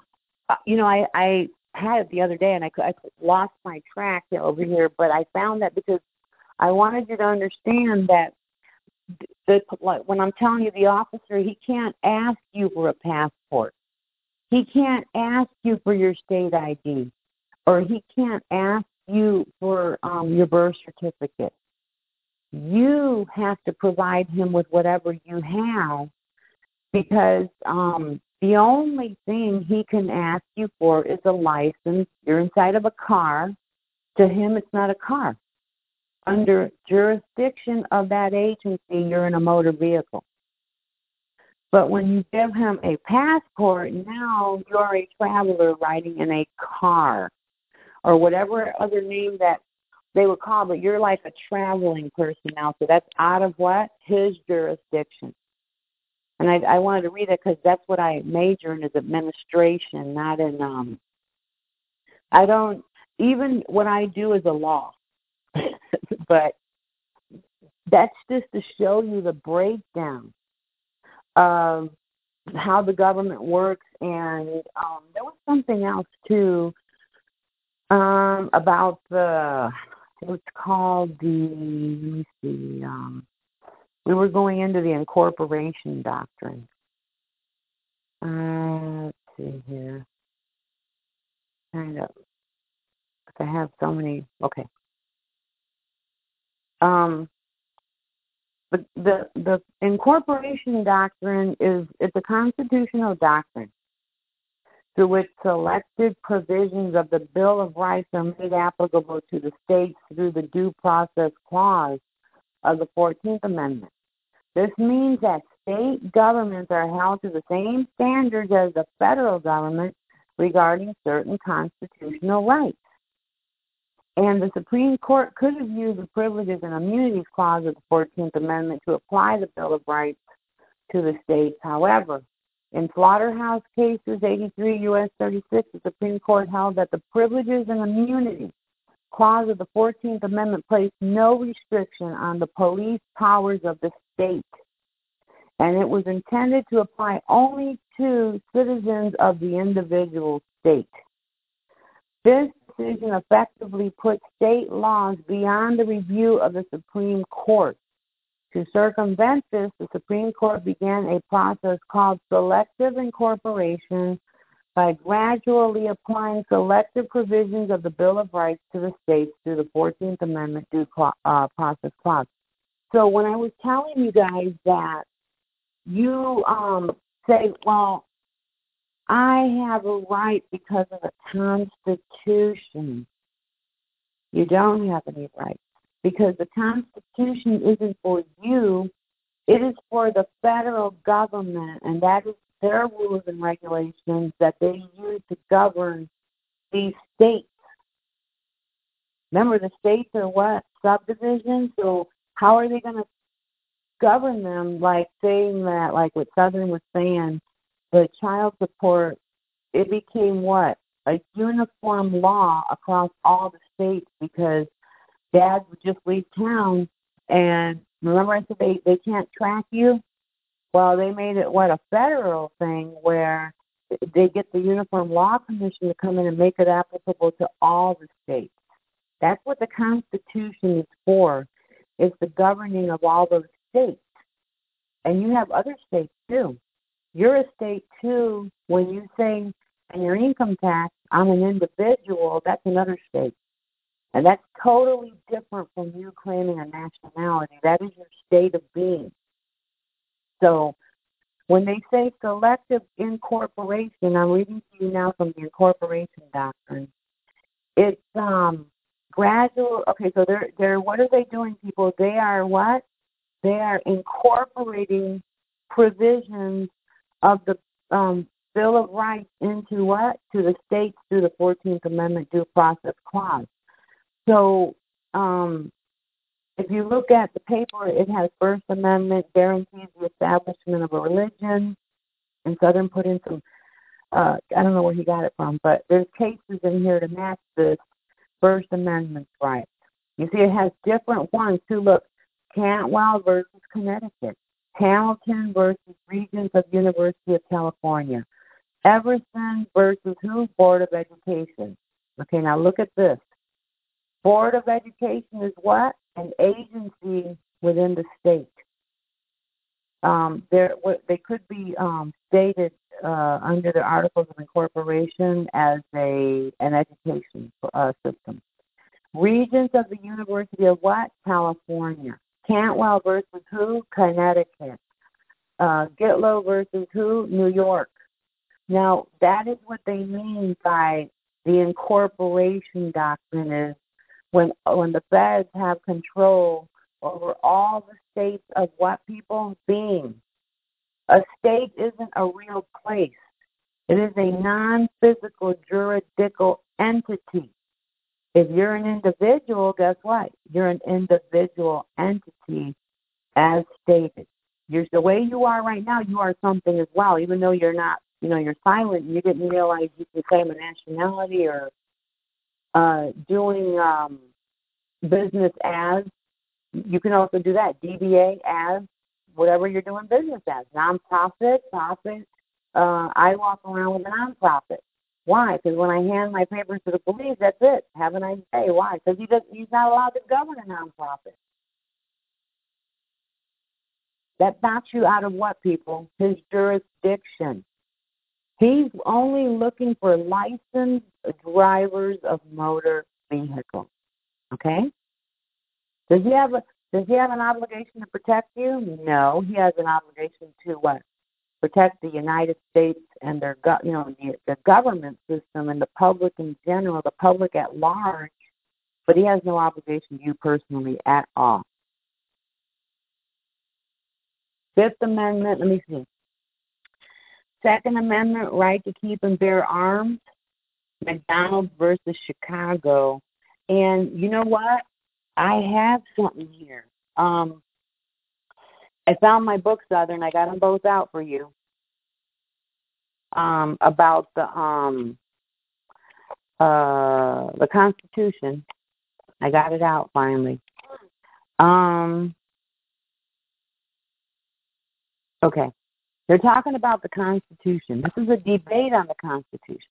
S2: uh, you know, I, I had it the other day and I, I lost my track over here, but I found that because I wanted you to understand that the, like, when I'm telling you the officer, he can't ask you for a passport. He can't ask you for your state ID, or he can't ask you for um, your birth certificate you have to provide him with whatever you have because um the only thing he can ask you for is a license. You're inside of a car. To him, it's not a car. Under jurisdiction of that agency, you're in a motor vehicle. But when you give him a passport, now you're a traveler riding in a car or whatever other name that they would call, but you're like a traveling person now. So that's out of what? His jurisdiction. And I, I wanted to read it because that's what I major in is administration, not in. um I don't even what I do is a law, but that's just to show you the breakdown of how the government works. And um, there was something else too um, about the it's called the let me see um we were going into the incorporation doctrine. Uh let's see here. Kind of i have so many okay um the the the incorporation doctrine is it's a constitutional doctrine through which selected provisions of the Bill of Rights are made applicable to the states through the Due Process Clause of the 14th Amendment. This means that state governments are held to the same standards as the federal government regarding certain constitutional rights. And the Supreme Court could have used the Privileges and Immunities Clause of the 14th Amendment to apply the Bill of Rights to the states. However, in Slaughterhouse cases 83 U.S. 36, the Supreme Court held that the privileges and Immunities clause of the 14th Amendment placed no restriction on the police powers of the state, and it was intended to apply only to citizens of the individual state. This decision effectively put state laws beyond the review of the Supreme Court to circumvent this, the Supreme Court began a process called selective incorporation by gradually applying selective provisions of the Bill of Rights to the states through the 14th Amendment due uh, process clause. So when I was telling you guys that you um, say, well, I have a right because of the Constitution. You don't have any rights because the Constitution isn't for you, it is for the federal government, and that is their rules and regulations that they use to govern these states. Remember, the states are what? Subdivisions. So, how are they going to govern them? Like saying that, like what Southern was saying, the child support, it became what? A uniform law across all the states because dads would just leave town and remember I said they, they can't track you? Well, they made it what a federal thing where they get the Uniform Law Commission to come in and make it applicable to all the states. That's what the Constitution is for. It's the governing of all those states. And you have other states too. You're a state too when you say and your income tax, I'm an individual, that's another state. And that's totally different from you claiming a nationality. That is your state of being. So when they say selective incorporation, I'm reading to you now from the incorporation doctrine. It's um gradual okay, so they're they're what are they doing, people? They are what? They are incorporating provisions of the um, Bill of Rights into what? To the states through the 14th Amendment Due Process Clause. So um, if you look at the paper, it has First Amendment guarantees the establishment of a religion, and Southern put in some. Uh, I don't know where he got it from, but there's cases in here to match this First Amendment right. You see, it has different ones too. Look, Cantwell versus Connecticut. Hamilton versus Regents of University of California. Everson versus who? Board of Education. Okay, now look at this. Board of Education is what? An agency within the state. Um, there, they could be um, stated uh, under the Articles of Incorporation as a an education uh, system. Regents of the University of what? California. Cantwell versus who? Connecticut. Uh, Gitlow versus who? New York. Now, that is what they mean by the incorporation doctrine is when when the feds have control over all the states of what people being. A state isn't a real place. It is a non-physical juridical entity. If you're an individual, guess what? You're an individual entity as stated. You're the way you are right now, you are something as well, even though you're not you know, you're silent you didn't realize you can claim a nationality or uh doing um business as you can also do that. DBA as whatever you're doing business as. Nonprofit, profit. Uh I walk around with a nonprofit. Why? Because when I hand my papers to the police, that's it. Have a nice day. Why? Because he does, he's not allowed to govern a nonprofit. That knocks you out of what, people? His jurisdiction. He's only looking for licensed drivers of motor vehicles. Okay? Does he have a does he have an obligation to protect you? No, he has an obligation to what? Protect the United States and their you know the, the government system and the public in general, the public at large. But he has no obligation to you personally at all. Fifth Amendment, let me see. Second Amendment, right to keep and bear arms. McDonald versus Chicago. And you know what? I have something here. Um, I found my books, other Southern. I got them both out for you. Um, about the um, uh, the Constitution. I got it out finally. Um, okay. They're talking about the Constitution. This is a debate on the Constitution.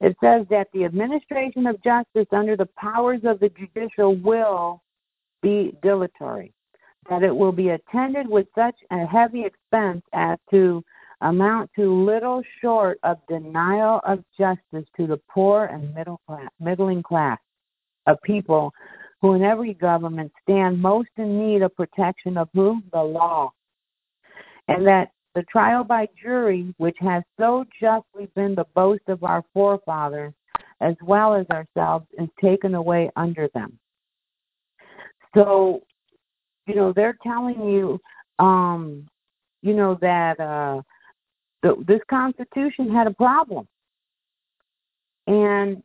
S2: It says that the administration of justice under the powers of the judicial will be dilatory that it will be attended with such a heavy expense as to amount to little short of denial of justice to the poor and middle class, middling class of people who in every government stand most in need of protection of who? The law. And that the trial by jury, which has so justly been the boast of our forefathers, as well as ourselves, is taken away under them. So, you know, they're telling you, um, you know, that uh, the, this Constitution had a problem. And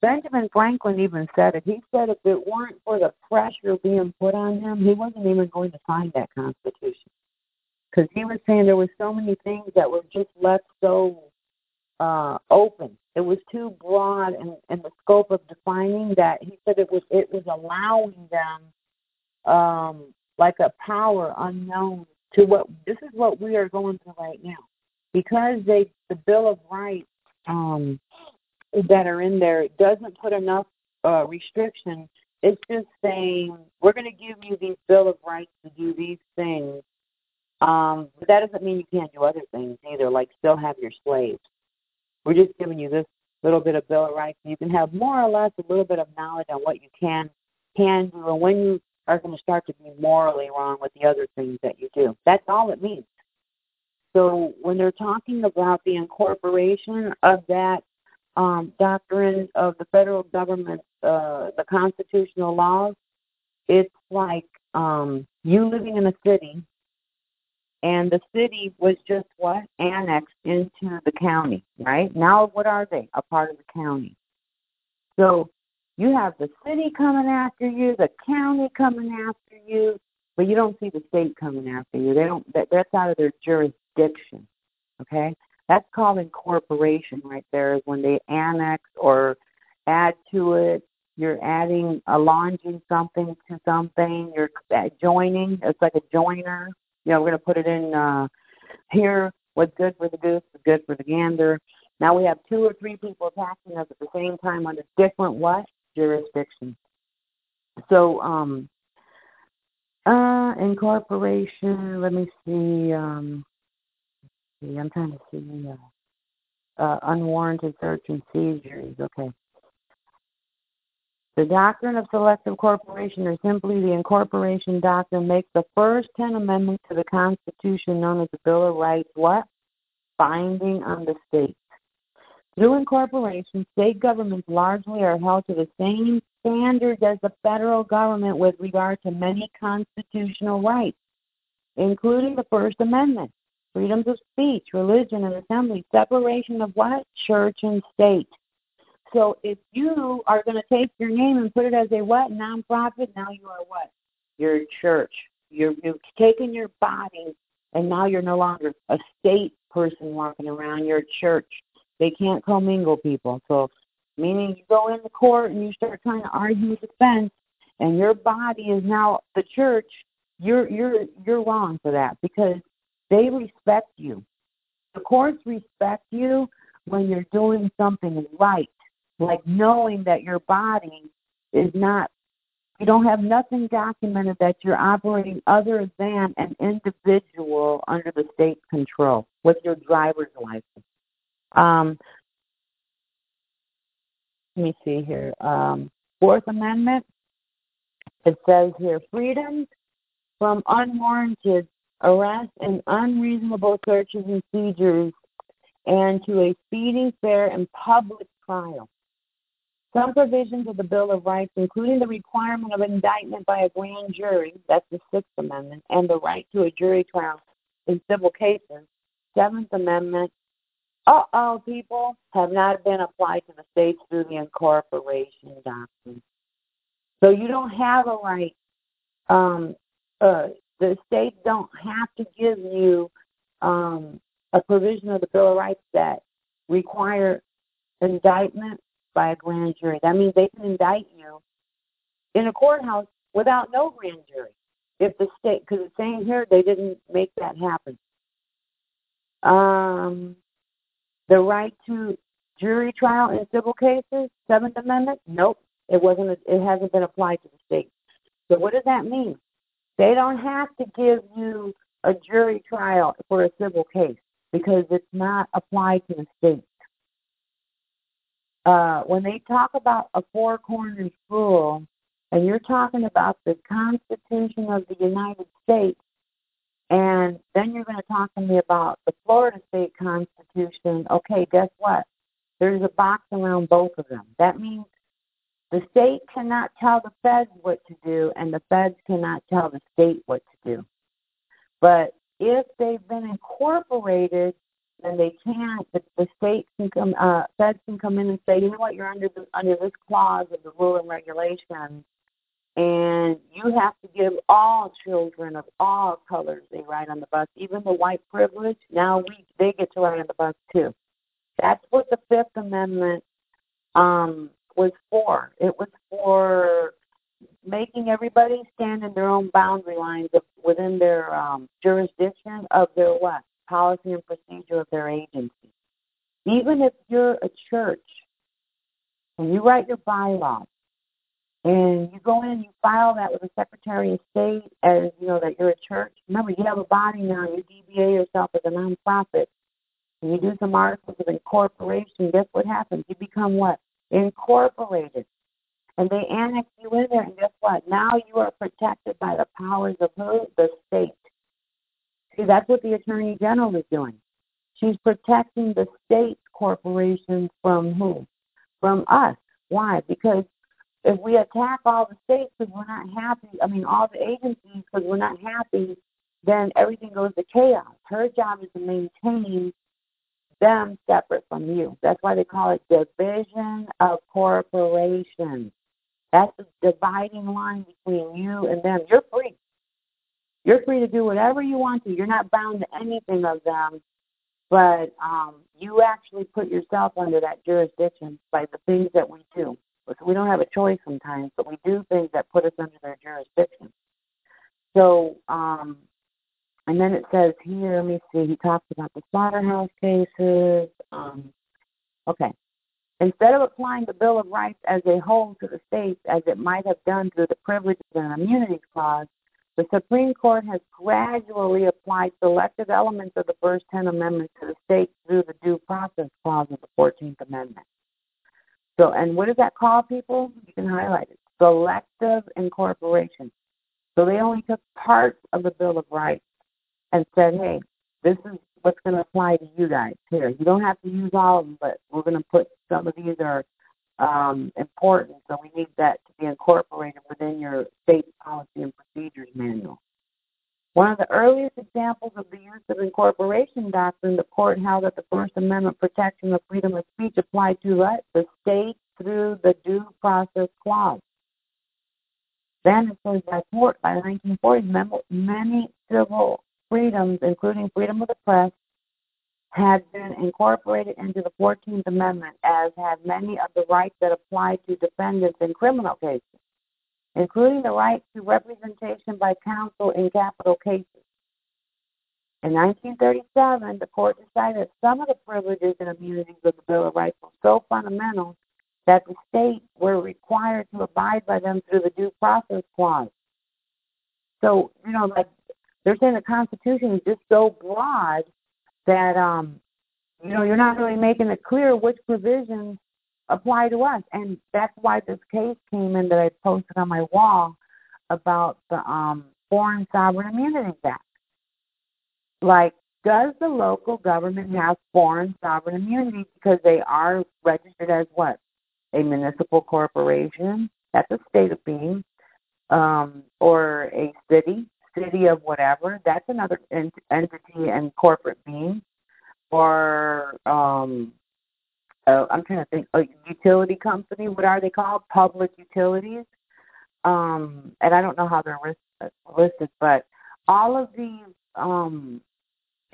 S2: Benjamin Franklin even said it. He said if it weren't for the pressure being put on him, he wasn't even going to sign that Constitution. Because he was saying there were so many things that were just left so uh, open. It was too broad in, in the scope of defining that he said it was it was allowing them um, like a power unknown to what this is what we are going through right now because they the Bill of Rights um, that are in there doesn't put enough uh, restriction. It's just saying we're going to give you these Bill of Rights to do these things, um, but that doesn't mean you can't do other things either, like still have your slaves. We're just giving you this little bit of Bill of Rights, you can have more or less a little bit of knowledge on what you can can do, and when you are going to start to be morally wrong with the other things that you do. That's all it means. So when they're talking about the incorporation of that um, doctrine of the federal government, uh, the constitutional laws, it's like um, you living in a city, and the city was just what annexed into the county, right? Now, what are they? A part of the county. So you have the city coming after you, the county coming after you, but you don't see the state coming after you. They don't. That, that's out of their jurisdiction. Okay, that's called incorporation right there. Is when they annex or add to it. You're adding a launching something to something. You're joining. It's like a joiner. You know, we're going to put it in uh, here. What's good for the goose is good for the gander. Now we have two or three people attacking us at the same time under different what jurisdictions. So um, uh, incorporation. Let me see. Um, see, I'm trying to see. Uh, uh, unwarranted search and seizures. Okay. The doctrine of selective corporation, or simply the incorporation doctrine, makes the first ten amendments to the Constitution, known as the Bill of Rights, what? Binding on the states. Through incorporation, state governments largely are held to the same standards as the federal government with regard to many constitutional rights, including the First Amendment, freedoms of speech, religion and assembly, separation of what? Church and state. So if you are going to take your name and put it as a what? Nonprofit, now you are what? You're a church. You're, you've taken your body and now you're no longer a state person walking around. You're a church. They can't commingle people. So meaning you go into court and you start trying to argue defense and your body is now the church, you're you're you're wrong for that because they respect you. The courts respect you when you're doing something right, like knowing that your body is not you don't have nothing documented that you're operating other than an individual under the state's control with your driver's license. Um, let me see here. Um, Fourth Amendment, it says here freedom from unwarranted arrest and unreasonable searches and seizures and to a speedy, fair, and public trial. Some provisions of the Bill of Rights, including the requirement of indictment by a grand jury, that's the Sixth Amendment, and the right to a jury trial in civil cases, Seventh Amendment, uh oh, people have not been applied to the states through the incorporation doctrine. So you don't have a right. Um, uh, the states don't have to give you um, a provision of the Bill of Rights that require indictment by a grand jury. That means they can indict you in a courthouse without no grand jury. If the state, because it's saying here they didn't make that happen. Um, the right to jury trial in civil cases, Seventh Amendment? Nope, it wasn't. It hasn't been applied to the state. So what does that mean? They don't have to give you a jury trial for a civil case. because it's not applied to the state. Uh, when they talk about a four corners rule, and you're talking about the Constitution of the United States, and then you're going to talk to me about the Florida State Constitution. Okay, guess what? There's a box around both of them. That means the state cannot tell the feds what to do, and the feds cannot tell the state what to do. But if they've been incorporated, then they can't. The, the state can come, uh, feds can come in and say, you know what, you're under the, under this clause of the rule and regulation, and you have to give all children of all colors a ride on the bus, even the white privilege. Now we they get to ride on the bus too. That's what the Fifth Amendment um, was for. It was for making everybody stand in their own boundary lines of, within their um, jurisdiction of their what policy and procedure of their agency. Even if you're a church and you write your bylaws and you go in you file that with the Secretary of State as you know that you're a church. Remember, you have a body now. You DBA yourself as a nonprofit. And you do some articles of incorporation. Guess what happens? You become what? Incorporated. And they annex you in there, and guess what? Now you are protected by the powers of who? The state. See, that's what the Attorney General is doing. She's protecting the state corporations from who? From us. Why? Because if we attack all the states because we're not happy, I mean, all the agencies because we're not happy, then everything goes to chaos. Her job is to maintain them separate from you. That's why they call it division of corporations. That's the dividing line between you and them. You're free. You're free to do whatever you want to. You're not bound to anything of them, but um, you actually put yourself under that jurisdiction by the things that we do. We don't have a choice sometimes, but we do things that put us under their jurisdiction. So, um, and then it says here, let me see, he talks about the slaughterhouse cases. Um, okay. Instead of applying the Bill of Rights as a whole to the states, as it might have done through the Privileges and Immunities Clause, the Supreme Court has gradually applied selective elements of the first 10 amendments to the states through the Due Process Clause of the 14th Amendment. So, and what does that call people? You can highlight it. Selective incorporation. So they only took parts of the Bill of Rights and said, hey, this is what's going to apply to you guys here. You don't have to use all of them, but we're going to put some of these are um, important, so we need that to be incorporated within your state policy and procedures manual. One of the earliest examples of the use of incorporation doctrine, the court held that the First Amendment protection of freedom of speech applied to? The state through the Due Process Clause. Then it says by, court, by the 1940s, many civil freedoms, including freedom of the press, had been incorporated into the 14th Amendment, as had many of the rights that apply to defendants in criminal cases including the right to representation by counsel in capital cases. In 1937, the court decided some of the privileges and immunities of the Bill of Rights were so fundamental that the states were required to abide by them through the Due Process Clause. So, you know, like they're saying the Constitution is just so broad that, um, you know, you're not really making it clear which provisions apply to us. And that's why this case came in that I posted on my wall about the um, Foreign Sovereign Immunities Act. Like, does the local government have foreign sovereign immunity because they are registered as what? A municipal corporation, that's a state of being, um, or a city, city of whatever, that's another ent- entity and corporate being, or um, uh, I'm trying to think, a utility company. What are they called? Public utilities. Um, and I don't know how they're listed, but all of these um,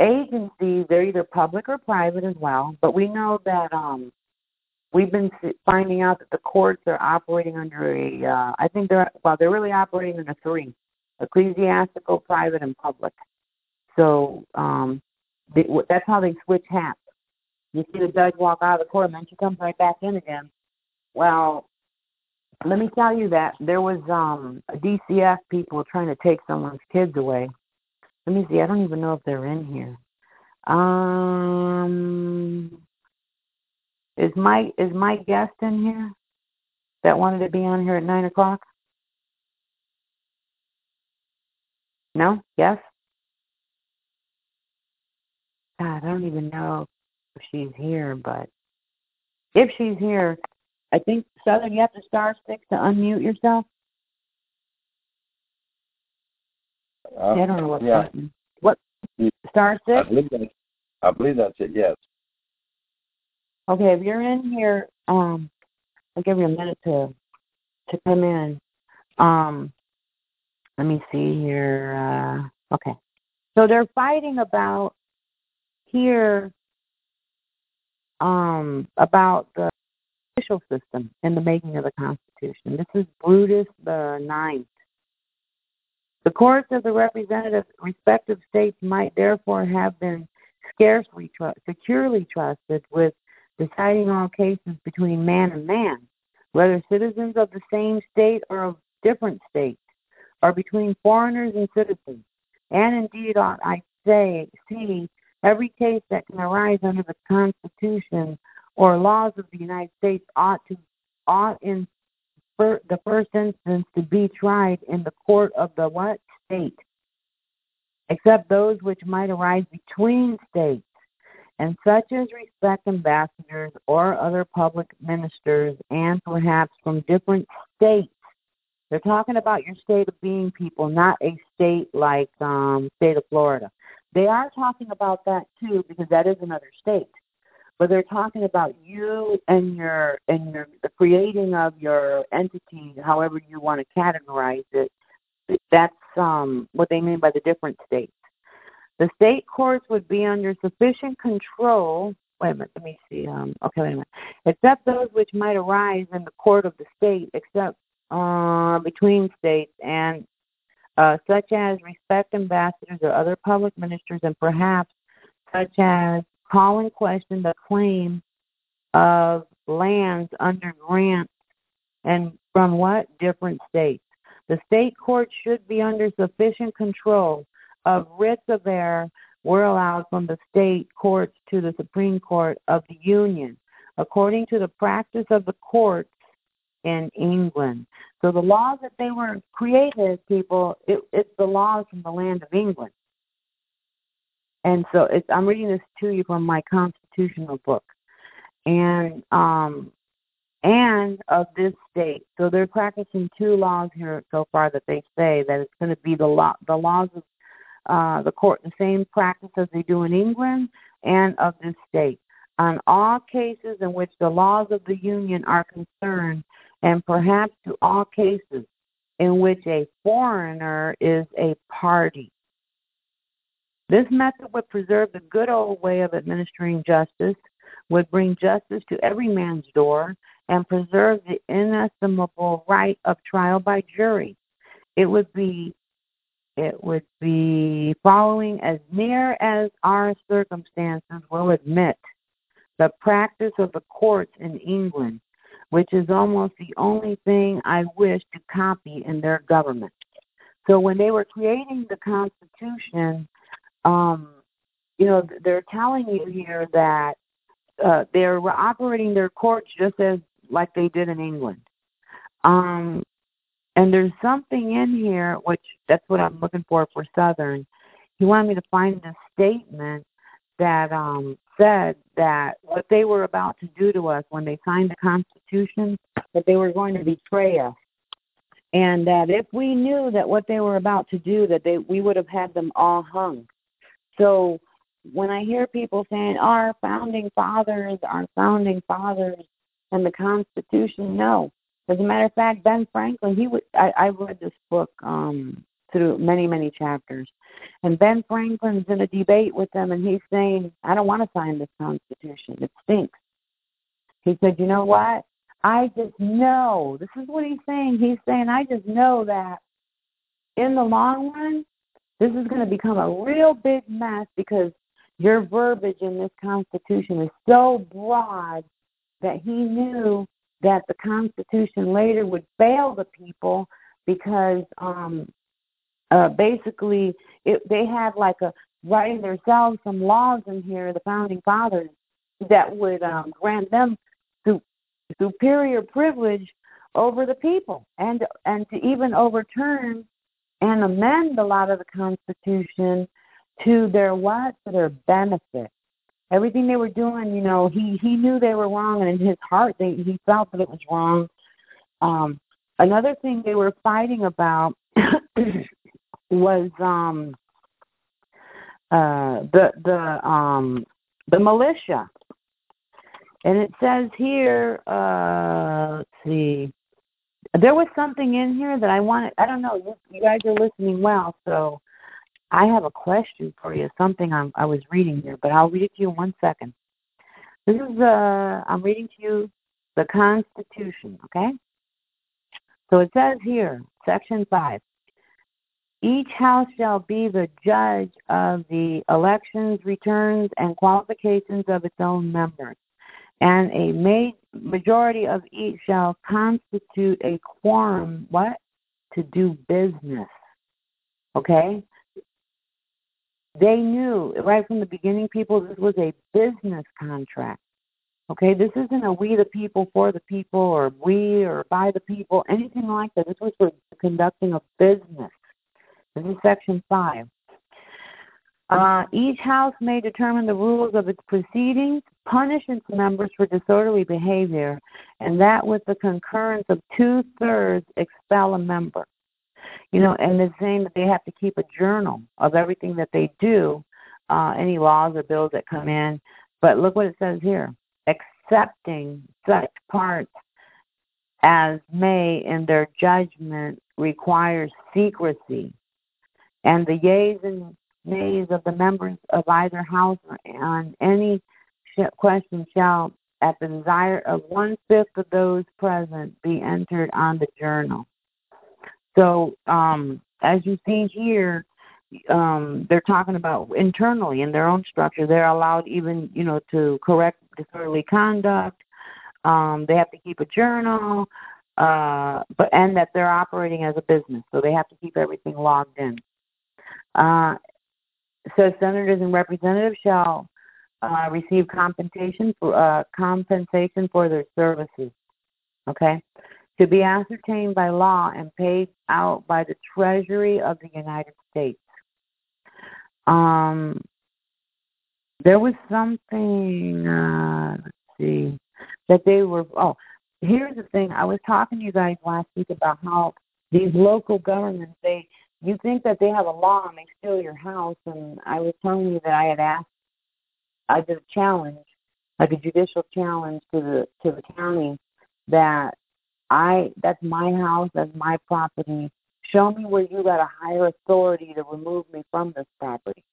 S2: agencies, they're either public or private as well. But we know that um, we've been finding out that the courts are operating under a, uh, I think they're, well, they're really operating under three ecclesiastical, private, and public. So um, they, that's how they switch hats. You see the judge walk out of the court, and then she comes right back in again. Well, let me tell you that there was um DCF people trying to take someone's kids away. Let me see. I don't even know if they're in here. Um, is my is my guest in here that wanted to be on here at nine o'clock? No? Yes? God, I don't even know if she's here, but if she's here, I think Southern, you have to star six to unmute yourself.
S3: Uh,
S2: I don't know what
S3: yeah.
S2: button. What star
S3: I
S2: six?
S3: believe that. I believe that's it. Yes.
S2: Okay, if you're in here, um, I'll give you a minute to to come in. Um, let me see here. Uh, okay, so they're fighting about here um, about the judicial system and the making of the Constitution. This is Brutus the Ninth. The courts of the respective states might therefore have been scarcely tr- securely trusted with deciding all cases between man and man, whether citizens of the same state or of different states, or between foreigners and citizens. And indeed, I say, see every case that can arise under the Constitution or laws of the United States ought to ought in fir- the first instance to be tried in the court of the what state, except those which might arise between states, and such as respect ambassadors or other public ministers, and perhaps from different states. They're talking about your state of being, people, not a state like um, state of Florida. They are talking about that too because that is another state. But they're talking about you and your and your the creating of your entity, however you want to categorize it. That's um, what they mean by the different states. The state courts would be under sufficient control. Wait a minute, let me see. Um, okay, wait a minute. Except those which might arise in the court of the state, except uh, between states and Uh, such as respect ambassadors or other public ministers, and perhaps such as call in question the claim of lands under grants and from what different states. The state court should be under sufficient control of writs of error were allowed from the state courts to the Supreme Court of the Union, according to the practice of the courts in England. So the laws that they were created, people, it, it's the laws from the land of England. And so it's, I'm reading this to you from my constitutional book, and um, and of this state. So they're practicing two laws here so far that they say that it's going to be the law, the laws of uh, the court, the same practice as they do in England and of this state. On all cases in which the laws of the Union are concerned, and perhaps to all cases in which a foreigner is a party. This method would preserve the good old way of administering justice, would bring justice to every man's door, and preserve the inestimable right of trial by jury. It would be it would be following as near as our circumstances will admit the practice of the courts in England, which is almost the only thing I wish to copy in their government. So when they were creating the Constitution, um, you know, they're telling you here that uh, they're operating their courts just as like they did in England. Um, and there's something in here which that's what I'm looking for for Southern. He wanted me to find a statement that um, said that what they were about to do to us when they signed the Constitution, that they were going to betray us, and that if we knew that what they were about to do, that they we would have had them all hung. So when I hear people saying our founding fathers, our founding fathers, and the Constitution, no. As a matter of fact, Ben Franklin, he would. I, I read this book um, through many, many chapters, and Ben Franklin's in a debate with them, and he's saying, "I don't want to sign this Constitution. It stinks." He said, "You know what? I just know. This is what he's saying. He's saying, I just know that in the long run, this is going to become a real big mess because your verbiage in this Constitution is so broad that he knew that the Constitution later would fail the people because um, uh, basically it, they had like a writing themselves some laws in here, the founding fathers, that would um, grant them su- superior privilege over the people, and and to even overturn and amend a lot of the Constitution to their what? To their benefit. Everything they were doing, you know, he he knew they were wrong, and in his heart, they, he felt that it was wrong. Um, another thing they were fighting about was um, uh, the the um, the militia, and it says here, uh, let's see, there was something in here that I wanted. I don't know. You, guys are listening well, so I have a question for you. Something I'm, I was reading here, but I'll read it to you in one second. This is uh, I'm reading to you the Constitution. Okay. So it says here, Section Five. Each house shall be the judge of the elections, returns, and qualifications of its own members. And a ma- majority of each shall constitute a quorum what? To do business. Okay? They knew right from the beginning people this was a business contract. Okay? This isn't a we the people for the people or we or by the people anything like that. This was for conducting a business this is section five uh, each house may determine the rules of its proceedings, punish its members for disorderly behavior, and that with the concurrence of two thirds expel a member. You know, and it's saying that they have to keep a journal of everything that they do, uh, any laws or bills that come in. But look what it says here accepting such parts as may in their judgment require secrecy, and the yeas and nays of the members of either house on any question shall, at the desire of one fifth of those present, be entered on the journal. So, um, as you see here, um, they're talking about internally in their own structure. They're allowed even, you know, to correct disorderly conduct. Um, they have to keep a journal, uh, but and that they're operating as a business, so they have to keep everything logged in. Uh, says senators and representatives shall uh, receive compensation for uh, compensation for their services. Okay, to be ascertained by law and paid out by the Treasury of the United States. Um, there was something. Uh, let's see that they were. Oh, here's the thing. I was talking to you guys last week about how these local governments they you think that they have a law and they steal your house and I was telling you that I had asked I did a challenge, like a judicial challenge to the to the county that I that's my house, that's my property. Show me where you got a higher authority to remove me from this property.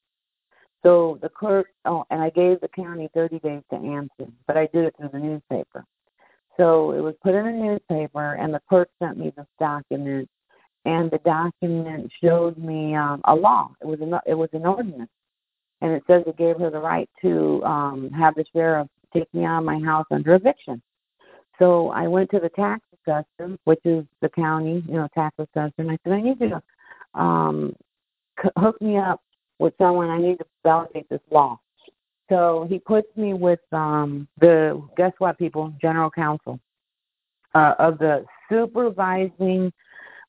S2: So the clerk oh and I gave the county thirty days to answer, but I did it through the newspaper. So it was put in a newspaper and the clerk sent me this document and the document showed me um, a law. It was an it was an ordinance, and it says it gave her the right to um, have the sheriff take me out of my house under eviction. So I went to the tax assessor, which is the county, you know, tax assessor, and I said, I need you to um, c- hook me up with someone. I need to validate this law. So he puts me with um, the guess what people, general counsel uh, of the supervising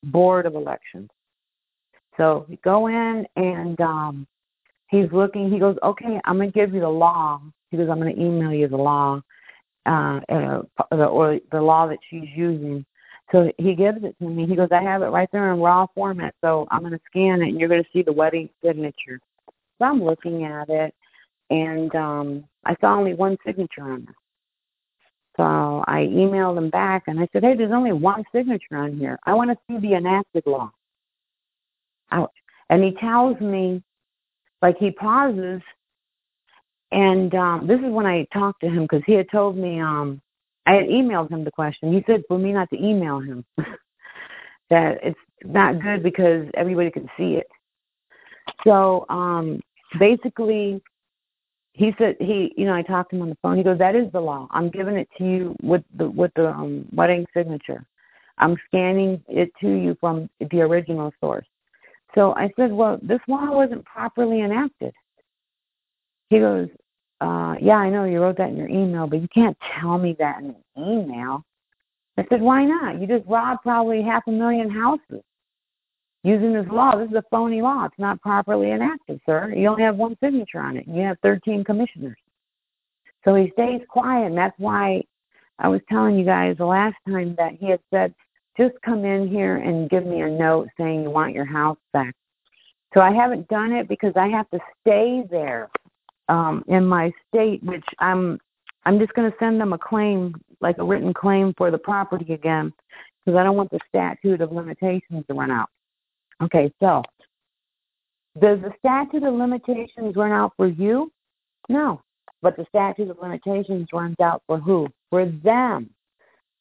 S2: Board of Elections. So we go in and um, he's looking. He goes, "Okay, I'm going to give you the law." He goes, "I'm going to email you the law, uh, uh, the or the law that she's using." So he gives it to me. He goes, "I have it right there in raw format. So I'm going to scan it, and you're going to see the wedding signature." So I'm looking at it, and um, I saw only one signature on it. So I emailed him back and I said, Hey, there's only one signature on here. I want to see the enacted law. Ouch. And he tells me, like, he pauses. And um, this is when I talked to him because he had told me um, I had emailed him the question. He said for me not to email him, that it's not good because everybody can see it. So um, basically, he said he you know i talked to him on the phone. He goes that is the law. I'm giving it to you with the with the um, wedding signature. I'm scanning it to you from the original source. So i said well this law wasn't properly enacted. He goes, uh, yeah, I know you wrote that in your email, but you can't tell me that in an email. I said, why not? You just robbed probably half a million houses using this law. This is a phony law. It's not properly enacted, sir. You only have one signature on it. You have 13 commissioners. So he stays quiet, and that's why I was telling you guys the last time that he had said, just come in here and give me a note saying you want your house back. So I haven't done it because I have to stay there um, in my state, which I'm I'm just going to send them a claim, like a written claim for the property again, because I don't want the statute of limitations to run out. Okay, so does the statute of limitations run out for you? No, but the statute of limitations runs out for who? For them.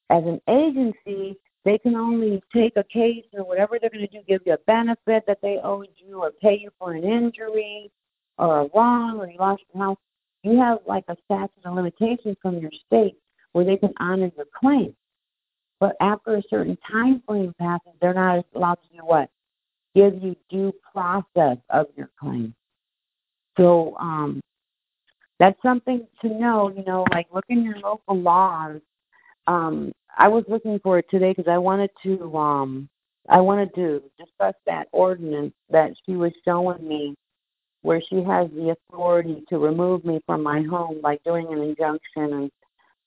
S2: As an agency, they can only take a case or whatever they're going to do, give you a benefit that they owed you, or pay you for an injury, or a wrong, or you lost your house. You have like a statute of limitations from your state where they can honor your claim. But after a certain time frame passes, they're not allowed to do what? Give you due process of your claim. So um, that's something to know. You know, like look in your local laws. Um, I was looking for it today because I wanted to um, I wanted to discuss that ordinance that she was showing me where she has the authority to remove me from my home by doing an injunction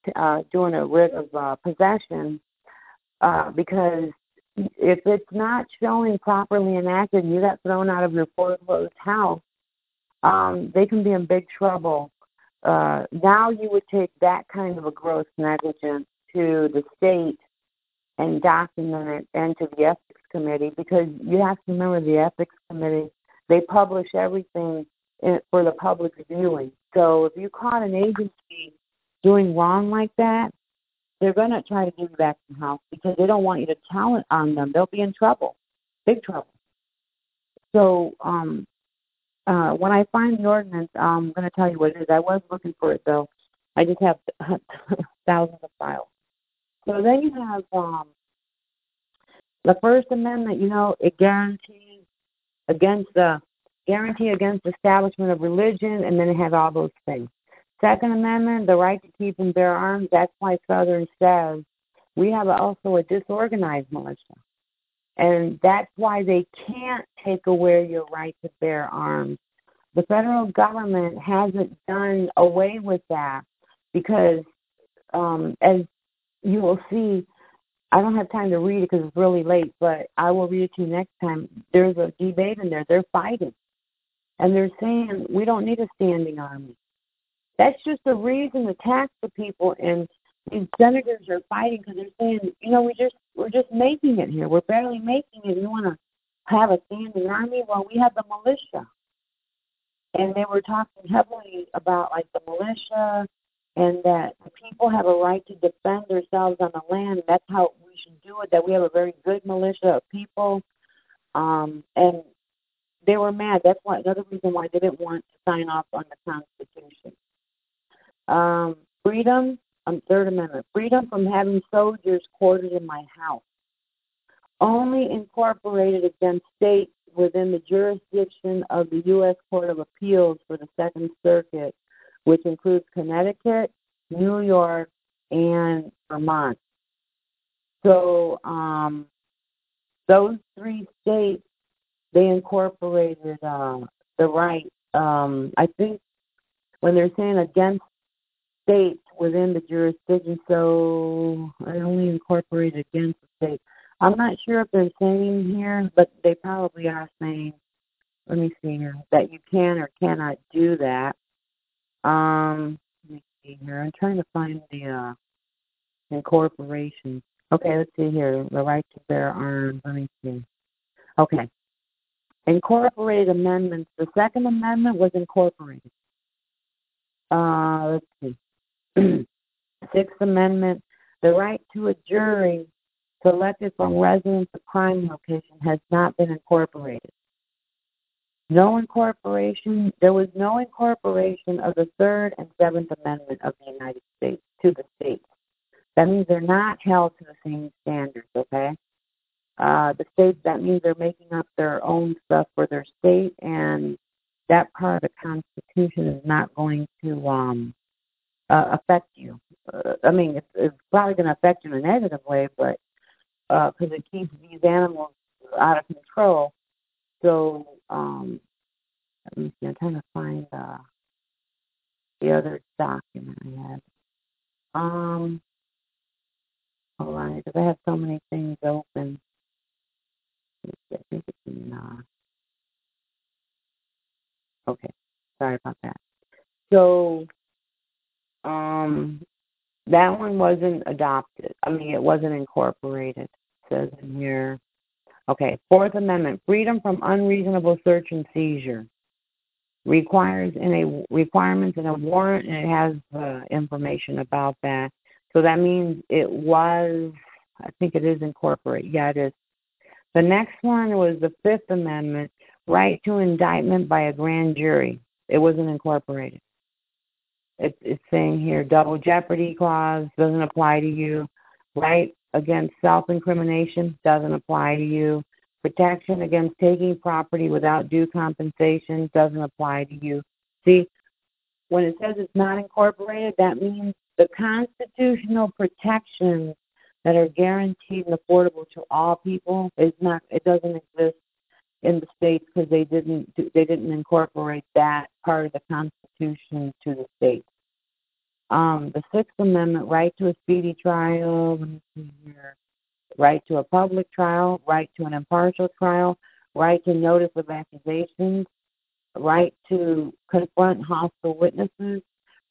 S2: and uh, doing a writ of uh, possession uh, because if it's not showing properly enacted you got thrown out of your foreclosed house, um, they can be in big trouble. Uh, now you would take that kind of a gross negligence to the state and document it and to the ethics committee because you have to remember the ethics committee they publish everything in, for the public viewing. So if you caught an agency doing wrong like that, they're going to try to give you back the house because they don't want you to tell it on them. They'll be in trouble, big trouble. So um, uh, when I find the ordinance, I'm going to tell you what it is. I was looking for it though. I just have thousands of files. So then you have um, the First Amendment. You know, it guarantees against the guarantee against establishment of religion, and then it has all those things. Second Amendment, the right to keep and bear arms. That's why Southern says we have also a disorganized militia. And that's why they can't take away your right to bear arms. The federal government hasn't done away with that because, um, as you will see, I don't have time to read it because it's really late, but I will read it to you next time. There's a debate in there. They're fighting. And they're saying we don't need a standing army. That's just a reason to tax the people. And these senators are fighting because they're saying, you know, we just we're just making it here. We're barely making it. You want to have a standing army? Well, we have the militia. And they were talking heavily about like the militia and that the people have a right to defend themselves on the land. That's how we should do it. That we have a very good militia of people, um, and they were mad. That's why another reason why they didn't want to sign off on the Constitution. Um, freedom, um, Third Amendment, freedom from having soldiers quartered in my house. Only incorporated against states within the jurisdiction of the U.S. Court of Appeals for the Second Circuit which includes Connecticut, New York, and Vermont. So um, those three states, they incorporated uh, the right. Um, I think when they're saying against within the jurisdiction, so I only incorporated against the state. I'm not sure if they're saying here, but they probably are saying, let me see here, that you can or cannot do that. Um, let me see here. I'm trying to find the uh, incorporation. Okay, let's see here. The right to bear arms. Let me see. Okay. Incorporated amendments. The Second Amendment was incorporated. Uh, let's see. Sixth Amendment. The right to a jury selected from residents of crime location has not been incorporated. No incorporation, there was no incorporation of the Third and Seventh Amendment of the United States to the states. That means they're not held to the same standards, okay? Uh, the states, that means they're making up their own stuff for their state, and that part of the Constitution is not going to um, uh, affect you. Uh, I mean, it's, it's probably going to affect you in a negative way, but because uh, it keeps these animals out of control. So, um. I'm trying to find uh, the other document I had. Um, hold on, because I have so many things open. I think it's in. Uh, okay, sorry about that. So, um, that one wasn't adopted. I mean, it wasn't incorporated. It says in here. Okay, Fourth Amendment: freedom from unreasonable search and seizure requires in a requirements in a warrant, and it has uh, information about that. So that means it was. I think it is incorporated. Yeah, it is. The next one was the Fifth Amendment: right to indictment by a grand jury. It wasn't incorporated. It's, it's saying here double jeopardy clause doesn't apply to you. Right against self-incrimination doesn't apply to you. Protection against taking property without due compensation doesn't apply to you. See, when it says it's not incorporated, that means the constitutional protections that are guaranteed and affordable to all people is not. It doesn't exist in the states because they didn't. They didn't incorporate that part of the Constitution to the states. Um, the Sixth Amendment, right to a speedy trial. Right to a public trial, right to an impartial trial, right to notice of accusations, right to confront hostile witnesses,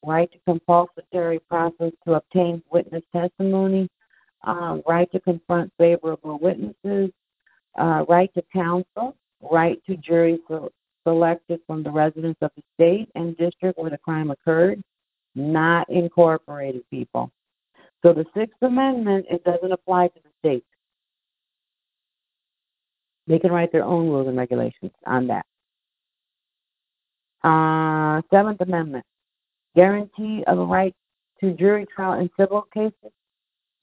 S2: right to compulsory process to obtain witness testimony, uh, right to confront favorable witnesses, uh, right to counsel, right to jury selected from the residents of the state and district where the crime occurred, not incorporated people. So the Sixth Amendment, it doesn't apply to the states. They can write their own rules and regulations on that. Uh, Seventh Amendment, guarantee of a right to jury trial in civil cases,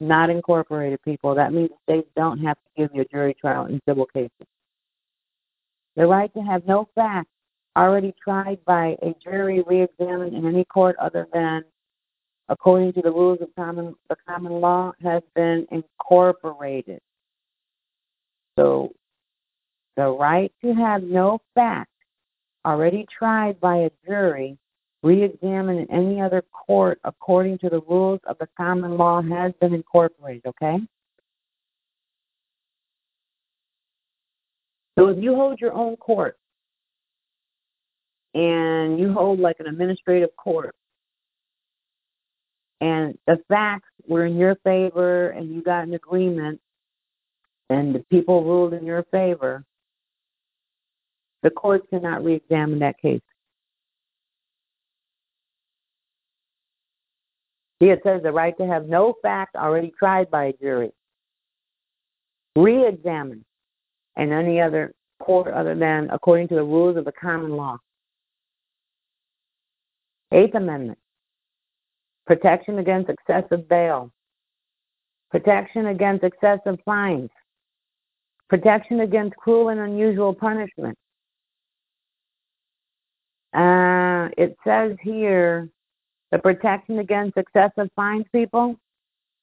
S2: not incorporated people. That means states don't have to give you a jury trial in civil cases. The right to have no facts already tried by a jury re-examined in any court other than according to the rules of common the common law has been incorporated. So the right to have no fact already tried by a jury re-examined in any other court according to the rules of the common law has been incorporated, okay? So if you hold your own court and you hold like an administrative court and the facts were in your favor and you got an agreement and the people ruled in your favor, the court cannot re-examine that case. See, it says the right to have no fact already tried by a jury. re-examined and any other court other than according to the rules of the common law. Eighth Amendment protection against excessive bail, protection against excessive fines, protection against cruel and unusual punishment. Uh, it says here the protection against excessive fines, people,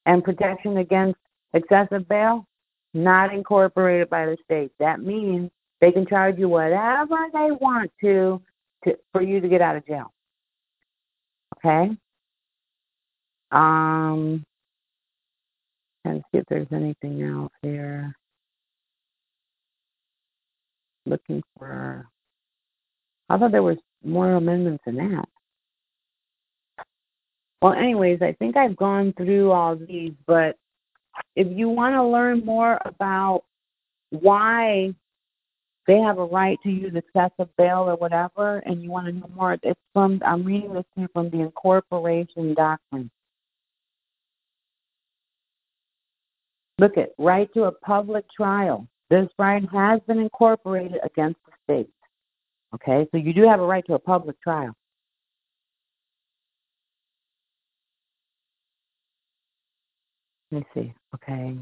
S2: and protection against excessive bail, not incorporated by the state. That means they can charge you whatever they want to, to for you to get out of jail. Okay? Um, to see if there's anything else here. Looking for. I thought there was more amendments than that. Well, anyways, I think I've gone through all these, but if you want to learn more about why they have a right to use excessive bail or whatever, and you want to know more, it's from I'm reading this here from the Incorporation Doctrine. Look at right to a public trial. This right has been incorporated against the state. Okay, so you do have a right to a public trial. Let me see. Okay.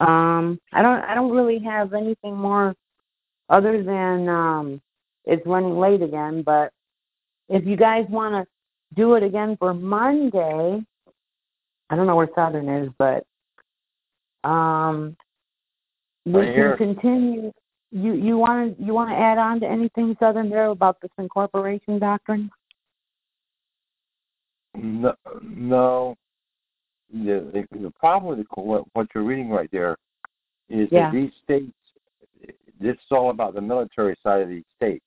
S2: Um, I don't. I don't really have anything more other than um, it's running late again. But if you guys want to do it again for Monday, I don't know where Southern is, but um, we
S3: Right
S2: can continue. You you want to you want to add on to anything Southern there about this incorporation doctrine?
S3: No, no. The, the the problem with the, what, what you're reading right there is
S2: Yeah.
S3: that these states. This is all about the military side of these states.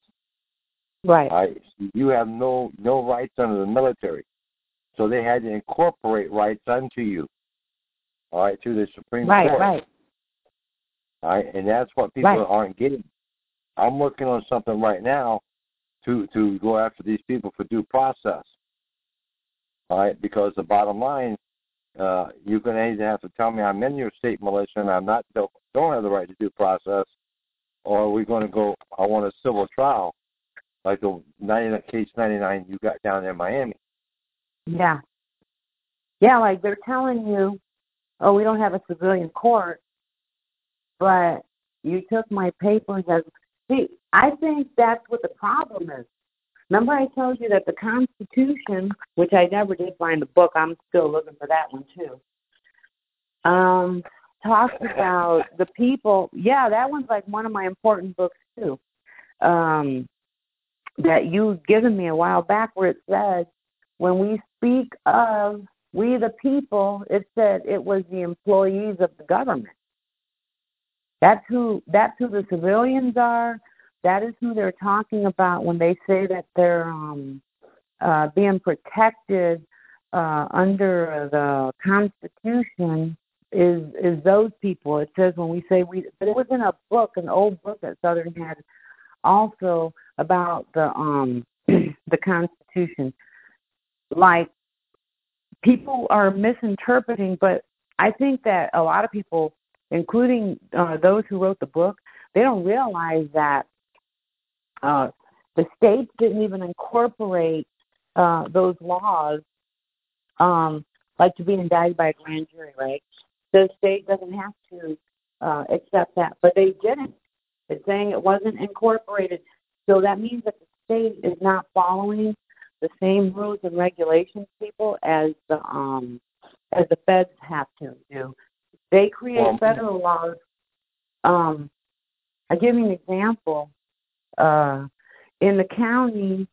S2: Right.
S3: Right? You have no no rights under the military, so they had to incorporate rights unto you. All right, through the Supreme
S2: Right.
S3: Court.
S2: Right.
S3: All right, and that's what people
S2: Right.
S3: aren't getting. I'm working on something right now to to go after these people for due process. Right, because the bottom line, uh, you're going to either have to tell me I'm in your state militia and I'm not don't, don't have the right to due process, or we're going to go. I want a civil trial, like the 99 case 99 you got down in Miami.
S2: Yeah. Yeah, like they're telling you, oh, we don't have a civilian court, but you took my papers as. See, I think that's what the problem is. Remember, I told you that the Constitution, which I never did find the book, I'm still looking for that one too. Um, talks about the people. Yeah, that one's like one of my important books too. Um, that you've given me a while back, where it says when we speak of we the people, it said it was the employees of the government. That's who that's who the civilians are. That is who they're talking about when they say that they're um, uh, being protected uh, under the Constitution. Is is those people? It says when we say we, but it was in a book, an old book that Southern had, also about the um the Constitution. Like people are misinterpreting, but I think that a lot of people, including uh, those who wrote the book, they don't realize that uh, the states didn't even incorporate uh, those laws, um, like to be indicted by a grand jury, right? The state doesn't have to uh, accept that, but they didn't. It's saying it wasn't incorporated, so that means that the state is not following the same rules and regulations, people, as the um as the feds have to do. They create
S3: Well-
S2: federal laws. Um, I'll give you an example. Uh, in the county,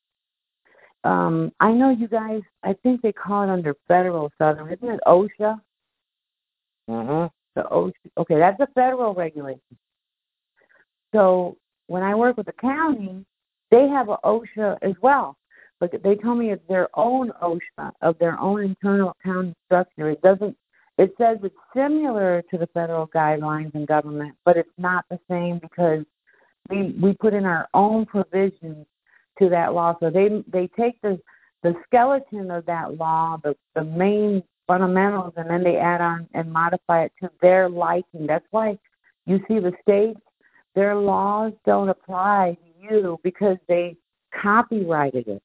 S2: um, I know you guys. I think they call it under federal southern, isn't it OSHA?
S3: Mm-hmm.
S2: The OSHA. Okay, that's a federal regulation. So when I work with the county, they have a OSHA as well, but they tell me it's their own OSHA of their own internal county structure. It doesn't. It says it's similar to the federal guidelines in government, but it's not the same because we we put in our own provisions to that law. So they they take the the skeleton of that law, the the main fundamentals, and then they add on and modify it to their liking. That's why you see the states their laws don't apply to you because they copyrighted it.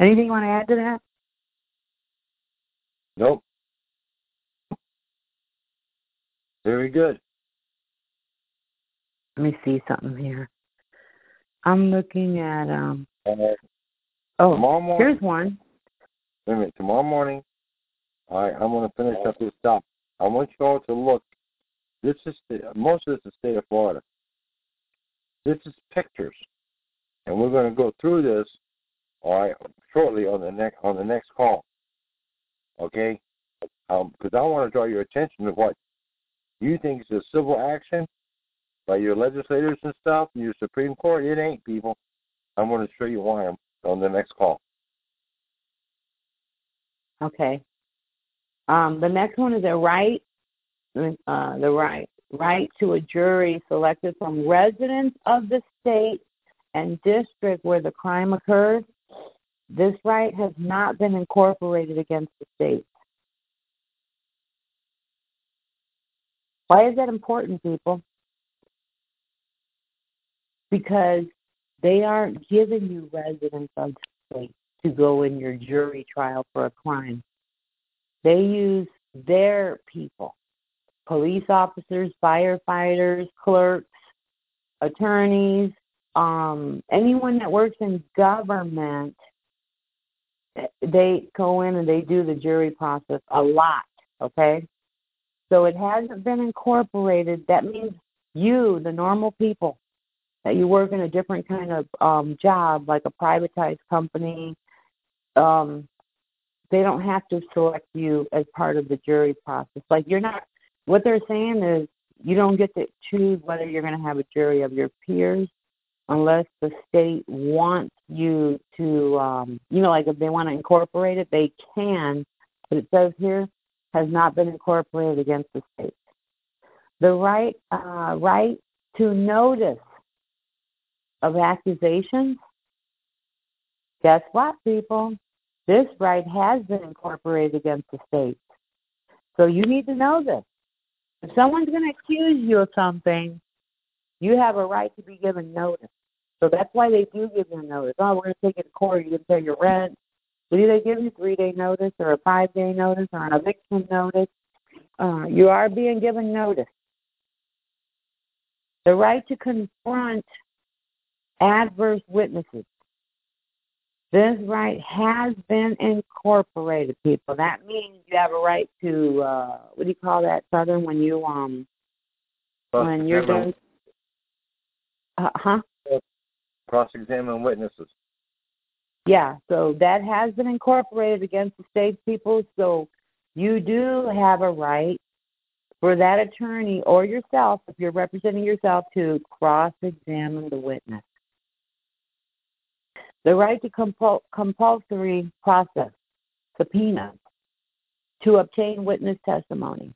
S2: Anything you want to add to that?
S3: Nope. Very good.
S2: Let me see something here. I'm looking at um
S3: Uh,
S2: oh
S3: tomorrow morning.
S2: here's one.
S3: Wait a minute. Tomorrow morning, all right, I'm going to finish up this stuff. I want you all to look. This is the, most of this is the state of Florida. This is pictures, and we're going to go through this, all right, shortly on the next on the next call. Okay, because I want to draw your attention to what you think it's a civil action by your legislators and stuff, your Supreme Court. It ain't, people. I'm going to show you why I'm on the next call.
S2: Okay. Um, the next one is a right, uh, the right right to a jury selected from residents of the state and district where the crime occurs. This right has not been incorporated against the state. Why is that important, people? Because they aren't giving you residents of state to go in your jury trial for a crime. They use their people police officers, firefighters, clerks, attorneys, um, anyone that works in government, they go in and they do the jury process a lot, okay? So it hasn't been incorporated. That means you, the normal people, that you work in a different kind of um, job, like a privatized company, um, they don't have to select you as part of the jury process. Like you're not. What they're saying is you don't get to choose whether you're going to have a jury of your peers unless the state wants you to um you know like if they want to incorporate it they can but it says here has not been incorporated against the state the right uh right to notice of accusations guess what people this right has been incorporated against the state so you need to know this if someone's going to accuse you of something you have a right to be given notice. So that's why they do give you notice. Oh, we're going to take it to court. You didn't pay your rent. But do they give you three day notice or a five day notice or an eviction notice? Uh, you are being given notice. The right to confront adverse witnesses. This right has been incorporated, people. That means you have a right to uh what do you call that, Southern, when you um when you're done uh huh?
S3: Cross examine witnesses.
S2: Yeah, so that has been incorporated against the state people. So you do have a right for that attorney or yourself, if you're representing yourself, to cross examine the witness. The right to compul- compulsory process, subpoena, to obtain witness testimony.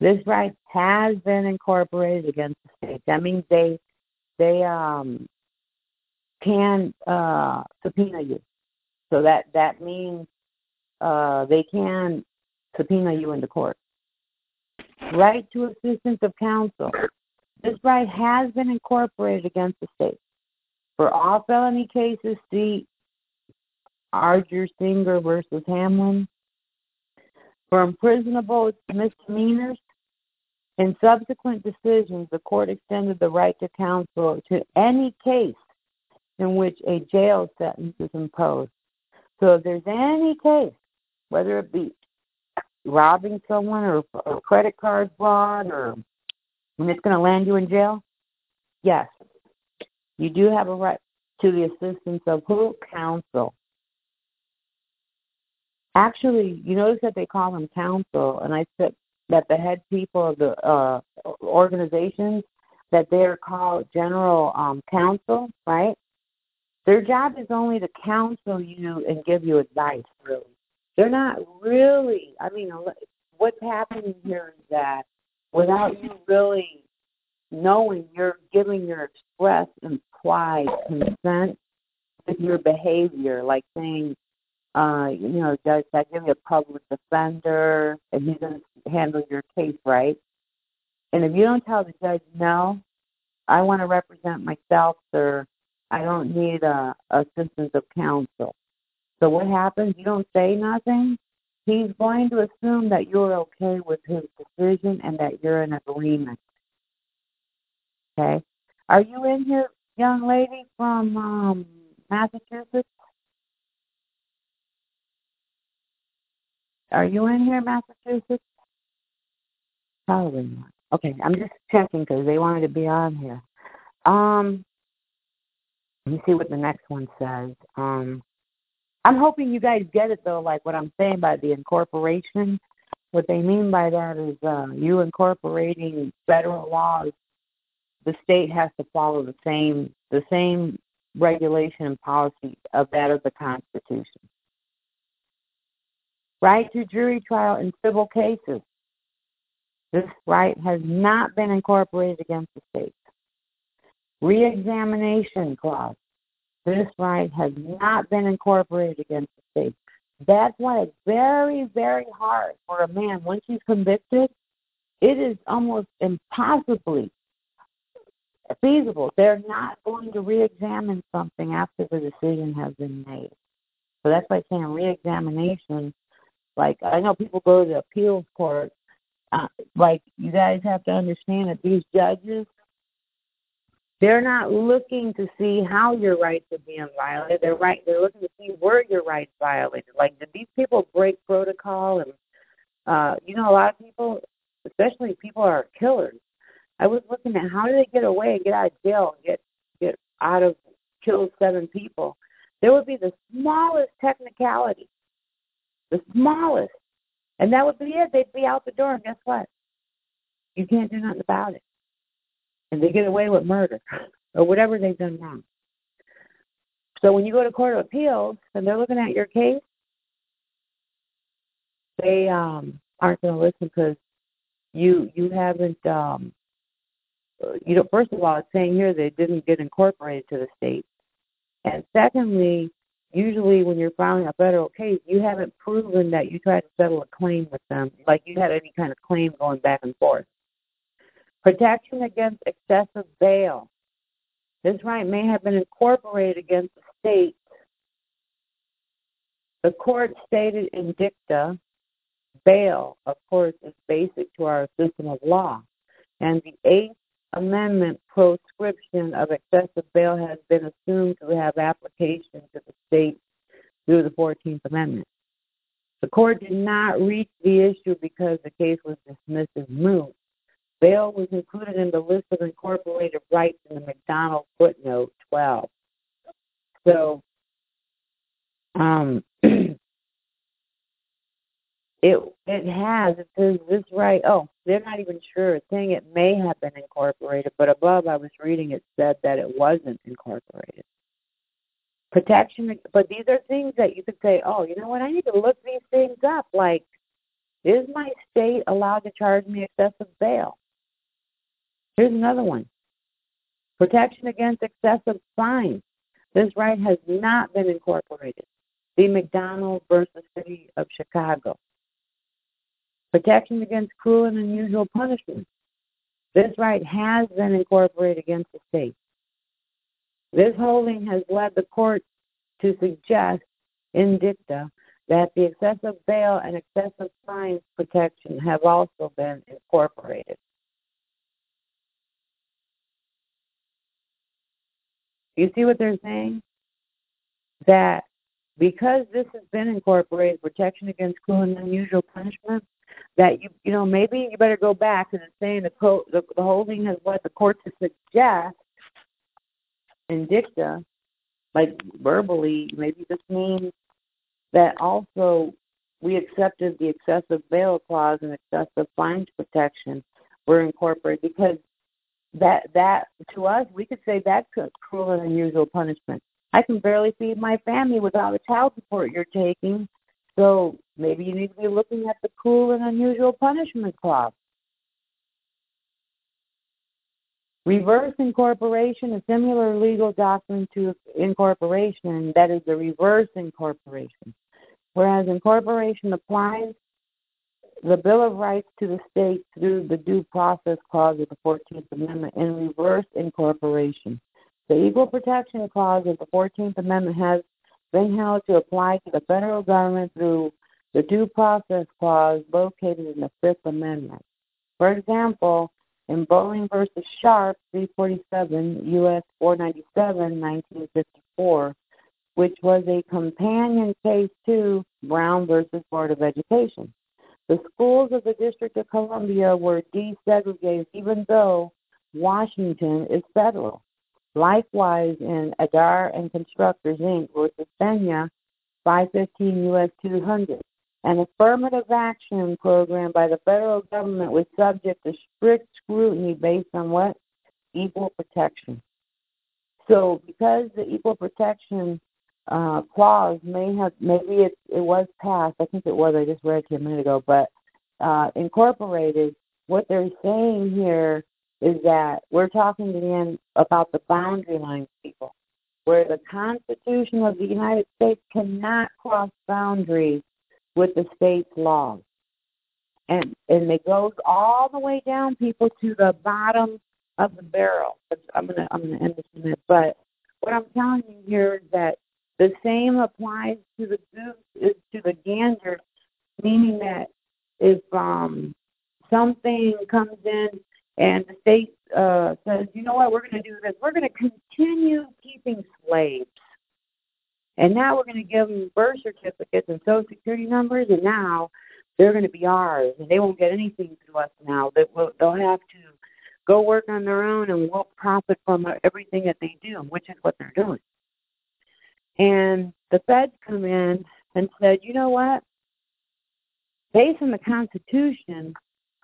S2: This right has been incorporated against the state. That means they they um can uh subpoena you. So that that means uh they can subpoena you in the court. Right to assistance of counsel. This right has been incorporated against the state. For all felony cases, see Arger Singer versus Hamlin. For imprisonable misdemeanors, in subsequent decisions, the court extended the right to counsel to any case in which a jail sentence is imposed. So if there's any case, whether it be robbing someone or, or credit card fraud or when it's going to land you in jail, yes, you do have a right to the assistance of who? Counsel. Actually, you notice that they call them counsel, and I said that the head people of the uh, organizations that they're called general um, counsel, right? Their job is only to counsel you and give you advice. Really, they're not really. I mean, what's happening here is that without you really knowing, you're giving your express implied consent with your behavior, like saying, uh, you know, judge, I give you a public defender, and he's going to handle your case, right? And if you don't tell the judge, no, I want to represent myself, sir, I don't need a assistance of counsel. So what happens? You don't say nothing. He's going to assume that you're okay with his decision and that you're in agreement. Okay. Are you in here, young lady from um, Massachusetts? Are you in here, Massachusetts? Probably not. Okay, I'm just checking because they wanted to be on here. Um, let me see what the next one says. Um, I'm hoping you guys get it though, like what I'm saying by the incorporation. What they mean by that is uh, you incorporating federal laws. The state has to follow the same the same regulation and policy of that of the Constitution. Right to jury trial in civil cases. This right has not been incorporated against the state. Reexamination clause. This right has not been incorporated against the state. That's why it's very, very hard for a man, once he's convicted, it is almost impossibly feasible. They're not going to re-examine something after the decision has been made. So that's why I'm saying re-examination Like I know people go to the appeals court. Uh, like you guys have to understand that these judges, they're not looking to see how your rights are being violated. They're right. They're looking to see where your rights violated. Like did these people break protocol? And uh, you know, a lot of people, especially people are killers. I was looking at how do they get away and get out of jail, and get get out of kill seven people. There would be the smallest technicality, the smallest, and that would be it. They'd be out the door, and guess what? You can't do nothing about it, and they get away with murder or whatever they've done wrong. So when you go to court of appeals and they're looking at your case, they um aren't going to listen because you you haven't um you know, first of all, it's saying here they didn't get incorporated to the state. And secondly, usually when you're filing a federal case, you haven't proven that you tried to settle a claim with them, like you had any kind of claim going back and forth. Protection against excessive bail. This right may have been incorporated against the state. The court stated in dicta, bail, of course, is basic to our system of law. And the Eighth Amendment proscription of excessive bail has been assumed to have application to the state through the 14th Amendment. The court did not reach the issue because the case was dismissed as moot. Bail was included in the list of incorporated rights in the McDonald footnote 12. So, um, It it has. It says this right. Oh, they're not even sure. Saying it may have been incorporated, but above I was reading it said that it wasn't incorporated. Protection, but these are things that you could say, oh, you know what? I need to look these things up. Like, is my state allowed to charge me excessive bail? Here's another one. Protection against excessive fines. This right has not been incorporated. The McDonald versus City of Chicago. Protection against cruel and unusual punishment. This right has been incorporated against the state. This holding has led the court to suggest in dicta that the excessive bail and excessive fines protection have also been incorporated. You see what they're saying? That because this has been incorporated, protection against cruel and unusual punishment, that you you know maybe you better go back and saying the co- the, the holding has what the court to suggest in dicta, like verbally, maybe this means that also we accepted the excessive bail clause and excessive fines protection were incorporated because that that to us we could say that's a cruel and unusual punishment. I can barely feed my family without the child support you're taking. So maybe you need to be looking at the cruel and unusual punishment clause. Reverse incorporation, a similar legal doctrine to incorporation, that is the reverse incorporation. Whereas incorporation applies the Bill of Rights to the state through the Due Process Clause of the 14th Amendment in reverse incorporation. The Equal Protection Clause of the 14th Amendment has been held to apply to the federal government through the Due Process Clause located in the Fifth Amendment. For example, in Bolling versus Sharpe, 347 U.S. 497, 1954, which was a companion case to Brown versus Board of Education. The schools of the District of Columbia were desegregated even though Washington is federal. Likewise, in Adarand Constructors Inc. versus Peña, 515 U.S. 200, an affirmative action program by the federal government was subject to strict scrutiny based on what? Equal protection. So, because the equal protection uh, clause may have, maybe it, it was passed, I think it was, I just read it a minute ago, but uh, incorporated, what they're saying here is that we're talking again about the boundary lines, people, where the Constitution of the United States cannot cross boundaries with the state's laws. And and it goes all the way down, people, to the bottom of the barrel. I'm gonna I'm gonna end this minute, but what I'm telling you here is that the same applies to the goose is to the gander meaning that if um, something comes in and the state uh, says, you know what, we're going to do this, we're going to continue keeping slaves. And now we're going to give them birth certificates and social security numbers, and now they're going to be ours, and they won't get anything through us now. They will, they'll have to go work on their own, and we'll profit from everything that they do, which is what they're doing. And the feds come in and said, you know what? Based on the Constitution,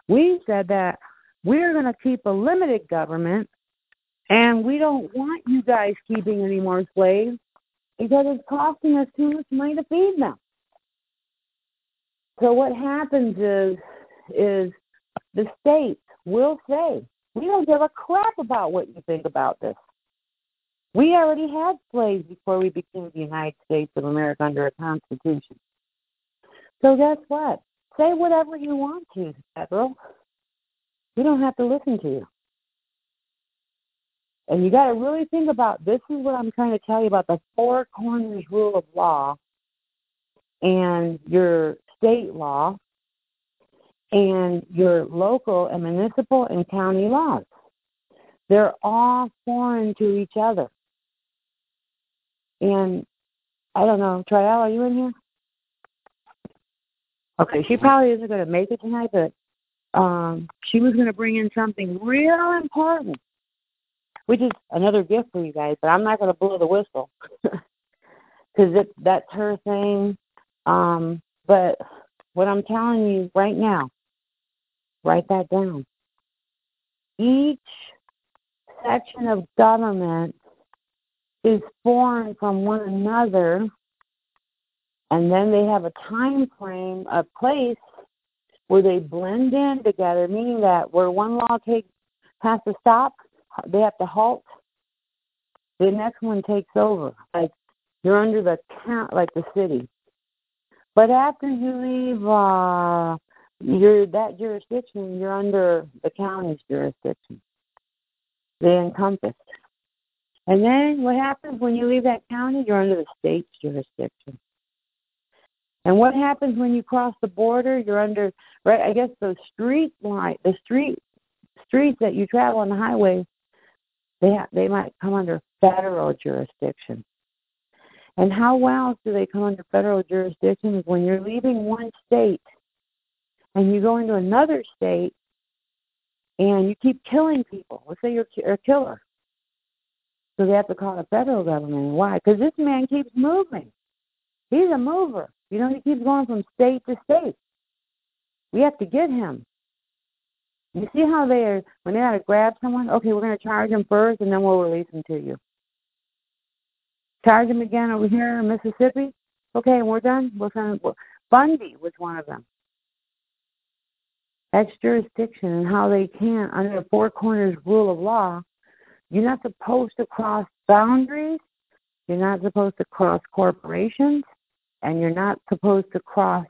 S2: we said that we're going to keep a limited government, and we don't want you guys keeping any more slaves because it's costing us too much money to feed them. So what happens is is the states will say, we don't give a crap about what you think about this. We already had slaves before we became the United States of America under a constitution. So guess what? Say whatever you want to, federal. We don't have to listen to you. And you got to really think about this is what I'm trying to tell you about the four corners rule of law and your state law and your local and municipal and county laws. They're all foreign to each other. And I don't know, Trial, are you in here? Okay, she probably isn't going to make it tonight, but um, she was going to bring in something real important, which is another gift for you guys. But I'm not going to blow the whistle because that's her thing. Um, but what I'm telling you right now, write that down. Each section of government is foreign from one another, and then they have a time frame, a place where they blend in together, meaning that where one law takes has to stop, they have to halt. The next one takes over. Like you're under the count, like the city. But after you leave uh, your that jurisdiction, you're under the county's jurisdiction. They encompass. And then what happens when you leave that county? You're under the state's jurisdiction. And what happens when you cross the border? You're under right. I guess those street light, the street streets that you travel on the highway, they ha- they might come under federal jurisdiction. And how else do they come under federal jurisdiction? Is when you're leaving one state and you go into another state and you keep killing people. Let's say you're a killer. So they have to call the federal government. Why? Because this man keeps moving. He's a mover. You know, he keeps going from state to state. We have to get him. You see how they're when they got to grab someone? Okay, we're going to charge him first, and then we'll release him to you. Charge him again over here in Mississippi. Okay, we're done. We'll send him. Bundy was one of them. That's jurisdiction and how they can, under the four corners rule of law, you're not supposed to cross boundaries. You're not supposed to cross corporations and you're not supposed to cross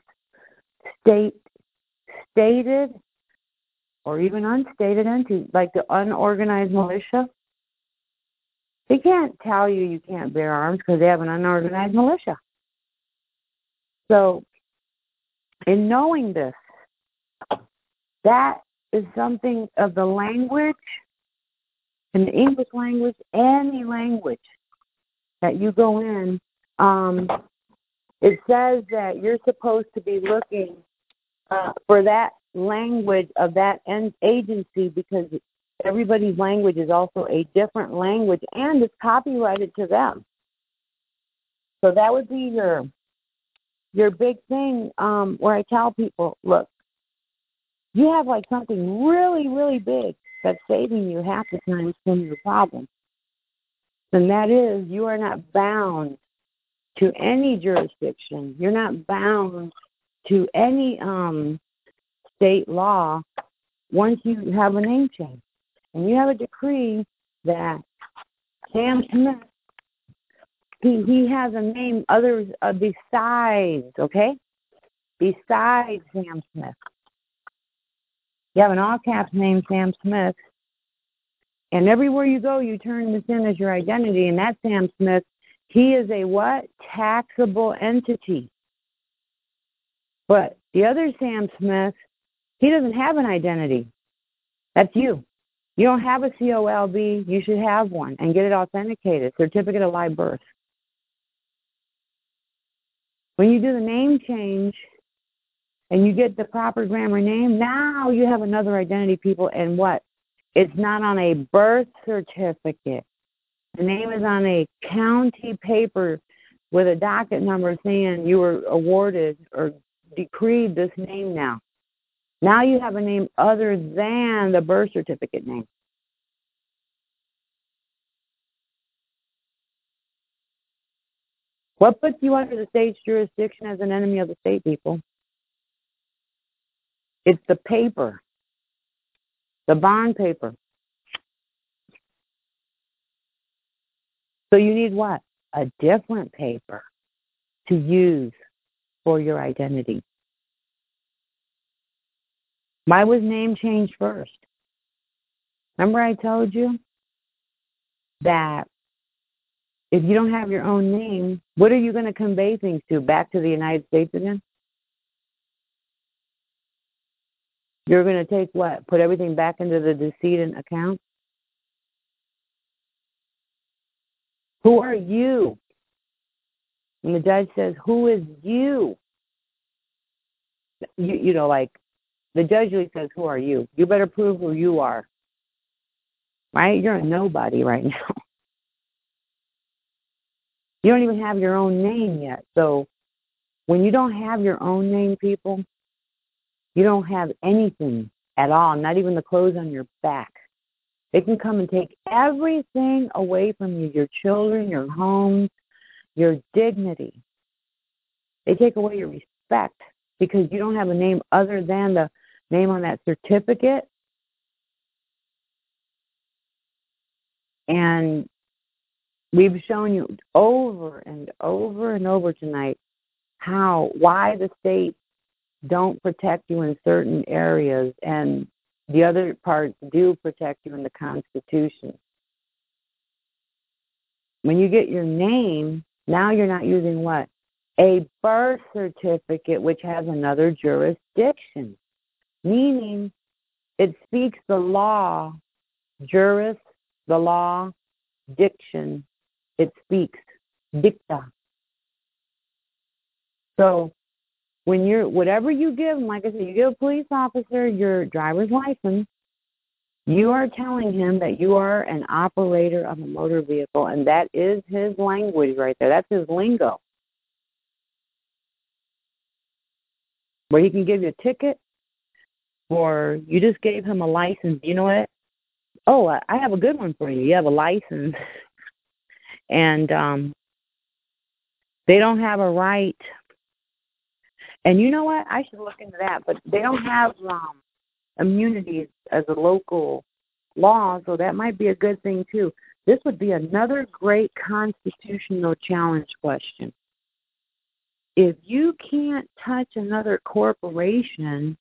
S2: state stated or even unstated entities like the unorganized militia. They can't tell you you can't bear arms because they have an unorganized militia. So, in knowing this, that is something of the language, in the English language, any language that you go in, um, it says that you're supposed to be looking uh, for that language of that agency because everybody's language is also a different language and it's copyrighted to them. So that would be your your big thing um, where I tell people, look, you have like something really, really big that's saving you half the time from your problem. And that is you are not bound to any jurisdiction. You're not bound to any um, state law once you have a name change. And you have a decree that Sam Smith, he, he has a name others uh, besides, okay? Besides Sam Smith. You have an all caps name, Sam Smith. And everywhere you go, you turn this in as your identity, and that's Sam Smith he is a what? Taxable entity. But The other Sam Smith, he doesn't have an identity. That's you. You don't have a COLB. You should have one and get it authenticated. Certificate of live birth. When you do the name change and you get the proper grammar name, now you have another identity, people. And what? It's not on a birth certificate. The name is on a county paper with a docket number saying you were awarded or decreed this name now. Now you have a name other than the birth certificate name. What puts you under the state's jurisdiction as an enemy of the state, people? It's the paper, the bond paper. So you need what? A different paper to use for your identity. Why was name changed first? Remember I told you that if you don't have your own name, what are you going to convey things to? Back to the United States again? You're going to take what? Put everything back into the decedent account? Who are you? And the judge says, Who is you? You, you know, like the judge usually says, Who are you? You better prove who you are. Right? You're a nobody right now. You don't even have your own name yet. So when you don't have your own name, people, you don't have anything at all, not even the clothes on your back. They can come and take everything away from you your children, your home, your dignity. They take away your respect because you don't have a name other than the name on that certificate. And We've shown you over and over and over tonight how why the states don't protect you in certain areas and the other parts do protect you in the Constitution. When you get your name, now you're not using what? A birth certificate, which has another jurisdiction, meaning it speaks the law, juris, the law, diction, it speaks dicta. So when you're whatever you give them, like I said, you give a police officer your driver's license, you are telling him that you are an operator of a motor vehicle, and that is his language right there. That's his lingo. Where he can give you a ticket, or you just gave him a license. You know what? Oh, I have a good one for you. You have a license and um they don't have a right and you know what? I should look into that but they don't have um immunities as a local law so that might be a good thing too. This would be another great constitutional challenge question. If you can't touch another corporation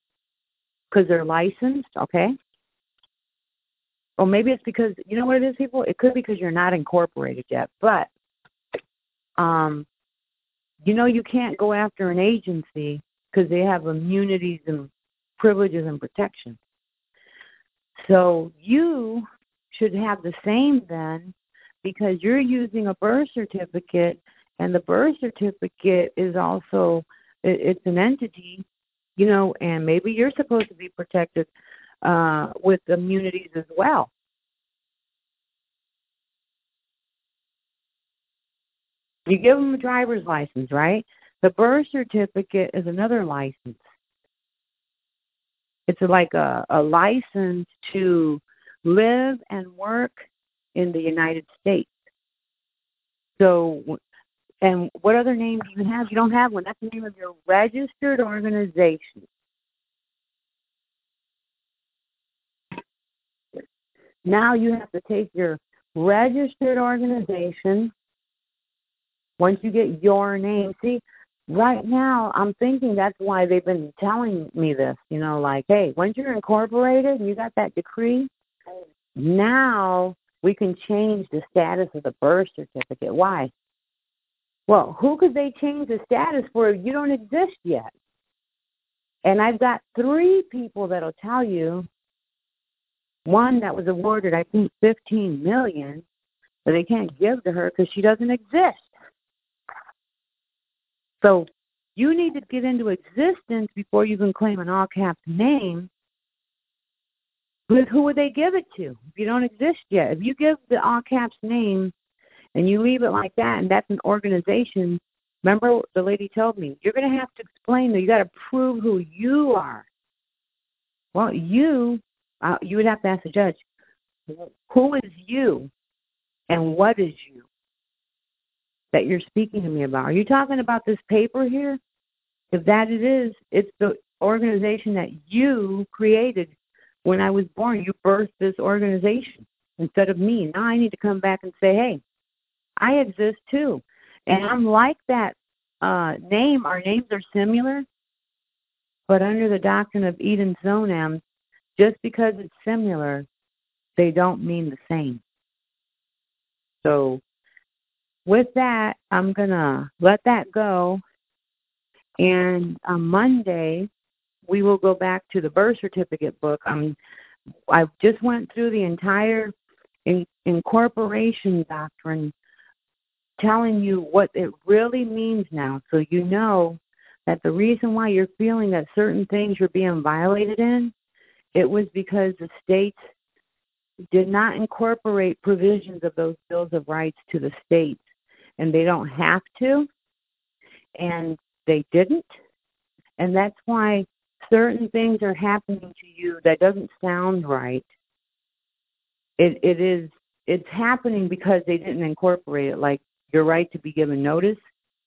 S2: because they're licensed okay? Or maybe it's because you know what it is, people. It could be because you're not incorporated yet, but um, you know you can't go after an agency because they have immunities and privileges and protections. So you should have the same then, because you're using a birth certificate, and the birth certificate is also it's an entity, you know, and maybe you're supposed to be protected uh, with immunities as well. You give them a driver's license, right? The birth certificate is another license. It's like a, a license to live and work in the United States. So, and what other name do you have? You don't have one. That's the name of your registered organization. Now you have to take your registered organization. Once you get your name, see, right now I'm thinking that's why they've been telling me this, you know, like, hey, once you're incorporated and you got that decree, now we can change the status of the birth certificate. Why? Well, who could they change the status for if you don't exist yet? And I've got three people that'll tell you one that was awarded, I think, fifteen million, but they can't give to her because she doesn't exist. So you need to get into existence before you can claim an all caps name. But who would they give it to if you don't exist yet? If you give the all caps name and you leave it like that, and that's an organization. Remember, the lady told me you're going to have to explain that you got to prove who you are. Well, you, uh, you would have to ask the judge, who is you, and what is you that you're speaking to me about? Are you talking about this paper here? If that it is, it's the organization that you created when I was born. You birthed this organization instead of me. Now I need to come back and say, hey, I exist too. And I'm like that uh, name. Our names are similar, but under the doctrine of idem sonans, just because it's similar, they don't mean the same. So with that, I'm going to let that go. And on Monday, we will go back to the birth certificate book. I'm, I just went through the entire in, incorporation doctrine telling you what it really means now so you know that the reason why you're feeling that certain things you're being violated in it was because the states did not incorporate provisions of those bills of rights to the states and they don't have to and they didn't and that's why certain things are happening to you that doesn't sound right it it is it's happening because they didn't incorporate it like your right to be given notice.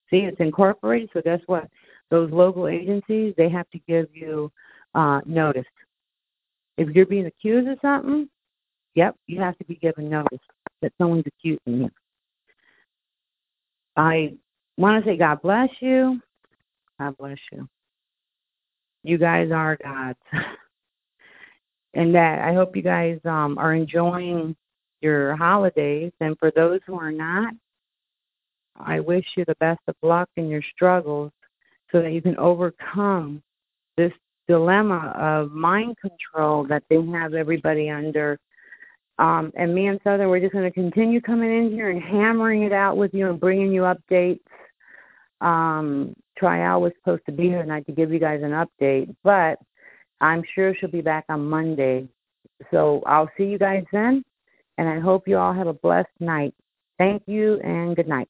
S2: See, it's incorporated, so guess what? Those local agencies, they have to give you uh, notice. If you're being accused of something, yep, you have to be given notice that someone's accusing you. I want to say God bless you. God bless you. You guys are gods. and that I hope you guys um, are enjoying your holidays. And for those who are not, I wish you the best of luck in your struggles so that you can overcome this dilemma of mind control that they have everybody under. Um, and me and Southern, we're just going to continue coming in here and hammering it out with you and bringing you updates. Um, Trial was supposed to be here tonight to give you guys an update, but I'm sure she'll be back on Monday. So I'll see you guys then, and I hope you all have a blessed night. Thank you and good night.